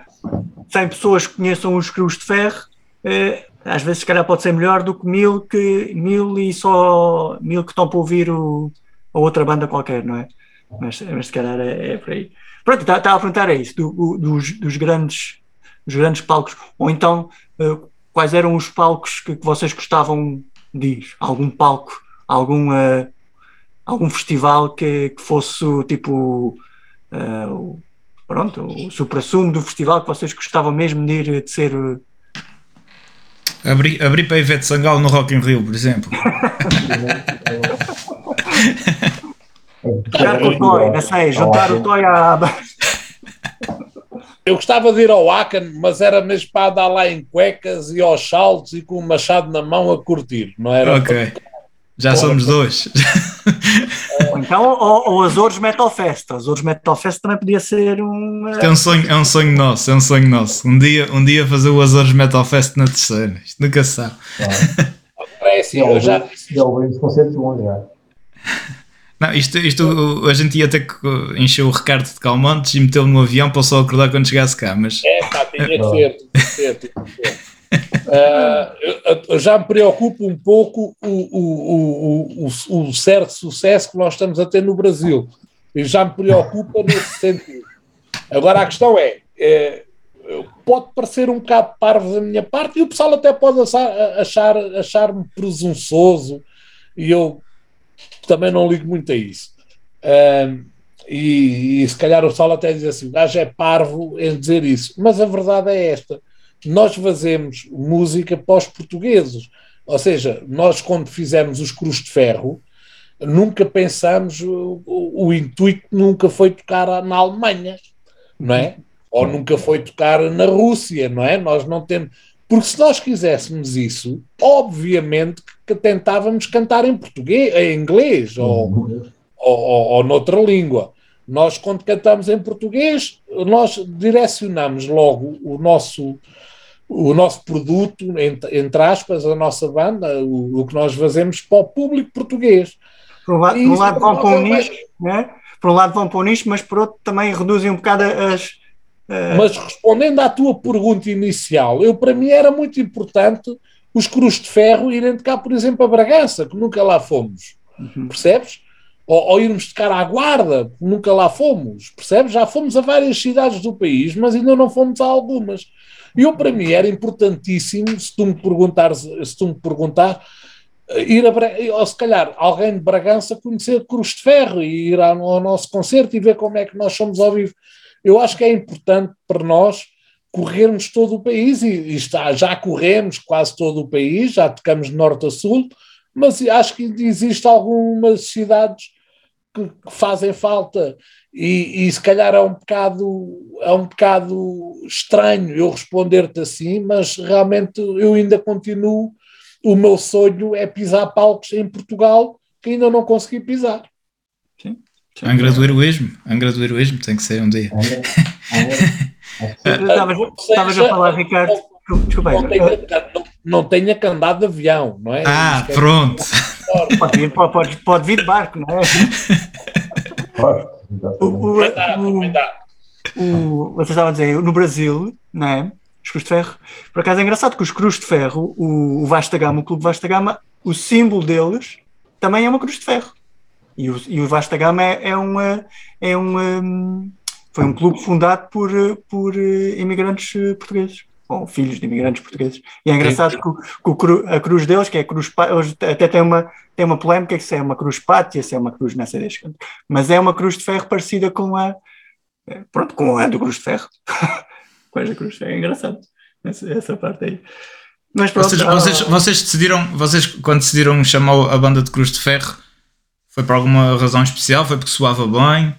100 pessoas que conheçam os Cruz de Ferro, eh, às vezes se calhar pode ser melhor do que mil, que, mil e só mil que estão para ouvir o, a outra banda qualquer, não é? Mas, mas se calhar é, é por aí. Pronto, está, está a perguntar é isso, do, dos, dos, grandes, dos grandes palcos, ou então uh, quais eram os palcos que, que, vocês gostavam de ir? Algum palco, algum, uh, algum festival que, que fosse tipo uh, pronto, o supra-sumo do festival que vocês gostavam mesmo de ir, de ser. Abrir, abrir para Ivete Sangal no Rock in Rio, por exemplo. Juntar o Toy, não sei, juntar o Toy à. Eu gostava de ir ao Akan, mas era mesmo para dar lá em cuecas e aos saltos e com o machado na mão a curtir, não era? Ok. Já somos dois. então, o, o Azores Metal Fest. O Azores Metal Fest também podia ser um. Isto é um sonho, é um sonho nosso, é um sonho nosso. Um dia, um dia fazer o Azores Metal Fest na terceira. Isto nunca se sabe. É assim, eu já disse. os concertos bons já. Não, isto, isto a gente ia ter que encher o Ricardo de Calmontes e metê-lo no avião para só acordar quando chegasse cá, mas... É, pá, tinha que ser, tinha que ser, tinha que ser. Uh, já me preocupa um pouco o, o, o, o, certo sucesso que nós estamos a ter no Brasil. E já me preocupa nesse sentido. Agora a questão é, é pode parecer um bocado parvo da minha parte e o pessoal até pode achar, achar, achar-me presunçoso e eu também não ligo muito a isso. Uh, e, e, se calhar o pessoal até diz assim, o gajo é parvo em dizer isso, mas a verdade é esta nós fazemos música para os portugueses. Ou seja, nós quando fizemos os Cruz de Ferro, nunca pensamos, o, o intuito nunca foi tocar na Alemanha, não é? Ou nunca foi tocar na Rússia, não é? Nós não temos. Porque se nós quiséssemos isso, obviamente que tentávamos cantar em português, em inglês ou, ou, ou, ou noutra língua. Nós, quando cantamos em português, nós direcionamos logo o nosso, o nosso produto, entre, entre aspas, a nossa banda, o, o, que nós fazemos para o público português. Por um lado, por um lado vão para o nicho, né? por um lado vão para o nicho, mas por outro também reduzem um bocado as. Uh... Mas respondendo à tua pergunta inicial, eu para mim era muito importante os Cruz de Ferro irem tocar, por exemplo, a Bragança, que nunca lá fomos. Uhum. Percebes? Ou, ou, irmos tocar à Guarda, que nunca lá fomos. Percebes? Já fomos a várias cidades do país, mas ainda não fomos a algumas. E eu, para mim, era importantíssimo, se tu me perguntares, se tu me perguntar, ir a, ou se calhar alguém de Bragança conhecer Cruz de Ferro e ir ao nosso concerto e ver como é que nós somos ao vivo. Eu acho que é importante para nós corrermos todo o país e, e está, já corremos quase todo o país, já tocamos de norte a sul, mas acho que existe algumas cidades que, que fazem falta e, e, se calhar é um bocado é um bocado estranho eu responder-te assim, mas realmente eu ainda continuo. O meu sonho é pisar palcos em Portugal que ainda não consegui pisar. Angra do Heroísmo, Angra do Heroísmo tem que ser um dia. Estavas a falar, Ricardo. Desculpa, não, tenha, não, não tenha que andar de avião, não é? Ah, pronto. Pode vir, pode, pode vir de barco, não é? O, o, o, vocês estavam a dizer, no Brasil, não é? Os Cruz de Ferro. Por acaso é engraçado que os Cruz de Ferro, o, o Vasta Gama, o Clube Vasta Gama, o símbolo deles também é uma Cruz de Ferro. E o, e o Vasta Gama é, é uma. É uma foi um clube fundado por, por eh, imigrantes eh, portugueses, ou filhos de imigrantes portugueses. E é engraçado que, a cruz deles, que é a cruz. até tem uma, tem uma polémica se é uma cruz pátria, se é uma cruz nessa das Mas é uma cruz de ferro parecida com a. eh, Pronto, com a do Cruz de Ferro. com esta cruz de ferro. É engraçado. Essa, essa parte aí. Mas pronto. Vocês, ah, vocês, vocês decidiram, vocês quando decidiram chamar a banda de Cruz de Ferro, foi por alguma razão especial? Foi porque soava bem?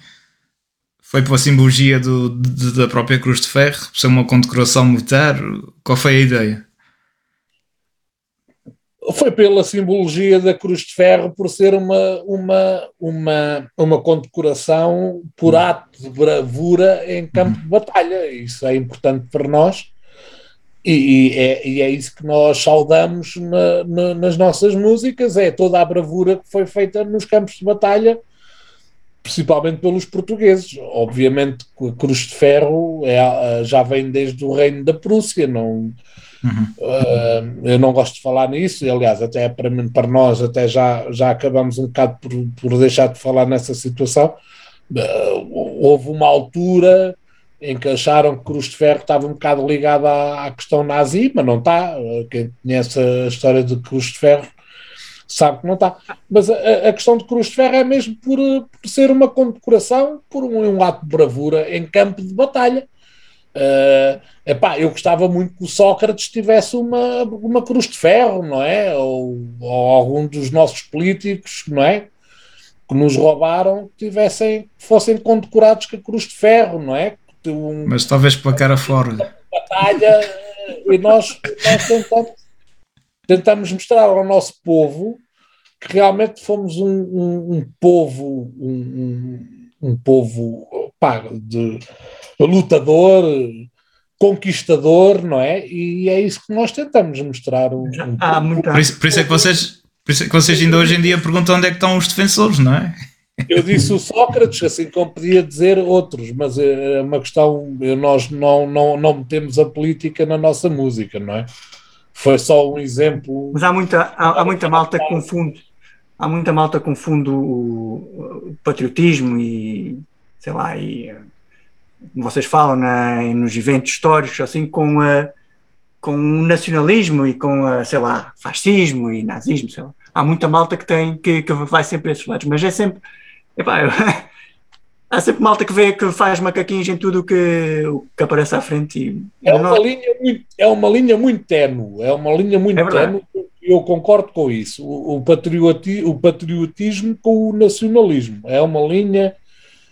Foi pela simbologia do, de- da própria Cruz de Ferro? Por ser uma condecoração militar? Qual foi a ideia? Foi pela simbologia da Cruz de Ferro, por ser uma, uma, uma, uma condecoração por ato de bravura em campo de batalha. Isso é importante para nós e, e é, e é isso que nós saudamos na- na- nas nossas músicas: é toda a bravura que foi feita nos campos de batalha, principalmente pelos portugueses. Obviamente que a Cruz de Ferro é, já vem desde o reino da Prússia, não. Uh, eu não gosto de falar nisso, e, aliás, até para, mim- para nós, até já, já acabamos um bocado por, por deixar de falar nessa situação. Uh, houve uma altura em que acharam que Cruz de Ferro estava um bocado ligada à, à questão nazi, mas não está. Quem conhece a história de Cruz de Ferro sabe que não está. Mas a, a questão de Cruz de Ferro é mesmo por, uh, por ser uma condecoração, por um, um ato de bravura em campo de batalha. Uh, epá, eu gostava muito que o Sócrates tivesse uma, uma cruz de ferro, não é? Ou, ou algum dos nossos políticos, não é? Que nos roubaram, tivessem, fossem condecorados com a cruz de ferro, não é? Um, Mas talvez pela cara fora. batalha eh, e nós, nós tentamos, tentamos mostrar ao nosso povo que realmente fomos um, um, um povo, um, povo pá, de lutador, conquistador, não é? E é isso que nós tentamos mostrar. Um, um Há muita. Por isso, por isso é que vocês, por isso é que vocês ainda hoje em dia perguntam onde é que estão os defensores, não é? Eu disse o Sócrates, assim como podia dizer outros, mas é uma questão, nós não, não, não metemos a política na nossa música, não é? Foi só um exemplo. Mas há muita, há, há muita malta que confunde. Há muita malta que confunde o, patriotismo e sei lá, e vocês falam na, nos eventos históricos, assim, com, a, com o nacionalismo e com, a, sei lá, fascismo e nazismo, sei lá. Há muita malta que tem, que, que vai sempre a esses lados, mas é sempre, epá, eu- há sempre malta que vê que faz macaquinhos em tudo o que, que aparece à frente e É uma não- linha muito, é uma linha muito ténue, é uma linha muito É verdade. ténue, e eu concordo com isso. O, o, patrioti, o patriotismo com o nacionalismo é uma linha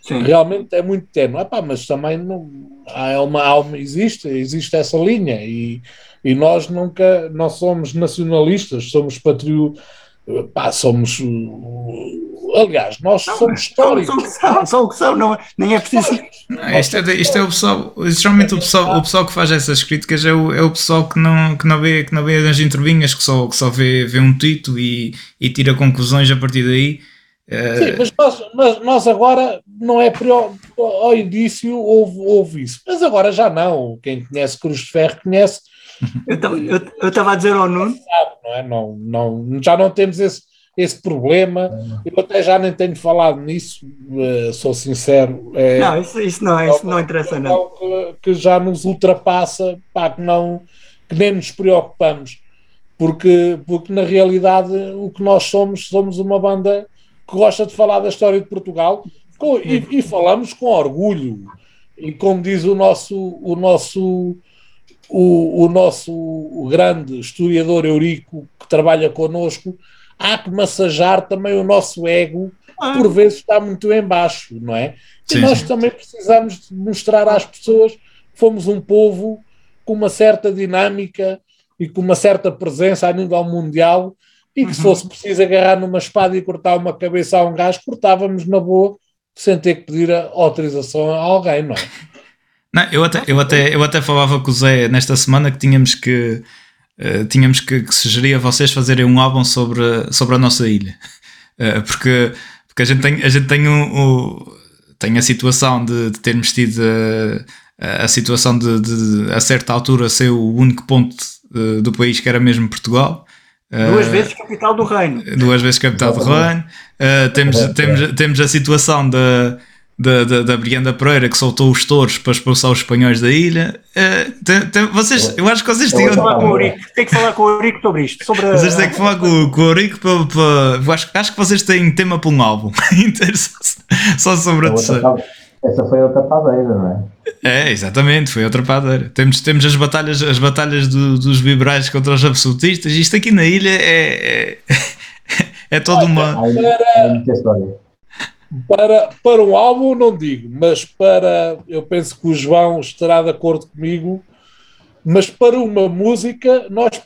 sim. realmente é muito ténue. Epá, mas também não, há uma, há uma- existe, existe essa linha e, e nós nunca não somos nacionalistas, somos patrio, pá, somos aliás, nós somos São, históricos. são, o que são, são o que são, não, nem é preciso. Não, isto, é, isto é o pessoal, geralmente o pessoal, o pessoal que faz essas críticas é o, é o pessoal que não, que não vê, que não vê as entrevinhas, que só, que só vê, vê um título e, e tira conclusões a partir daí. Eh, Sim, mas nós, nós, nós agora não é prior, ao início houve, houve isso, mas agora já não. Quem conhece Cruz de Ferro conhece, Eu estava a dizer ao Nuno, não é? Não, não, já não temos esse, esse problema. Eu até já nem tenho falado nisso, eh, sou sincero. É, não, isso, isso não, é, isso não interessa algo que, que já nos ultrapassa, pá, que, não, que nem nos preocupamos, porque, porque na realidade o que nós somos, somos uma banda que gosta de falar da história de Portugal com- e, e falamos com orgulho. E como diz o nosso, o nosso, o, o nosso grande historiador Eurico, que trabalha connosco, há que massajar também o nosso ego, por vezes está muito em baixo, não é? E Sim, nós sim. também precisamos de mostrar às pessoas que fomos um povo com uma certa dinâmica e com uma certa presença a nível mundial e que se fosse preciso agarrar numa espada e cortar uma cabeça a um gajo, cortávamos na boa sem ter que pedir a autorização a alguém, não é? Não, eu até, eu, até, eu até falava com o Zé nesta semana que tínhamos que eh, tínhamos que, que sugerir a vocês fazerem um álbum sobre, sobre a nossa ilha. Eh, porque, porque a gente tem, a, gente tem, um, o- tem a situação de, de termos tido a, a situação de, de, a certa altura ser o único ponto eh, do país que era mesmo Portugal. Duas vezes capital do reino. Duas vezes capital do reino. Uh, temos, temos, temos a situação da, da, da, da Brianda Pereira que soltou os touros para expulsar os espanhóis da ilha. Uh, tem, tem, vocês, eu acho que vocês Tem que tinham. falar com o Eurico, tem que falar com o Eurico sobre isto. Sobre a- Vocês têm que falar com, com o Eurico para, para- eu acho, acho que vocês têm tema para um álbum inteiro só, só sobre a terceira. Essa foi outra padeira, não é? É, exatamente, foi outra padeira. Temos, temos as batalhas, as batalhas do- dos liberais contra os absolutistas. Isto aqui na ilha é, é, é toda uma. Há há muita história. Para, para um álbum, não digo, mas para. Eu penso que o João estará de acordo comigo. Mas para uma música, nós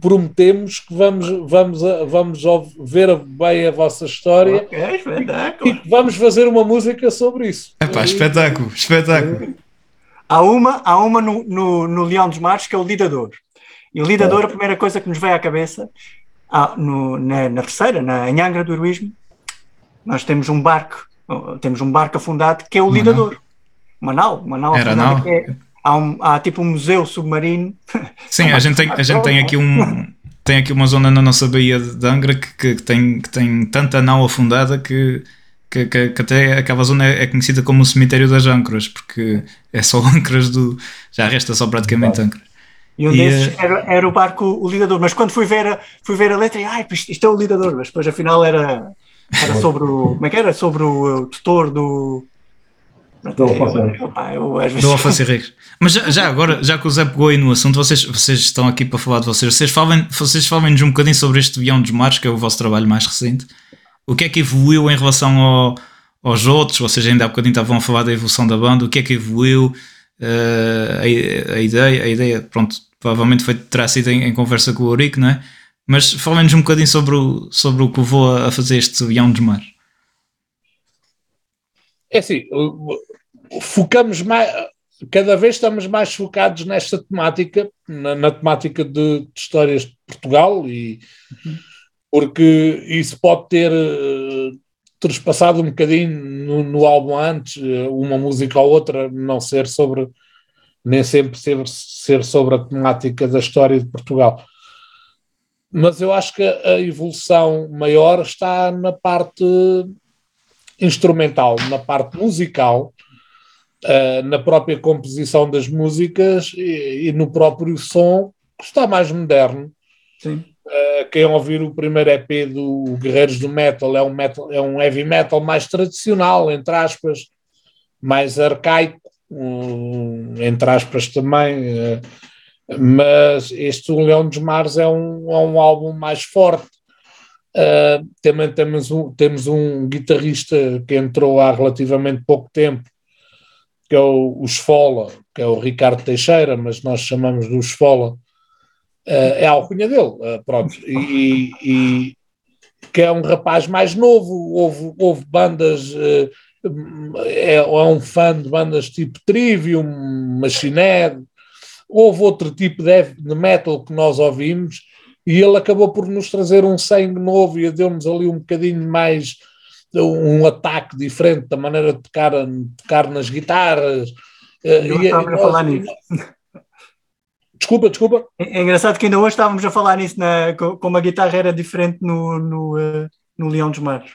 prometemos que vamos, vamos, vamos ver bem a vossa história Ok, e espetáculo. que vamos fazer uma música sobre isso. Epá, espetáculo, espetáculo. Há uma, há uma no, no, no Leão dos Mares que é o Lidador. E o Lidador, a primeira coisa que nos veio à cabeça, ah, no- na, na terceira, na em Angra do Heroísmo, nós temos um barco, temos um barco afundado que é o Uma Lidador. Uma nau, uma nau Era que é- há, um- há tipo um museu submarino. Sim, a gente tem, a gente tem aqui um. Tem aqui uma zona na nossa Baía de Angra que, que, tem, que tem tanta nau afundada que, que, que- que até aquela zona é conhecida como o cemitério das âncoras, porque é só âncoras do. Já resta só praticamente âncoras. E um E, desses eh, era, era o barco o Lidador. Mas quando fui ver a, fui ver a letra, e, ai, isto é o Lidador. Mas depois afinal era, era sobre o. Como é que era? Sobre o, uh, tutor do. Do Do Alfonso Henriques. Mas já, já agora, já que o Zé pegou aí no assunto, vocês, vocês estão aqui para falar de vocês. Vocês falem, vocês falem-nos um bocadinho sobre este Vião dos Mares, que é o vosso trabalho mais recente. O que é que evoluiu em relação ao- aos outros? Vocês ainda há bocadinho estavam a falar da evolução da banda. O que é que evoluiu? Eh, a, a ideia, a ideia, pronto, provavelmente foi, terá sido em, em conversa com o Eurico, não é? Mas falem-nos um bocadinho sobre o, sobre o que levou a, fazer este Vião dos Mares. É assim, focamos mais, cada vez estamos mais focados nesta temática, na, na temática de, de histórias de Portugal, e porque isso pode ter eh, trespassado um bocadinho no, no álbum antes, eh, uma música ou outra, não ser sobre, nem sempre ser, ser sobre a temática da história de Portugal. Mas eu acho que a evolução maior está na parte instrumental, na parte musical, eh, na própria composição das músicas e, e no próprio som, que está mais moderno. Sim. Eh, quem ouvir o primeiro EP do Guerreiros do Metal é um, metal, é um heavy metal mais tradicional, entre aspas, mais arcaico, um, entre aspas também. eh, mas este O Leão dos Mares é um, é um álbum mais forte. Uh, também temos um, temos um guitarrista que entrou há relativamente pouco tempo, que é o, o Esfola, que é o Ricardo Teixeira, mas nós chamamos do Esfola. Uh, é a alcunha dele, uh, pronto. E, e- que é um rapaz mais novo, houve, houve bandas, é, é um fã de bandas tipo Trivium, Machine Head, houve outro tipo de metal que nós ouvimos, e ele acabou por nos trazer um sangue novo e deu-nos ali um bocadinho mais um ataque diferente da maneira de tocar, tocar nas guitarras. Eh, Eu e- estava a nós- falar nisso. Desculpa, desculpa. É é engraçado que ainda hoje estávamos a falar nisso, na, co- como a guitarra era diferente no, no, eh, no Leão dos Mares.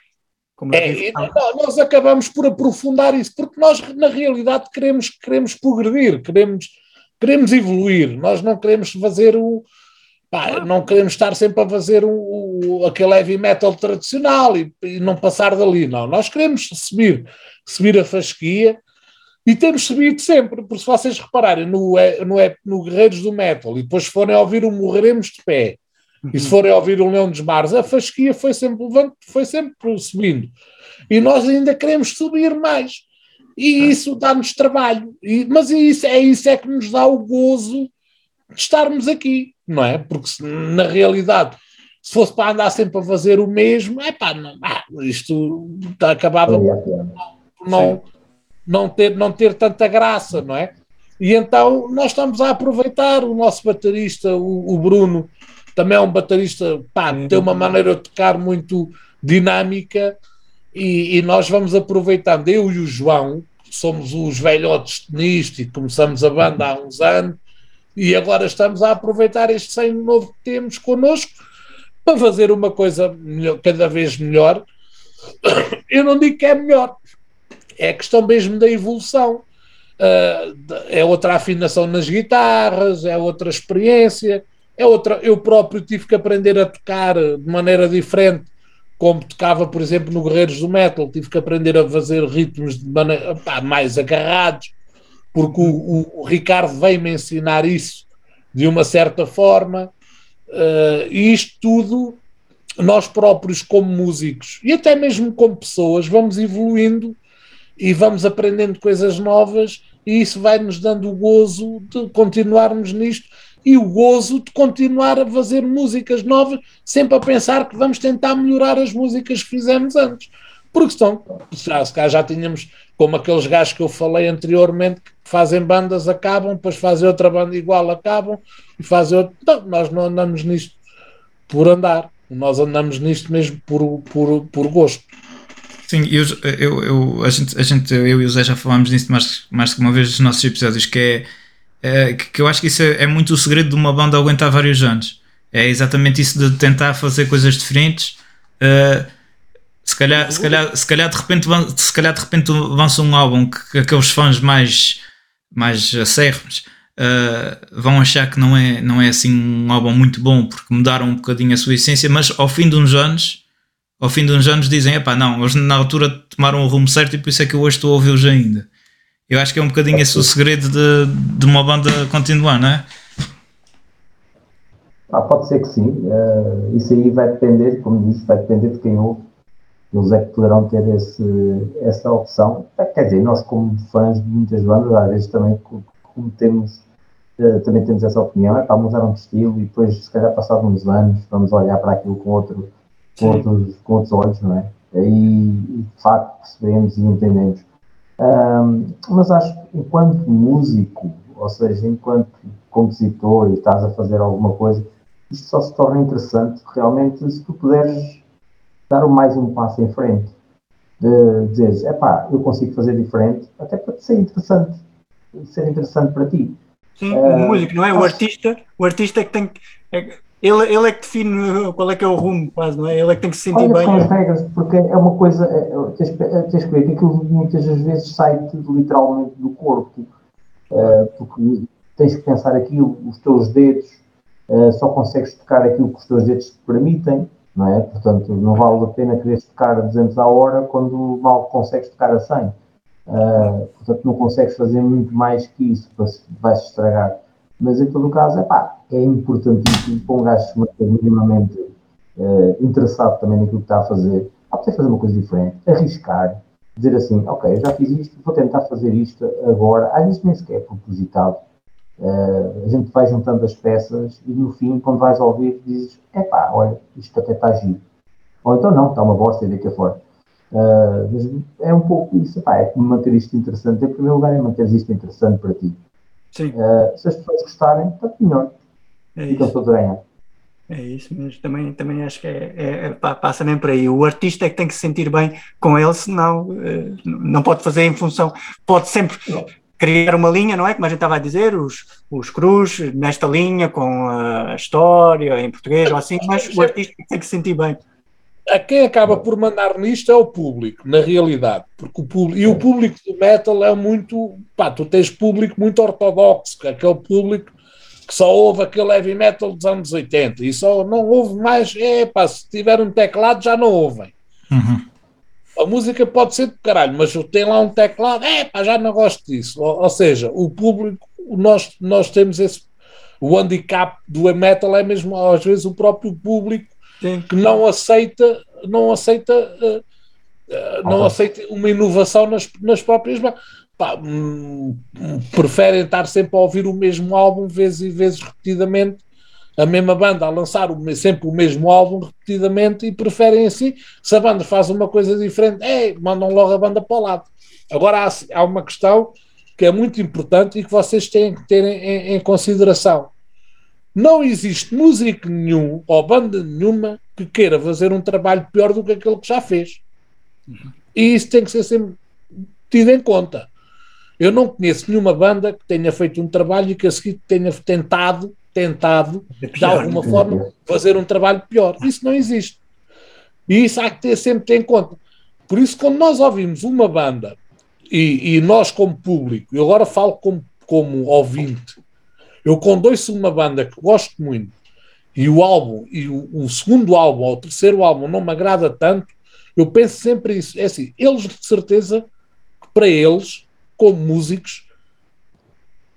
É, e nó- nós acabamos por aprofundar isso, porque nós, na realidade, queremos, queremos progredir, queremos, queremos evoluir. Nós não queremos fazer o. pá, não queremos estar sempre a fazer o, o- aquele heavy metal tradicional e, e não passar dali. Não, nós queremos subir, subir a fasquia e temos subido sempre. Porque se vocês repararem no, eh, no, eh, no Guerreiros do Metal e depois forem ouvir o Morreremos de Pé e se forem ouvir o Leão dos Mares, a fasquia foi sempre levando, foi sempre subindo. E nós ainda queremos subir mais. E isso dá-nos trabalho. E, mas isso, é isso é que nos dá o gozo de estarmos aqui, não é? Porque se, na realidade, se fosse para andar sempre a fazer o mesmo, é pá, não, ah, isto está acabado Valia a pena. por não, não, ter, não ter tanta graça, não é? E então nós estamos a aproveitar o nosso baterista, o, o Bruno, também é um baterista, pá, tem uma maneira de tocar muito dinâmica e, e nós vamos aproveitando, eu e o João, somos os velhotes nisto e começamos a banda há uns anos, E agora estamos a aproveitar este sangue novo que temos connosco para fazer uma coisa melhor, cada vez melhor. Eu não digo que é melhor, é questão mesmo da evolução. Uh, é outra afinação nas guitarras, é outra experiência, é outra. Eu próprio tive que aprender a tocar de maneira diferente, como tocava, por exemplo, no Guerreiros do Metal, tive que aprender a fazer ritmos maneira, pá, mais agarrados, porque o, o, o Ricardo veio-me ensinar isso de uma certa forma. Uh, e isto tudo, nós próprios, como músicos e até mesmo como pessoas, vamos evoluindo e vamos aprendendo coisas novas e isso vai nos dando o gozo de continuarmos nisto e o gozo de continuar a fazer músicas novas, sempre a pensar que vamos tentar melhorar as músicas que fizemos antes. Porque estão, já, se já tínhamos, como aqueles gajos que eu falei anteriormente, que fazem bandas, acabam, depois fazem outra banda igual, acabam, e fazem outra. Não, nós não andamos nisto por andar, nós andamos nisto mesmo por, por, por gosto. Sim, eu, eu, eu, a, gente, a gente, eu e o Zé já falámos nisso mais, mais que uma vez nos nossos episódios, que é, é que eu acho que isso é, é, muito o segredo de uma banda aguentar vários anos. É exatamente isso de tentar fazer coisas diferentes. Uh, se calhar, se calhar, se calhar de repente, se calhar de repente avança um álbum que, que aqueles fãs mais, mais acérrimos uh, vão achar que não é, não é assim um álbum muito bom porque mudaram um bocadinho a sua essência, mas ao fim de uns anos ao fim de uns anos dizem, epá, não, eles na altura tomaram o rumo certo e por isso é que eu hoje estou a ouvi-los ainda. Eu acho que é um bocadinho esse o segredo de, de uma banda continuar, não é? Ah, pode ser que sim. Uh, isso aí vai depender, como disse, vai depender de quem ouve. Eles é que poderão ter esse, essa opção. Eh, quer dizer, nós como fãs de muitas bandas, às vezes também como temos, uh, também temos essa opinião, é para mudaram de estilo e depois, se calhar, passados uns anos, vamos olhar para aquilo com outro com outros, com outros olhos, não é? E, de facto percebemos e entendemos. Um, mas acho que enquanto músico, ou seja, enquanto compositor e estás a fazer alguma coisa, isto só se torna interessante realmente se tu puderes dar mais um passo em frente. De dizeres, é pá, eu consigo fazer diferente, até para ser interessante, ser interessante para ti. Sim, uh, o músico, não é? O artista, o artista é que tem que. É, ele, ele é que define qual é que é o rumo, quase, não é? Ele é que tem que se sentir Olha bem. as regras, porque é uma coisa, é, é tens, tens que ver que aquilo muitas das vezes sai literalmente do corpo, uh, porque tens que pensar aquilo, os teus dedos, uh, só consegues tocar aquilo que os teus dedos te permitem, não é? Portanto, não vale a pena querer tocar a 200 a hora quando mal consegues tocar a 100. Uh, portanto, não consegues fazer muito mais que isso, vai-se estragar. Mas em todo o caso, é pá, é importantíssimo para um gajo se minimamente uh, interessado também naquilo que está a fazer, a poder fazer uma coisa diferente, arriscar, dizer assim, ok, eu já fiz isto, vou tentar fazer isto agora, às vezes nem sequer é propositado. Uh, a gente vai juntando as peças e no fim, quando vais ouvir, dizes, é pá, olha, isto até está giro. Ou então não, está uma bosta e daqui a fora. Uh, mas é um pouco isso, pá, é manter isto interessante. Em primeiro lugar, é manter isto interessante para ti. Sim. Uh, se as pessoas gostarem, está melhor. É Ficam todos a ganhar. É isso mesmo, também, também acho que é, é, é, passa nem por aí. O artista é que tem que se sentir bem com ele, senão uh, não pode fazer em função, pode sempre não. criar uma linha, não é? Como a gente estava a dizer, os, os cruz nesta linha com a história em português ou assim, mas o artista tem que se sentir bem a quem acaba por mandar nisto é o público, na realidade. Porque o público, e o público do metal é muito. Pá, tu tens público muito ortodoxo, que é aquele público que só ouve aquele heavy metal dos anos 80 e só não ouve mais. É pá, se tiver um teclado já não ouvem. Uhum. A música pode ser de caralho, mas tem lá um teclado, é pá, já não gosto disso. Ou, ou seja, o público, nós, nós temos esse. O handicap do metal é mesmo às vezes o próprio público Sim. que não aceita, não aceita, uh, uh, não ah, aceita uma inovação nas, nas próprias Pá, hum, preferem estar sempre a ouvir o mesmo álbum vezes e vezes repetidamente a mesma banda a lançar o, sempre o mesmo álbum repetidamente e preferem assim, se a banda faz uma coisa diferente, é, mandam logo a banda para o lado. Agora há, há uma questão que é muito importante e que vocês têm que ter em, em consideração. Não existe músico nenhum ou banda nenhuma que queira fazer um trabalho pior do que aquele que já fez. E isso tem que ser sempre tido em conta. Eu não conheço nenhuma banda que tenha feito um trabalho e que a seguir tenha tentado, tentado, de alguma forma, fazer um trabalho pior. Isso não existe. E isso há que ter sempre em conta. Por isso, quando nós ouvimos uma banda, e, e nós como público, eu agora falo como, como ouvinte, eu quando uma banda que gosto muito, e o álbum, e o, o segundo álbum, ou o terceiro álbum não me agrada tanto, eu penso sempre isso. É assim, eles de certeza para eles como músicos,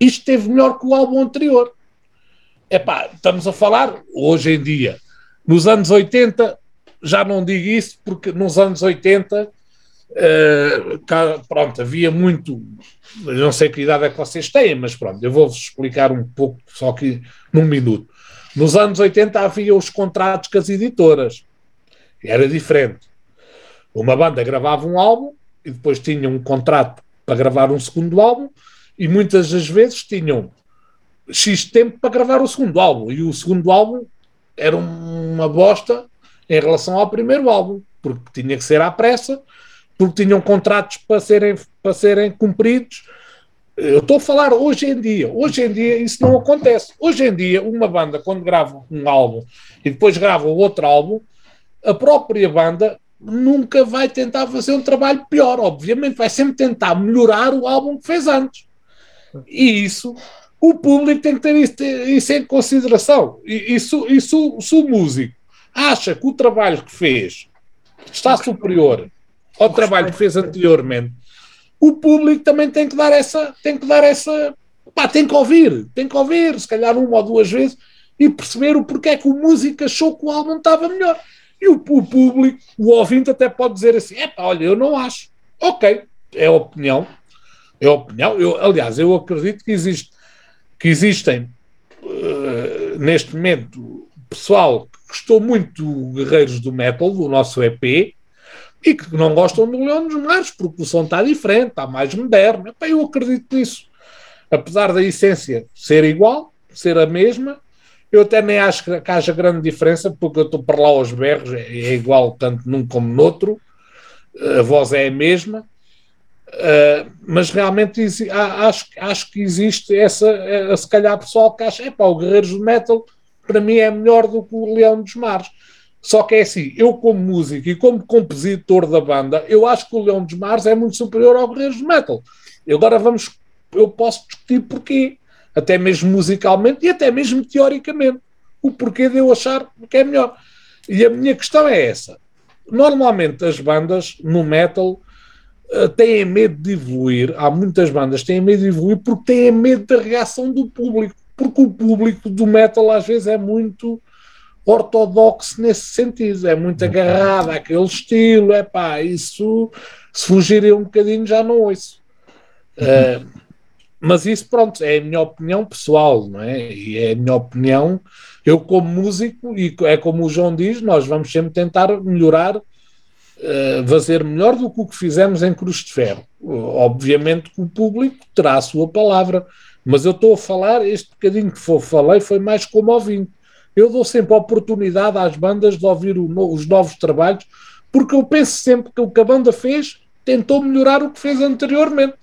isto teve melhor que o álbum anterior. Epá, estamos a falar hoje em dia. Nos anos 80, já não digo isso, porque nos anos 80, uh, eh, cá, pronto, havia muito. Não sei que idade é que vocês têm, mas pronto, eu vou-vos explicar um pouco, só que num minuto. Nos anos 80 havia os contratos com as editoras. Era diferente. Uma banda gravava um álbum e depois tinha um contrato para gravar um segundo álbum e muitas das vezes tinham X tempo para gravar o segundo álbum e o segundo álbum era uma bosta em relação ao primeiro álbum, porque tinha que ser à pressa, porque tinham contratos para serem, para serem cumpridos. Eu estou a falar hoje em dia. Hoje em dia isso não acontece. Hoje em dia, uma banda, quando grava um álbum e depois grava outro álbum, a própria banda nunca vai tentar fazer um trabalho pior, obviamente, vai sempre tentar melhorar o álbum que fez antes. E isso, o público tem que ter isso, isso em consideração. E isso, se o músico acha que o trabalho que fez está superior ao trabalho que fez anteriormente, o público também tem que dar essa, tem que dar essa, pá, tem que ouvir, tem que ouvir, se calhar uma ou duas vezes, e perceber o porquê é que o músico achou que o álbum estava melhor. E o, o público, o ouvinte até pode dizer assim, é olha, eu não acho. Ok, é opinião. É opinião. Eu, aliás, eu acredito que, existe, que existem uh, neste momento pessoal que gostou muito do Guerreiros do Metal, do nosso EP, e que não gostam do Leão dos Mares, porque o som está diferente, está mais moderno. eu acredito nisso. Apesar da essência ser igual, ser a mesma, eu até nem acho que haja grande diferença, porque eu estou para lá aos berros, é, é igual tanto num como no outro, a voz é a mesma, uh, mas realmente acho, acho que existe essa, uh, se calhar pessoal que acha, é pá, o Guerreiros do Metal para mim é melhor do que o Leão dos Mares. Só que é assim, eu como músico e como compositor da banda, eu acho que o Leão dos Mares é muito superior ao Guerreiros do Metal. E agora vamos, eu posso discutir porquê até mesmo musicalmente e até mesmo teoricamente, o porquê de eu achar que é melhor. E a minha questão é essa. Normalmente as bandas no metal uh, têm medo de evoluir. Há muitas bandas que têm medo de evoluir porque têm medo da reação do público. Porque o público do metal às vezes é muito ortodoxo nesse sentido, é muito agarrado àquele estilo, é pá, isso se fugirem um bocadinho já não ouço. Uh, mas isso, pronto, é a minha opinião pessoal, não é? E é a minha opinião. Eu, como músico, e é como o João diz, nós vamos sempre tentar melhorar, uh, fazer melhor do que o que fizemos em Cruz de Ferro. Obviamente que o público terá a sua palavra, mas eu estou a falar, este bocadinho que for, falei foi mais como ouvinte. Eu dou sempre a oportunidade às bandas de ouvir no, os novos trabalhos, porque eu penso sempre que o que a banda fez tentou melhorar o que fez anteriormente.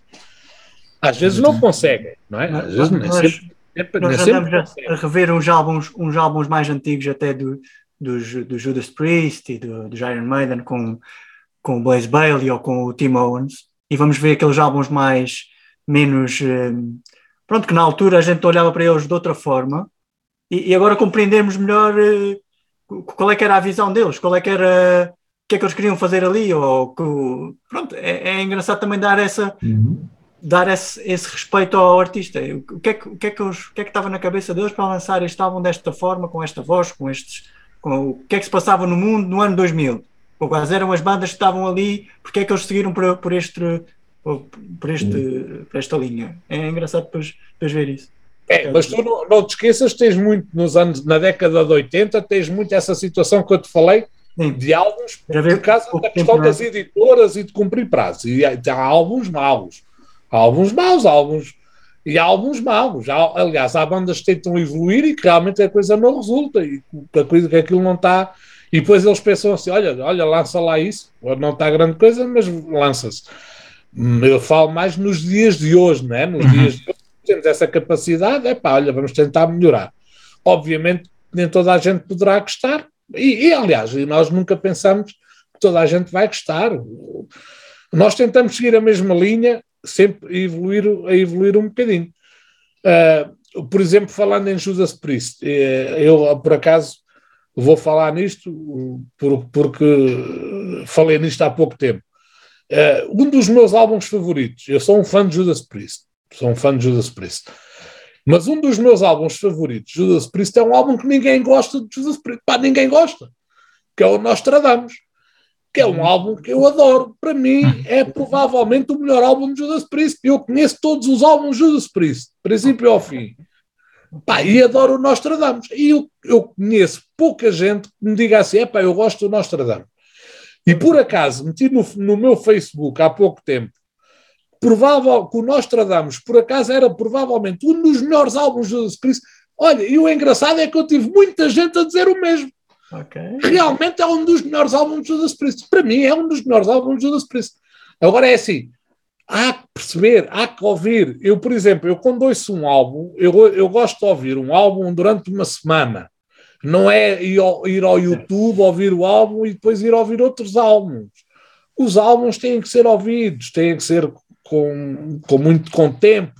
Às vezes não conseguem, não é? Às vezes não é sempre, sempre, nós é sempre a, a rever uns álbuns, uns álbuns mais antigos até do, dos, do Judas Priest e do, do Iron Maiden com, com o Blaze Bailey ou com o Tim Owens e vamos ver aqueles álbuns mais menos um, pronto, que na altura a gente olhava para eles de outra forma e, e agora compreendemos melhor uh, qual é que era a visão deles, qual é que era o que é que eles queriam fazer ali ou que, pronto, é, é engraçado também dar essa uhum dar esse, esse, respeito ao artista. O que, é que, o, que é que os, o que é que estava na cabeça deles para lançar este álbum desta forma, com esta voz, com estes. Com, o que é que se passava no mundo no ano 2000? Quais eram as bandas que estavam ali? Porque é que eles seguiram por, por, este, por, este, por esta linha? É engraçado depois, depois ver isso. É, mas tu não, não, te esqueças, tens muito nos anos, na década de 80, tens muito essa situação que eu te falei Sim. de álbuns por causa da questão das editoras e de cumprir prazos. E há álbuns maus. Há álbuns maus, há álbuns e há álbuns maus. Há, aliás, há bandas que tentam evoluir e que realmente a coisa não resulta e que, a coisa, que aquilo não está. E depois eles pensam assim: olha, olha, lança lá isso, não está grande coisa, mas lança-se. Eu falo mais nos dias de hoje, não é? Nos Uhum. dias de hoje temos essa capacidade, é pá, olha, vamos tentar melhorar. Obviamente, nem toda a gente poderá gostar, e, e, aliás, nós nunca pensamos que toda a gente vai gostar. Nós tentamos seguir a mesma linha, sempre evoluir, a evoluir um bocadinho. Ah, por exemplo, falando em Judas Priest, eh, eu por acaso vou falar nisto por- porque falei nisto há pouco tempo. Eh, um dos meus álbuns favoritos, eu sou um fã de Judas Priest, sou um fã de Judas Priest, mas um dos meus álbuns favoritos, Judas Priest, é um álbum que ninguém gosta de Judas Priest, pá, ninguém gosta, que é o Nostradamus, que é um álbum que eu adoro. Para mim, é provavelmente o melhor álbum de Judas Priest. Eu conheço todos os álbuns de Judas Priest, princípio ao fim. Pá, e adoro o Nostradamus. E eu, eu conheço pouca gente que me diga assim: é pá, eu gosto do Nostradamus. E por acaso, meti no, no meu Facebook há pouco tempo, provável que o Nostradamus, por acaso, era provavelmente um dos melhores álbuns de Judas Priest. Olha, e o engraçado é que eu tive muita gente a dizer o mesmo. Ok. Realmente é um dos melhores álbuns de Judas Priest. Para mim, é um dos melhores álbuns de Judas Priest. Agora é assim: há que perceber, há que ouvir. Eu, por exemplo, eu quando ouço um álbum, eu, eu gosto de ouvir um álbum durante uma semana. Não é ir ao, ir ao YouTube ouvir o álbum e depois ir ouvir outros álbuns. Os álbuns têm que ser ouvidos, têm que ser com, com muito com tempo.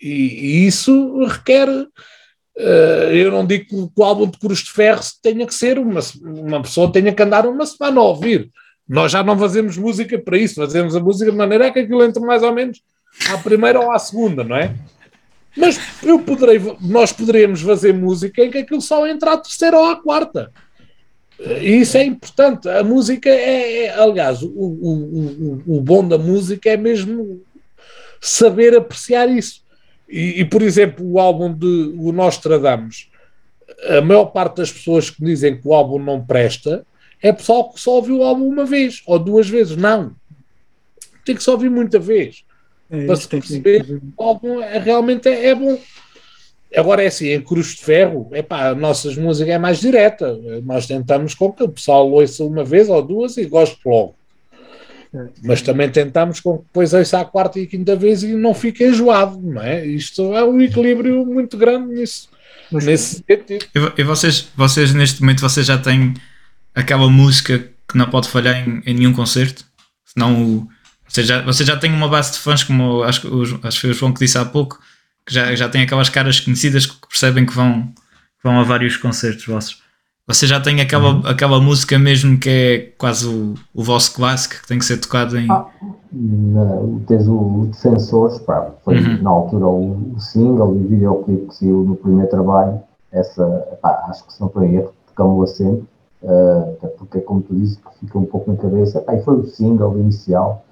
E, e isso requer. eh, eu não digo que o álbum de Cruz de Ferro tenha que ser uma, uma pessoa tenha que andar uma semana a ouvir. Nós já não fazemos música para isso, fazemos a música de maneira que aquilo entre mais ou menos à primeira ou à segunda, não é? Mas eu poderei, nós poderíamos fazer música em que aquilo só entra à terceira ou à quarta. E isso é importante. A música é, é- aliás, o, o, o, o bom da música é mesmo saber apreciar isso. E, e, por exemplo, o álbum de o Nostradamus, a maior parte das pessoas que dizem que o álbum não presta é pessoal que só ouviu o álbum uma vez ou duas vezes. Não. Tem que só ouvir muita vez. É, Para se tem que- perceber o álbum é, realmente é, é bom. Agora é assim, em Cruz de Ferro, epá, a nossa música é mais direta. Nós tentamos com que o pessoal ouça uma vez ou duas e goste logo. Mas também tentamos com que depois ouça a quarta e quinta vez e não fique enjoado, não é? Isto é um equilíbrio muito grande nisso, Mas- nesse sentido. E, vo- e vocês, vocês, neste momento, vocês já têm aquela música que não pode falhar em, em nenhum concerto? Senão, o, vocês, já, vocês já têm uma base de fãs, como acho, acho que foi o João que disse há pouco, que já, já têm aquelas caras conhecidas que percebem que vão, que vão a vários concertos vossos. Vocês já têm aquela, aquela música mesmo que é quase o, o vosso clássico, que tem que ser tocado em. Ah. Tens o Defensores, pá, foi Uhum. na altura o, o single e o videoclipe que saiu no primeiro trabalho. Essa, pá, acho que se não foi erro, tocamos-la sempre, até porque, como tu dizes, que fica um pouco na cabeça. Pá, e foi o single inicial.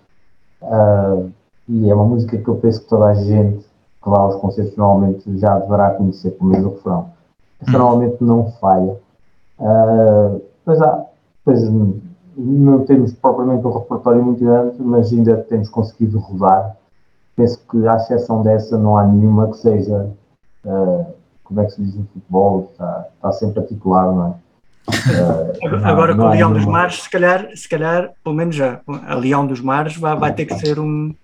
Ah, e é uma música que eu penso que toda a gente que concertos normalmente já deverá conhecer, pelo menos o refrão. Hum. normalmente não falha. Ah, Pois há, pois não temos propriamente um repertório muito grande, mas ainda temos conseguido rodar. Penso que, à exceção dessa, não há nenhuma que seja, ah, como é que se diz no futebol, está, está sempre a titular, não é? Ah, não- Agora não com o Leão dos. Mares, se calhar, se calhar, pelo menos já, a Leão dos Mares vai, vai ter que ser um.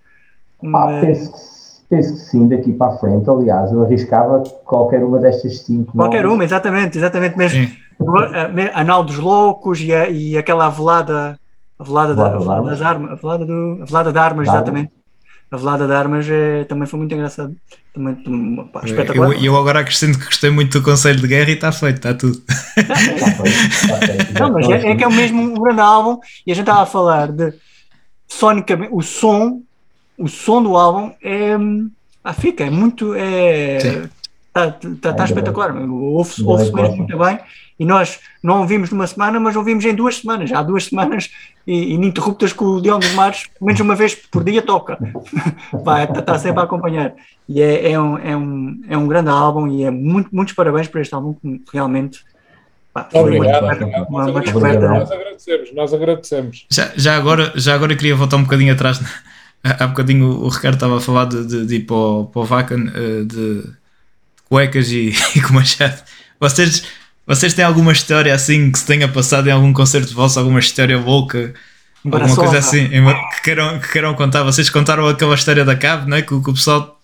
um, Pá, eh, penso, que- penso que sim, daqui para a frente. Aliás, eu arriscava qualquer uma destas cinco. qualquer nomes. uma, exatamente, exatamente mesmo. Sim. A, me- a Nau dos Loucos e, a- e aquela avelada, a velada, da, das armas, a velada, do, a velada de armas, armas. exatamente. A velada de armas é, também foi muito engraçado. Também, também, pá, espetacular. Eu, eu agora acrescento que gostei muito do Conselho de Guerra e está feito, está tudo. Está feito, está feito. Não, mas é, é que é o mesmo um grande álbum e a gente estava a falar de sonicamente, o som, o som do álbum é. Ah, fica, é muito. É, Sim. tá, tá, tá É espetacular. Ouve-se ouve mesmo muito bem. E nós não ouvimos numa semana, mas ouvimos em duas semanas. Há duas semanas e, ininterruptas que o Leão dos Mares, pelo menos uma vez por dia, toca. Está tá sempre a acompanhar. E é, é, um, é, um, é um grande álbum e é muito, muitos parabéns por este álbum que realmente. Pá, foi uma Obrigado. uma, uma Nós descoberta. agradecemos, nós agradecemos. Já, já, agora, já agora eu queria voltar um bocadinho atrás. Há bocadinho o Ricardo estava a falar de, de, de ir para o, para o Vacan eh, de, de cuecas e, e com machado. Vocês, vocês têm alguma história assim que se tenha passado em algum concerto vosso, alguma história louca Alguma coisa assim, que queiram, que queiram contar. Vocês contaram aquela história da cabo, não é? Que, o- que o pessoal.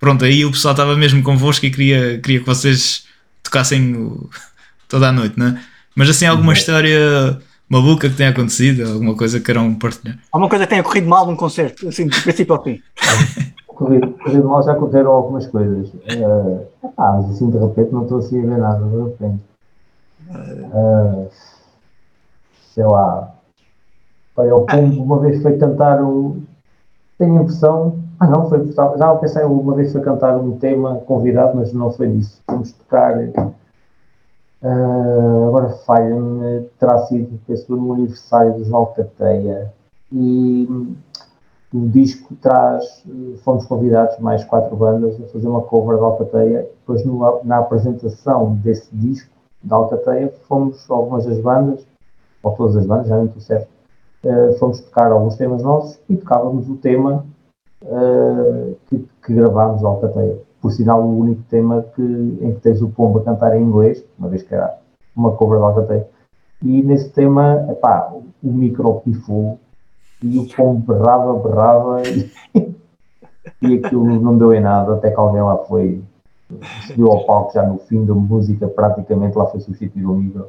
Pronto, aí o pessoal estava mesmo convosco e queria, queria que vocês tocassem o- toda a noite, não é? Mas assim, alguma história maluca que tenha acontecido, alguma coisa que queiram partilhar. Alguma coisa que tenha corrido mal num concerto, assim, do princípio ao fim. Corrido, corrido mal já aconteceram algumas coisas. Eh, epá, mas assim de repente não estou assim a ver nada, de repente. Eh, sei lá. Olha, o Pombo uma vez foi cantar um. Tenho a impressão. Ah não, foi. Já já pensei, uma vez foi cantar um tema convidado, mas não foi disso. Fomos tocar. Eh, agora falha-me, terá sido, penso, no aniversário dos Alcateia. E o disco traz, eh, fomos convidados, mais quatro bandas, a fazer uma cover de Alcateia. Depois, no- na apresentação desse disco da Alcateia, fomos algumas das bandas, ou todas as bandas, já não estou certo, eh, fomos tocar alguns temas nossos e tocávamos o tema eh, que, que gravámos da Alcateia. Por sinal, o único tema que, em que tens o Pombo a cantar em inglês, uma vez que era uma cover da Alcateia. E nesse tema, epá, o micro pifou e o pombo berrava, berrava e, e aquilo não deu em nada, até que alguém lá foi, subiu ao palco já no fim da música, praticamente lá foi substituir o micro.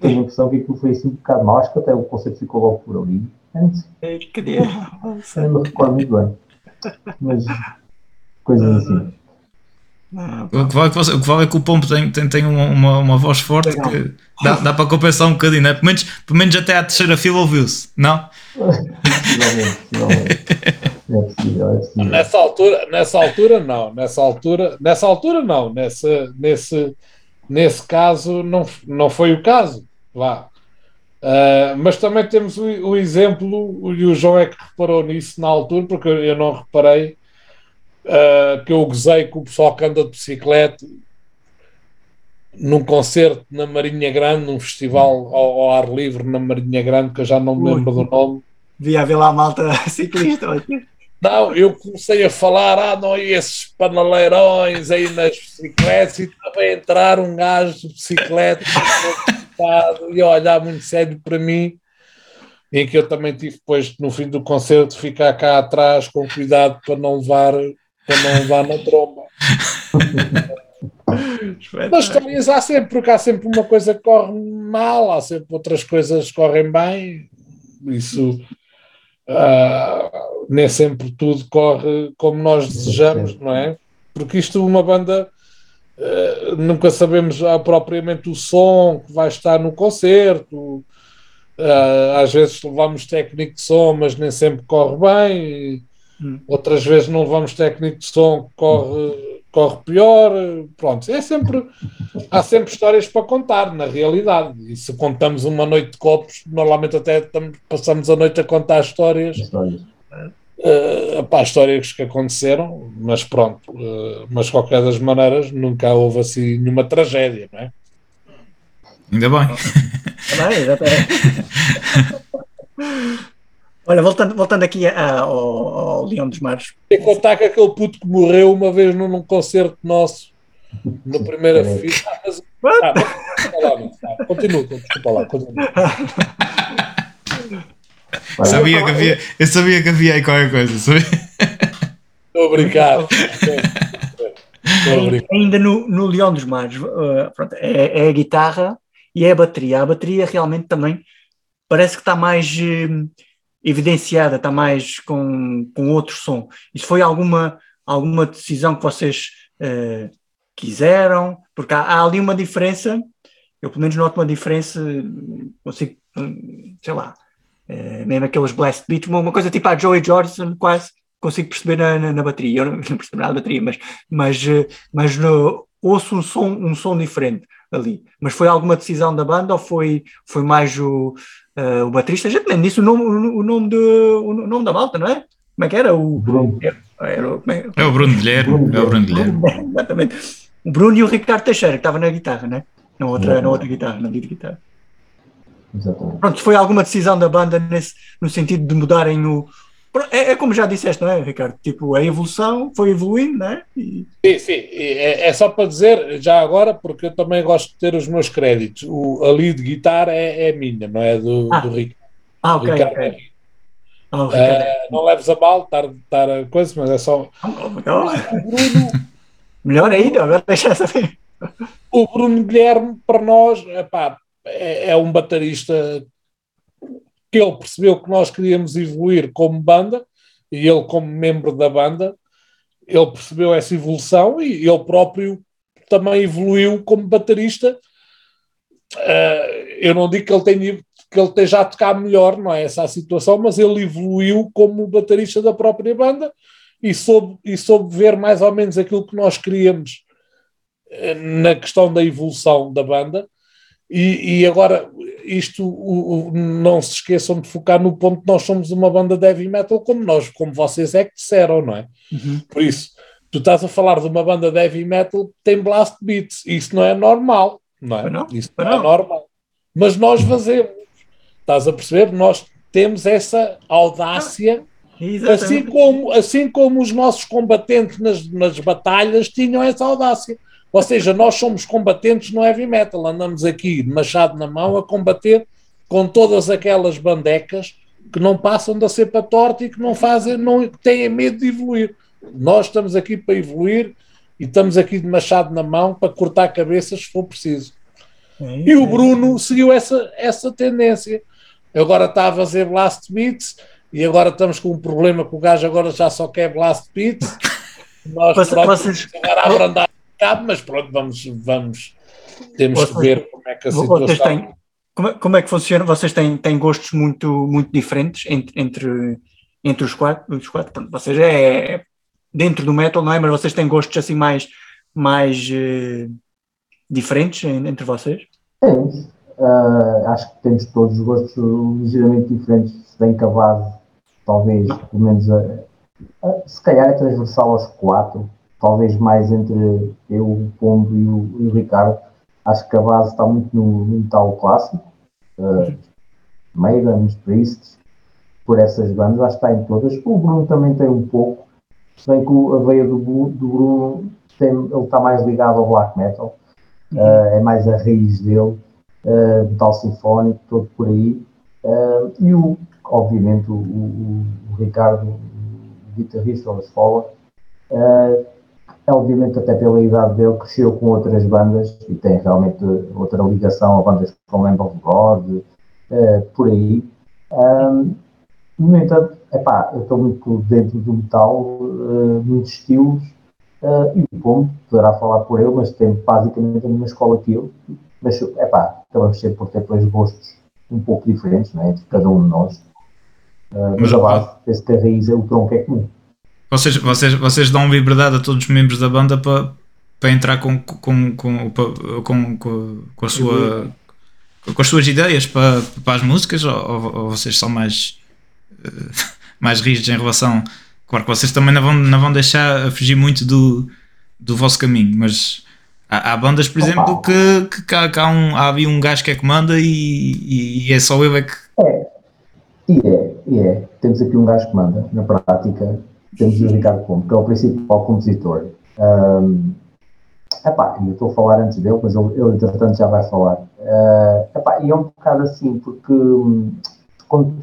Tenho a impressão que aquilo foi assim um bocado mau, acho que até o conceito ficou logo por ali. Antes, Que dia. não me recordo muito bem. Mas coisas assim. Ah, O que vale é que, você- o que, vale é que o Pombo tem, tem, tem uma, uma, uma voz forte Legal. que dá, dá para compensar um bocadinho, não é? Pelo menos, pelo menos até à terceira fila ouviu-se, não? Possivelmente. É possível, é possível. Nessa altura, nessa altura não, nessa altura, nessa altura não, nesse, nesse, nesse caso não, não foi o caso, vá. Ah, mas também temos o, o exemplo, e o João é que reparou nisso na altura, porque eu não reparei, ah, que eu gozei com o pessoal que anda de bicicleta num concerto na Marinha Grande, num festival ao, ao ar livre na Marinha Grande, que eu já não me Ui. lembro do nome. Devia haver lá a malta ciclista. olha. Não, eu comecei a falar, ah, não, e esses panaleirões aí nas bicicletas, e estava a entrar um gajo de bicicleta e a olhar muito sério para mim, em que eu também tive depois, no fim do concerto, ficar cá atrás com cuidado para não levar, para não levar na tromba. Mas histórias há sempre, porque há sempre uma coisa que corre mal, há sempre outras coisas que correm bem. Isso ah, nem sempre tudo corre como nós desejamos, não é? Porque isto, uma banda, ah, nunca sabemos ah, propriamente o som que vai estar no concerto. Ah, às vezes levamos técnico de som, mas nem sempre corre bem. Hum. Outras vezes não levamos técnico de som que corre, corre pior. Pronto, é sempre, há sempre histórias para contar, na realidade. E se contamos uma noite de copos, normalmente até estamos- passamos a noite a contar histórias, Histórias. uh, pá, histórias que aconteceram, mas pronto. uh, mas de qualquer das maneiras, nunca houve assim nenhuma tragédia, não é? Ainda bem. Tá bem, exatamente. Olha, voltando, voltando aqui a- ao, ao Leão dos Mares. Tem que contar que aquele puto que morreu uma vez num, num concerto nosso, na primeira fila. Ah, mas, ah, mas- tá, continua, desculpa lá, continua. Olha, Sabia que havia, eu sabia que havia aí qualquer coisa. Sabia? Estou a brincar. Estou a brincar. Ainda no, no Leão dos Mares, uh, pronto, é, é a guitarra e é a bateria. A bateria realmente também parece que está mais hum, evidenciada, está mais com, com outro som. Isso foi alguma, alguma decisão que vocês uh, quiseram? Porque há, há ali uma diferença, eu pelo menos noto uma diferença, consigo, sei lá, eh, mesmo aqueles blast beats, uma, uma coisa tipo a Joey Jordison, quase consigo perceber na, na, na bateria. Eu não, não percebo nada da bateria, mas, mas, eh, mas no, ouço um som, um som diferente ali. Mas foi alguma decisão da banda ou foi, foi mais o, eh, o baterista? A gente nem disse o nome, o, nome de, o nome da malta, não é? Como é que era? O, Bruno. era, o- como é- É o Bruno Guilherme. É o Bruno Guilherme. Exatamente. O Bruno e o Ricardo Teixeira, que estava na guitarra, né? Na outra, na outra guitarra, na lead guitarra. Exatamente. Pronto, foi alguma decisão da banda nesse, no sentido de mudarem o. É, é como já disseste, não é, Ricardo? Tipo, a evolução foi evoluindo, não é? E, Sim, sim, é, é só para dizer, já agora, porque eu também gosto de ter os meus créditos. O, a lead guitar é, é minha, não é do, Ah. do Rico. Ah, ok. Ricardo ok. é- Ah, o Ricardo. Ah, não leves a mal estar, estar a coisa, mas é só. Oh, melhor, O Bruno, melhor ainda, agora deixa saber. o Bruno Guilherme, para nós, epá, é, é um baterista que ele percebeu que nós queríamos evoluir como banda, e ele, como membro da banda, ele percebeu essa evolução e ele próprio também evoluiu como baterista. Ah, eu não digo que ele, tenha, que ele esteja a tocar melhor, não é essa a situação, mas ele evoluiu como baterista da própria banda e soube, e soube ver mais ou menos aquilo que nós queríamos eh, na questão da evolução da banda. E, e agora, isto o- o- não se esqueçam de focar no ponto que nós somos uma banda de heavy metal, como nós, como vocês é que disseram, não é? Uhum. Por isso, tu estás a falar de uma banda de heavy metal que tem blast beats. Isso não é normal, não é? Não, Isso pois não é não. normal. Mas nós fazemos. Estás a perceber? Nós temos essa audácia, assim Exatamente. como, assim como os nossos combatentes nas, nas batalhas tinham essa audácia. Ou seja, nós somos combatentes no heavy metal, andamos aqui de machado na mão a combater com todas aquelas bandecas que não passam da cepa torta e que não fazem, não têm medo de evoluir. Nós estamos aqui para evoluir e estamos aqui de machado na mão para cortar cabeças se for preciso. E o Bruno seguiu essa, essa tendência. Agora está a fazer blast beats e agora estamos com um problema que o gajo agora já só quer blast beats. Nós Vocês- vocês- agora a abrandar cabo, mas pronto, vamos, vamos temos que Vocês- ver como é que a Vocês situação. têm, como, é- como é que funciona? Vocês têm, têm gostos muito, muito diferentes entre, entre, entre os quatro? Os quatro? Pronto, vocês é, é dentro do metal, não é? Mas vocês têm gostos assim mais, mais eh, diferentes en- entre vocês? Temos. Ah, acho que temos todos os gostos ligeiramente diferentes, se bem que a base, talvez, pelo menos, a- a- se calhar é transversal aos quatro, talvez mais entre eu, o Pombo e o, e o Ricardo. Acho que a base está muito no, no metal clássico, uh, Maiden, os Priests, por essas bandas, acho que está em todas. O Bruno também tem um pouco, se bem que a veia do, do Bruno tem, ele está mais ligado ao black metal, uh, é mais a raiz dele uh, metal sinfónico, todo por aí. Uh, e o, obviamente o, o- o Ricardo, o guitarrista ou escola, uh, obviamente até pela idade dele, cresceu com outras bandas e tem realmente outra ligação a bandas como Lamb of God, uh, por aí. Um, no entanto, epá, eu estou muito dentro do metal, uh, muitos estilos, uh, e o Pombo poderá falar por ele, mas tem basicamente a mesma escola que eu. Mas, epá, acabamos sempre por ter depois gostos um pouco diferentes, não é? Entre cada um de nós. Uh, mas Mas, a base, penso que a raiz é o tronco é comum. Vocês, vocês, vocês dão liberdade a todos os membros da banda para, para entrar com, com, com, com, com, com, a sua, com as suas ideias para, para as músicas ou, ou- vocês são mais, eh, mais rígidos em relação. Claro que vocês também não vão, não vão deixar a fugir muito do, do vosso caminho, mas há, há bandas, por exemplo, que, que, que há, que há, um, há ali um gajo que é que manda e, e, e é só ele é que. E é, e é. Temos aqui um gajo que manda, na prática, temos o Ricardo Pombo, que é o principal compositor. Um, epá, e eu estou a falar antes dele, mas ele, ele entretanto já vai falar. Uh, epá, e é um bocado assim, porque hum, quando,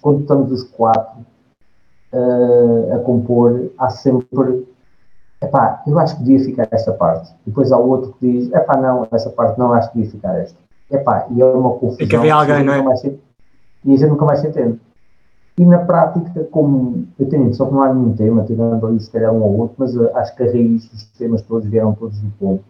quando estamos os quatro uh, a compor, há sempre. Epá, eu acho que devia ficar esta parte. Depois há outro que diz: epá, não, essa parte não, acho que devia ficar esta. Epá, e é uma confusão. Tem que haver alguém, não é? E a gente nunca mais se entende. E na prática, como eu tenho impressão que não há nenhum tema, tirando ali se calhar um ou outro, mas uh, acho que a raiz dos temas todos vieram todos do ponto.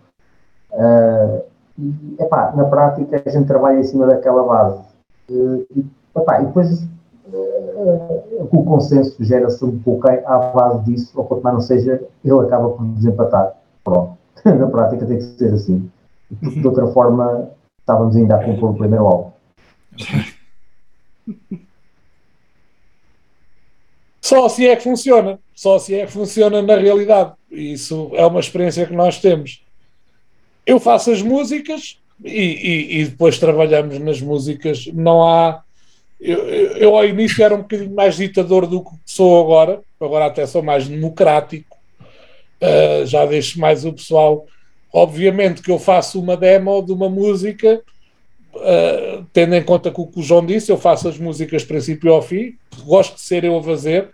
Uh, e, epá, na prática a gente trabalha em cima daquela base. Uh, e, epá, e depois uh, o consenso gera-se um pouco à base disso, ou quanto mais não seja, ele acaba por desempatar. Pronto. na prática tem que ser assim. Porque de outra forma estávamos ainda a compor o primeiro álbum. Só assim é que funciona. Só assim é que funciona na realidade. Isso é uma experiência que nós temos. Eu faço as músicas e, e- e depois trabalhamos nas músicas. Não há. Eu, eu- ao início era um bocadinho mais ditador do que sou agora. Agora até sou mais democrático. Uh, já deixo mais o pessoal. Obviamente que eu faço uma demo de uma música uh, tendo em conta que o que o João disse, eu faço as músicas princípio ao fim, gosto de ser eu a fazer,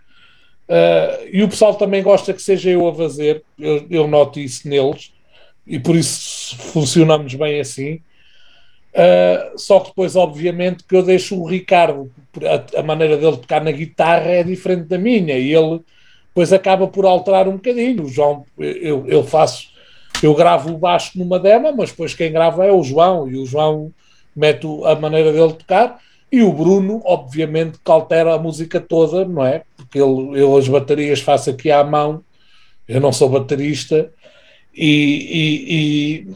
uh, e o pessoal também gosta que seja eu a fazer, eu, eu noto isso neles, e por isso funcionamos bem assim. Uh, só que depois, obviamente, que eu deixo o Ricardo, a, a, maneira dele tocar na guitarra é diferente da minha, e ele depois acaba por alterar um bocadinho. O João, eu, eu faço, eu gravo o baixo numa dema, mas depois quem grava é o João, e o João mete a maneira dele tocar, e o Bruno, obviamente, que altera a música toda, não é? Porque ele, eu as baterias faço aqui à mão, eu não sou baterista, e, e, e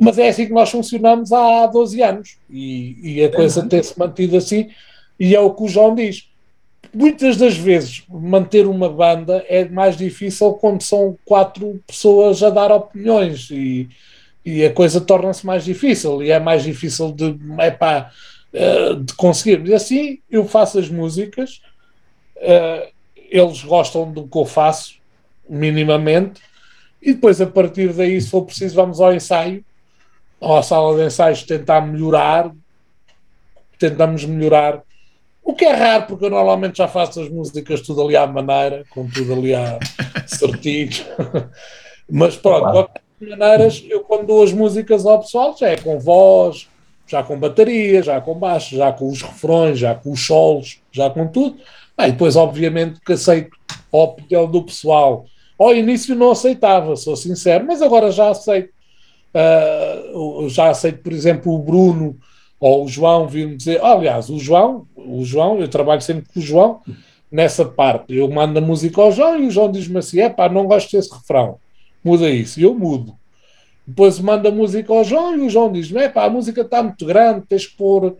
mas é assim que nós funcionamos há 12 anos. E, e a coisa tem-se mantido assim, e é o que o João diz. Muitas das vezes manter uma banda é mais difícil quando são quatro pessoas a dar opiniões. E, e a coisa torna-se mais difícil. E é mais difícil de, epá, eh, de conseguir. E assim eu faço as músicas, eh, eles gostam do que eu faço, minimamente, e depois a partir daí, se for preciso, vamos ao ensaio à sala de ensaios tentar melhorar, tentamos melhorar, o que é raro, porque eu normalmente já faço as músicas tudo ali à maneira, com tudo ali à certinho. Mas pronto, de qualquer maneiras, eu quando dou as músicas ao pessoal, já é com voz, já com bateria, já com baixo, já com os refrões, já com os solos, já com tudo. Bem, depois, obviamente, que aceito a opinião do pessoal. Ao início não aceitava, sou sincero, mas agora já aceito. Uh, já aceito, por exemplo, o Bruno ou o João vir-me dizer, aliás, o João, o João, eu trabalho sempre com o João nessa parte. Eu mando a música ao João e o João diz-me assim: é pá, não gosto desse refrão, muda isso. E eu mudo. Depois manda a música ao João e o João diz-me: é pá, a música está muito grande, tens que pôr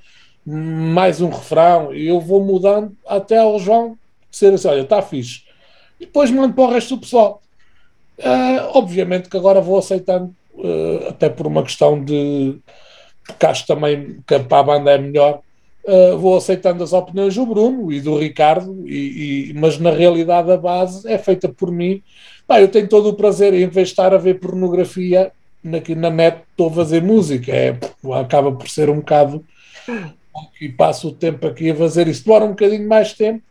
mais um refrão. E eu vou mudando até ao João ser assim: olha, está fixe. E depois mando para o resto do pessoal. Uh, obviamente que agora vou aceitando uh, até por uma questão de porque acho também que para a banda é melhor. Uh, vou aceitando as opiniões do Bruno e do Ricardo, e, e, mas na realidade a base é feita por mim. Bah, eu tenho todo o prazer em vez de estar a ver pornografia na, na net, estou a fazer música. É, acaba por ser um bocado e passo o tempo aqui a fazer isso. Demora um bocadinho mais tempo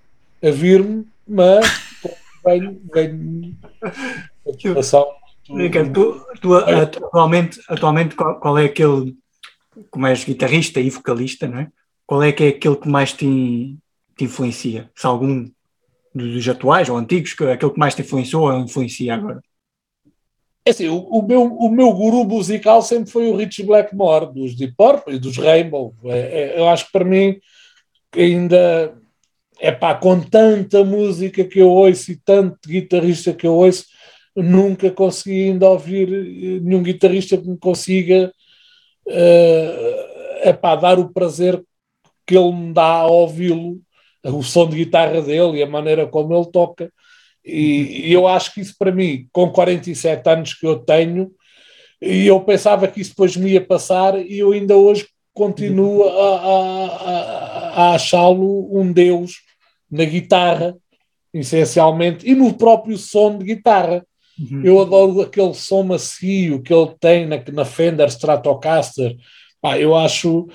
a vir-me, mas venho, venho Ricardo, tu, tu atualmente, atualmente qual, qual, é aquele, como és guitarrista e vocalista, não é? Qual é que é aquele que mais te, te influencia? Se algum dos atuais ou antigos, que, aquele que mais te influenciou ou influencia agora? É assim, o, o, meu, o meu guru musical sempre foi o Rich Blackmore, dos Deep Purple e dos Rainbow. É, é, eu acho que para mim ainda é pá, com tanta música que eu ouço e tanto guitarrista que eu ouço, nunca consegui ainda ouvir eh, nenhum guitarrista que me consiga uh, epá, dar o prazer que ele me dá a ouvi-lo, o som de guitarra dele e a maneira como ele toca. E, e, eu acho que isso para mim, com 47 anos que eu tenho, e eu pensava que isso depois me ia passar, e eu ainda hoje continuo a, a, a, a achá-lo um deus na guitarra, essencialmente, e no próprio som de guitarra. Uhum. Eu adoro aquele som macio que ele tem na, na Fender Stratocaster. Pá, eu acho.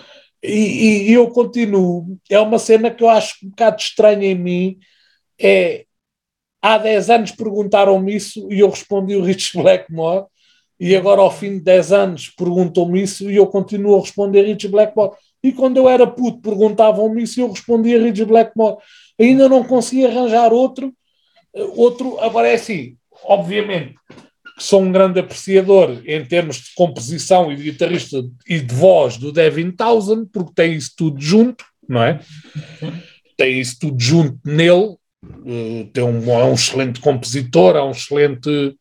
E, e, eu continuo. É uma cena que eu acho um bocado estranha em mim. É. Há 10 anos perguntaram-me isso e eu respondi o Rich Blackmore. E agora, ao fim de 10 anos, perguntam-me isso e eu continuo a responder Rich Blackmore. E quando eu era puto, perguntavam-me isso e eu respondia Rich Blackmore. Ainda não consegui arranjar outro. Outro, agora é assim, obviamente, sou um grande apreciador em termos de composição e de guitarrista e de voz do Devin Townsend, porque tem isso tudo junto, não é? Tem isso tudo junto nele. Tem um, é um excelente compositor, é um excelente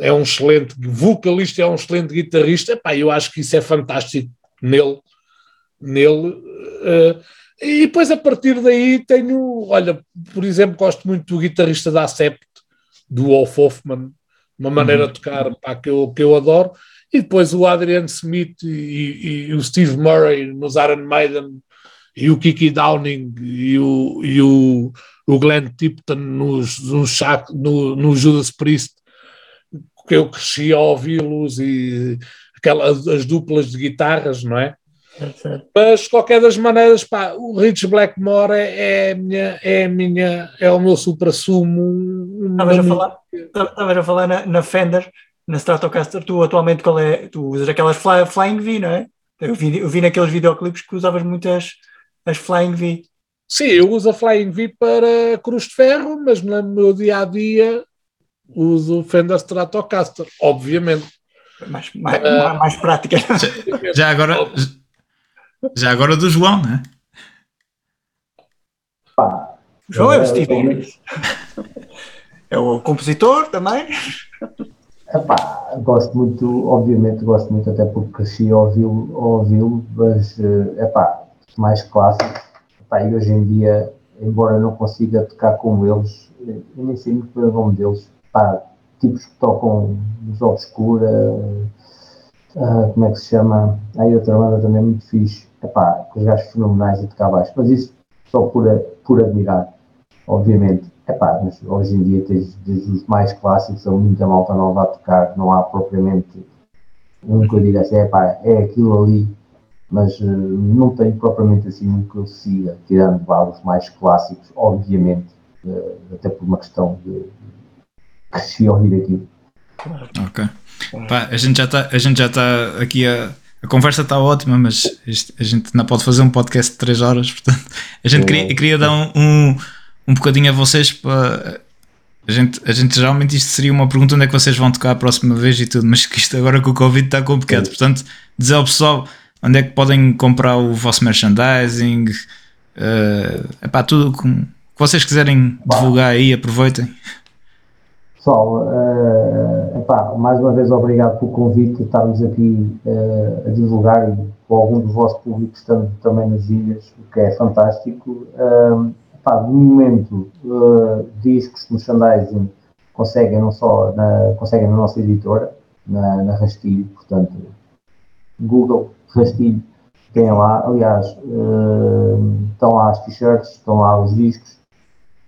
é um excelente vocalista, é um excelente guitarrista. Epá, eu acho que isso é fantástico nele. nele uh, e depois a partir daí tenho, olha, por exemplo, gosto muito do guitarrista da Acept, do Wolf Hoffman, uma maneira uhum. de tocar pá, que, eu, que eu adoro, e depois o Adrian Smith e, e, e o Steve Murray nos Iron Maiden, e o Kiki Downing e o, e o, o Glenn Tipton nos, nos, no, no Judas Priest, que eu cresci a ouvi-los, e aquelas as duplas de guitarras, não é? Mas, de qualquer das maneiras, pá, o Rich Blackmore é, é, a minha, é, minha, é o meu supra-sumo. Estavas a falar, estavas a falar na, na, Fender, na Stratocaster, tu atualmente qual é? Tu usas aquelas fly, Flying V, não é? Eu vi, eu vi naqueles videoclipes que usavas muitas as Flying V. Sim, eu uso a Flying V para cruz de ferro, mas no meu dia a dia uso o Fender Stratocaster, obviamente. Mais, mais, uh, mais prática. Já, já, agora, já agora do João, né? O João é o Steve É o compositor também. Epá, gosto muito, obviamente gosto muito, até porque cresci a ouvi-lo, ouvi mas é epá, mais clássicos. Epá, e hoje em dia, embora não consiga tocar como eles, eu nem sei muito bem o nome deles, epá, tipos que tocam nos obscura, uh, como é que se chama? Aí outra banda também muito fixe, epá, com os gajos fenomenais a tocar baixo, mas isso só por, por admirar, obviamente. Epá, mas hoje em dia tens desde os mais clássicos a muita malta nova a tocar, não há propriamente um que eu diga assim, epá, é aquilo ali, mas uh, não tenho propriamente assim um que eu siga, tirando os mais clássicos, obviamente, uh, até por uma questão de cresci a ouvir aquilo. Ok. Pá, a gente já está a gente já está aqui a a conversa está ótima, mas isto, a gente não pode fazer um podcast de 3 horas, portanto, a gente queria, queria dar um, um, um bocadinho a vocês para. A gente, a gente geralmente isto seria uma pergunta onde é que vocês vão tocar a próxima vez e tudo, mas que isto agora com o Covid está complicado. Sim. Portanto, dizer ao pessoal onde é que podem comprar o vosso merchandising, uh, epá, tudo que vocês quiserem divulgar aí, aproveitem. Pessoal, uh, epá, mais uma vez obrigado pelo convite de estarmos aqui uh, a divulgar e com algum do vosso público estando também nas ilhas, o que é fantástico. Uh, epá, de momento, uh, discos, merchandising, conseguem não só na, conseguem na nossa editora, na, na Rastilho, portanto, Google, Rastilho, tem lá, aliás, estão lá as t-shirts, estão lá os discos,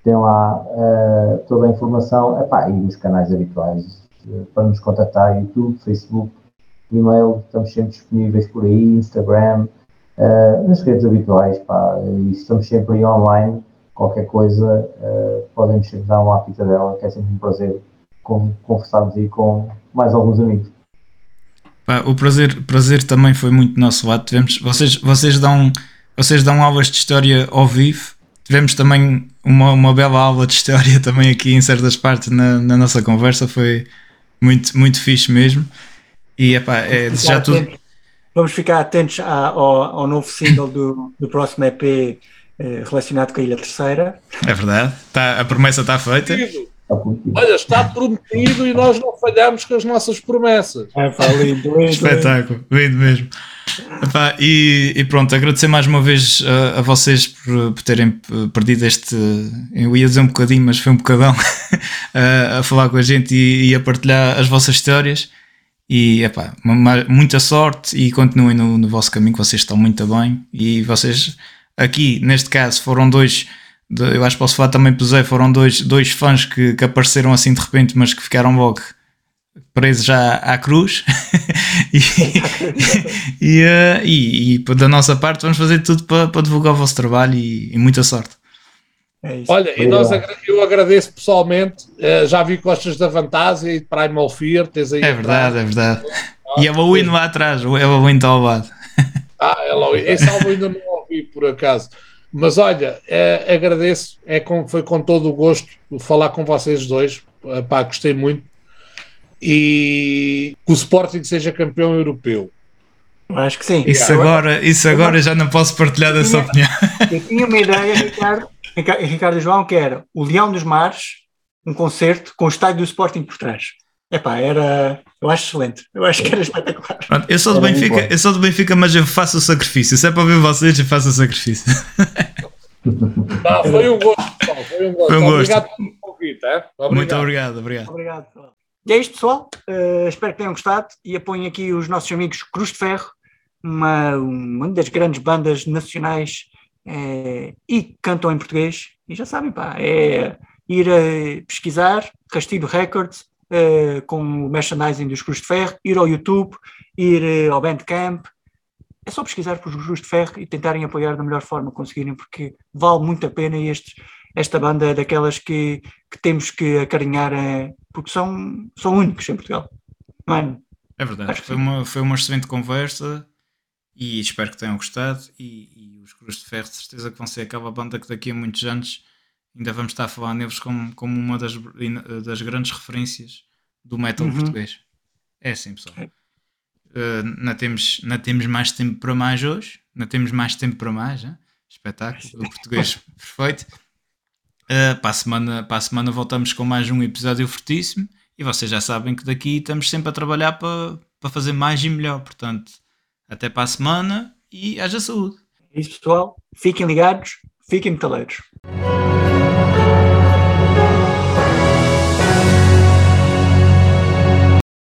tem lá uh, toda a informação epá, e nos canais habituais uh, para nos contactar, YouTube, Facebook, e-mail, estamos sempre disponíveis por aí, Instagram, uh, nas redes habituais, pá, e estamos sempre aí online, qualquer coisa, podem sempre dar uma apita dela, que é sempre um prazer conversarmos aí com mais alguns amigos. O prazer, prazer também foi muito nosso lado. Tivemos, vocês, vocês, dão, vocês dão aulas de história ao vivo tivemos também uma, uma bela aula de história também aqui em certas partes na, na nossa conversa, foi muito, muito fixe mesmo. E epá, é, já tudo. Vamos ficar atentos ao, ao novo single do, do próximo EP eh, relacionado com a Ilha Terceira. É verdade, tá, a promessa está feita. Olha, está prometido e nós não falhamos com as nossas promessas. É, pá, lindo, lindo, Espetáculo, lindo mesmo. Epá, e, e, pronto, agradecer mais uma vez a, a vocês por, por, terem perdido este. Eu ia dizer um bocadinho, mas foi um bocadão a, a, falar com a gente e, e, a partilhar as vossas histórias. E epá, uma, muita sorte e continuem no, no vosso caminho, que vocês estão muito bem. E vocês, aqui neste caso, foram dois eu acho que posso falar também para o Zé, foram dois, dois fãs que, que apareceram assim de repente, mas que ficaram logo presos já à cruz e, e, uh, e, e, da nossa parte vamos fazer tudo para, para divulgar o vosso trabalho e, e muita sorte. É Olha, e nós, eu agradeço pessoalmente, uh, já vi Costas da Vantagem e Primal Fear, tens aí. É verdade, é verdade. Ah, e a Halloween lá atrás, o Halloween está ao lado. Ah, esse álbum ainda não ouvi por acaso. Mas olha, é, agradeço, é com, foi com todo o gosto falar com vocês dois, pá, gostei muito. E que o Sporting seja campeão europeu. Acho que sim. Isso agora, isso agora já não posso partilhar dessa tinha, opinião. Eu tinha uma ideia, Ricardo, Ricardo e João, que era o Leão dos Mares, um concerto com o estádio do Sporting por trás. Epá, era. Eu acho excelente. Eu acho que era espetacular. Pronto, eu sou do Benfica, eu sou do Benfica, mas eu faço o sacrifício. Se é para ver vocês, eu faço o sacrifício. Tá, foi um gosto, pessoal. Foi um gosto. Foi um gosto. Obrigado pelo convite. É? Obrigado. Muito obrigado, obrigado. Obrigado. E é isto, pessoal. Uh, espero que tenham gostado e apoiem aqui os nossos amigos Cruz de Ferro, uma, uma das grandes bandas nacionais é, e cantam em português. E já sabem, pá, é ir a pesquisar Castilho Records uh, com o merchandising dos Cruz de Ferro, ir ao YouTube, ir uh, ao Bandcamp, é só pesquisar por Cruz de Ferro e tentarem apoiar da melhor forma que conseguirem, porque vale muito a pena este, esta banda é daquelas que, que temos que acarinhar, é, porque são, são únicos em Portugal. Mano, é verdade, foi uma, foi uma excelente conversa e espero que tenham gostado. E, e os Cruz de Ferro, de certeza que vão ser aquela banda que daqui a muitos anos ainda vamos estar a falar neles como, como uma das, das grandes referências do metal uhum. português. É assim, pessoal. Uh, não, temos, não temos mais tempo para mais hoje, não temos mais tempo para mais. Hein? Espetáculo, o português perfeito. Uh, para, a semana, para a semana voltamos com mais um episódio fortíssimo e vocês já sabem que daqui estamos sempre a trabalhar para, para fazer mais e melhor. Portanto, até para a semana e haja saúde. É isso, pessoal. Fiquem ligados, fiquem metaleiros.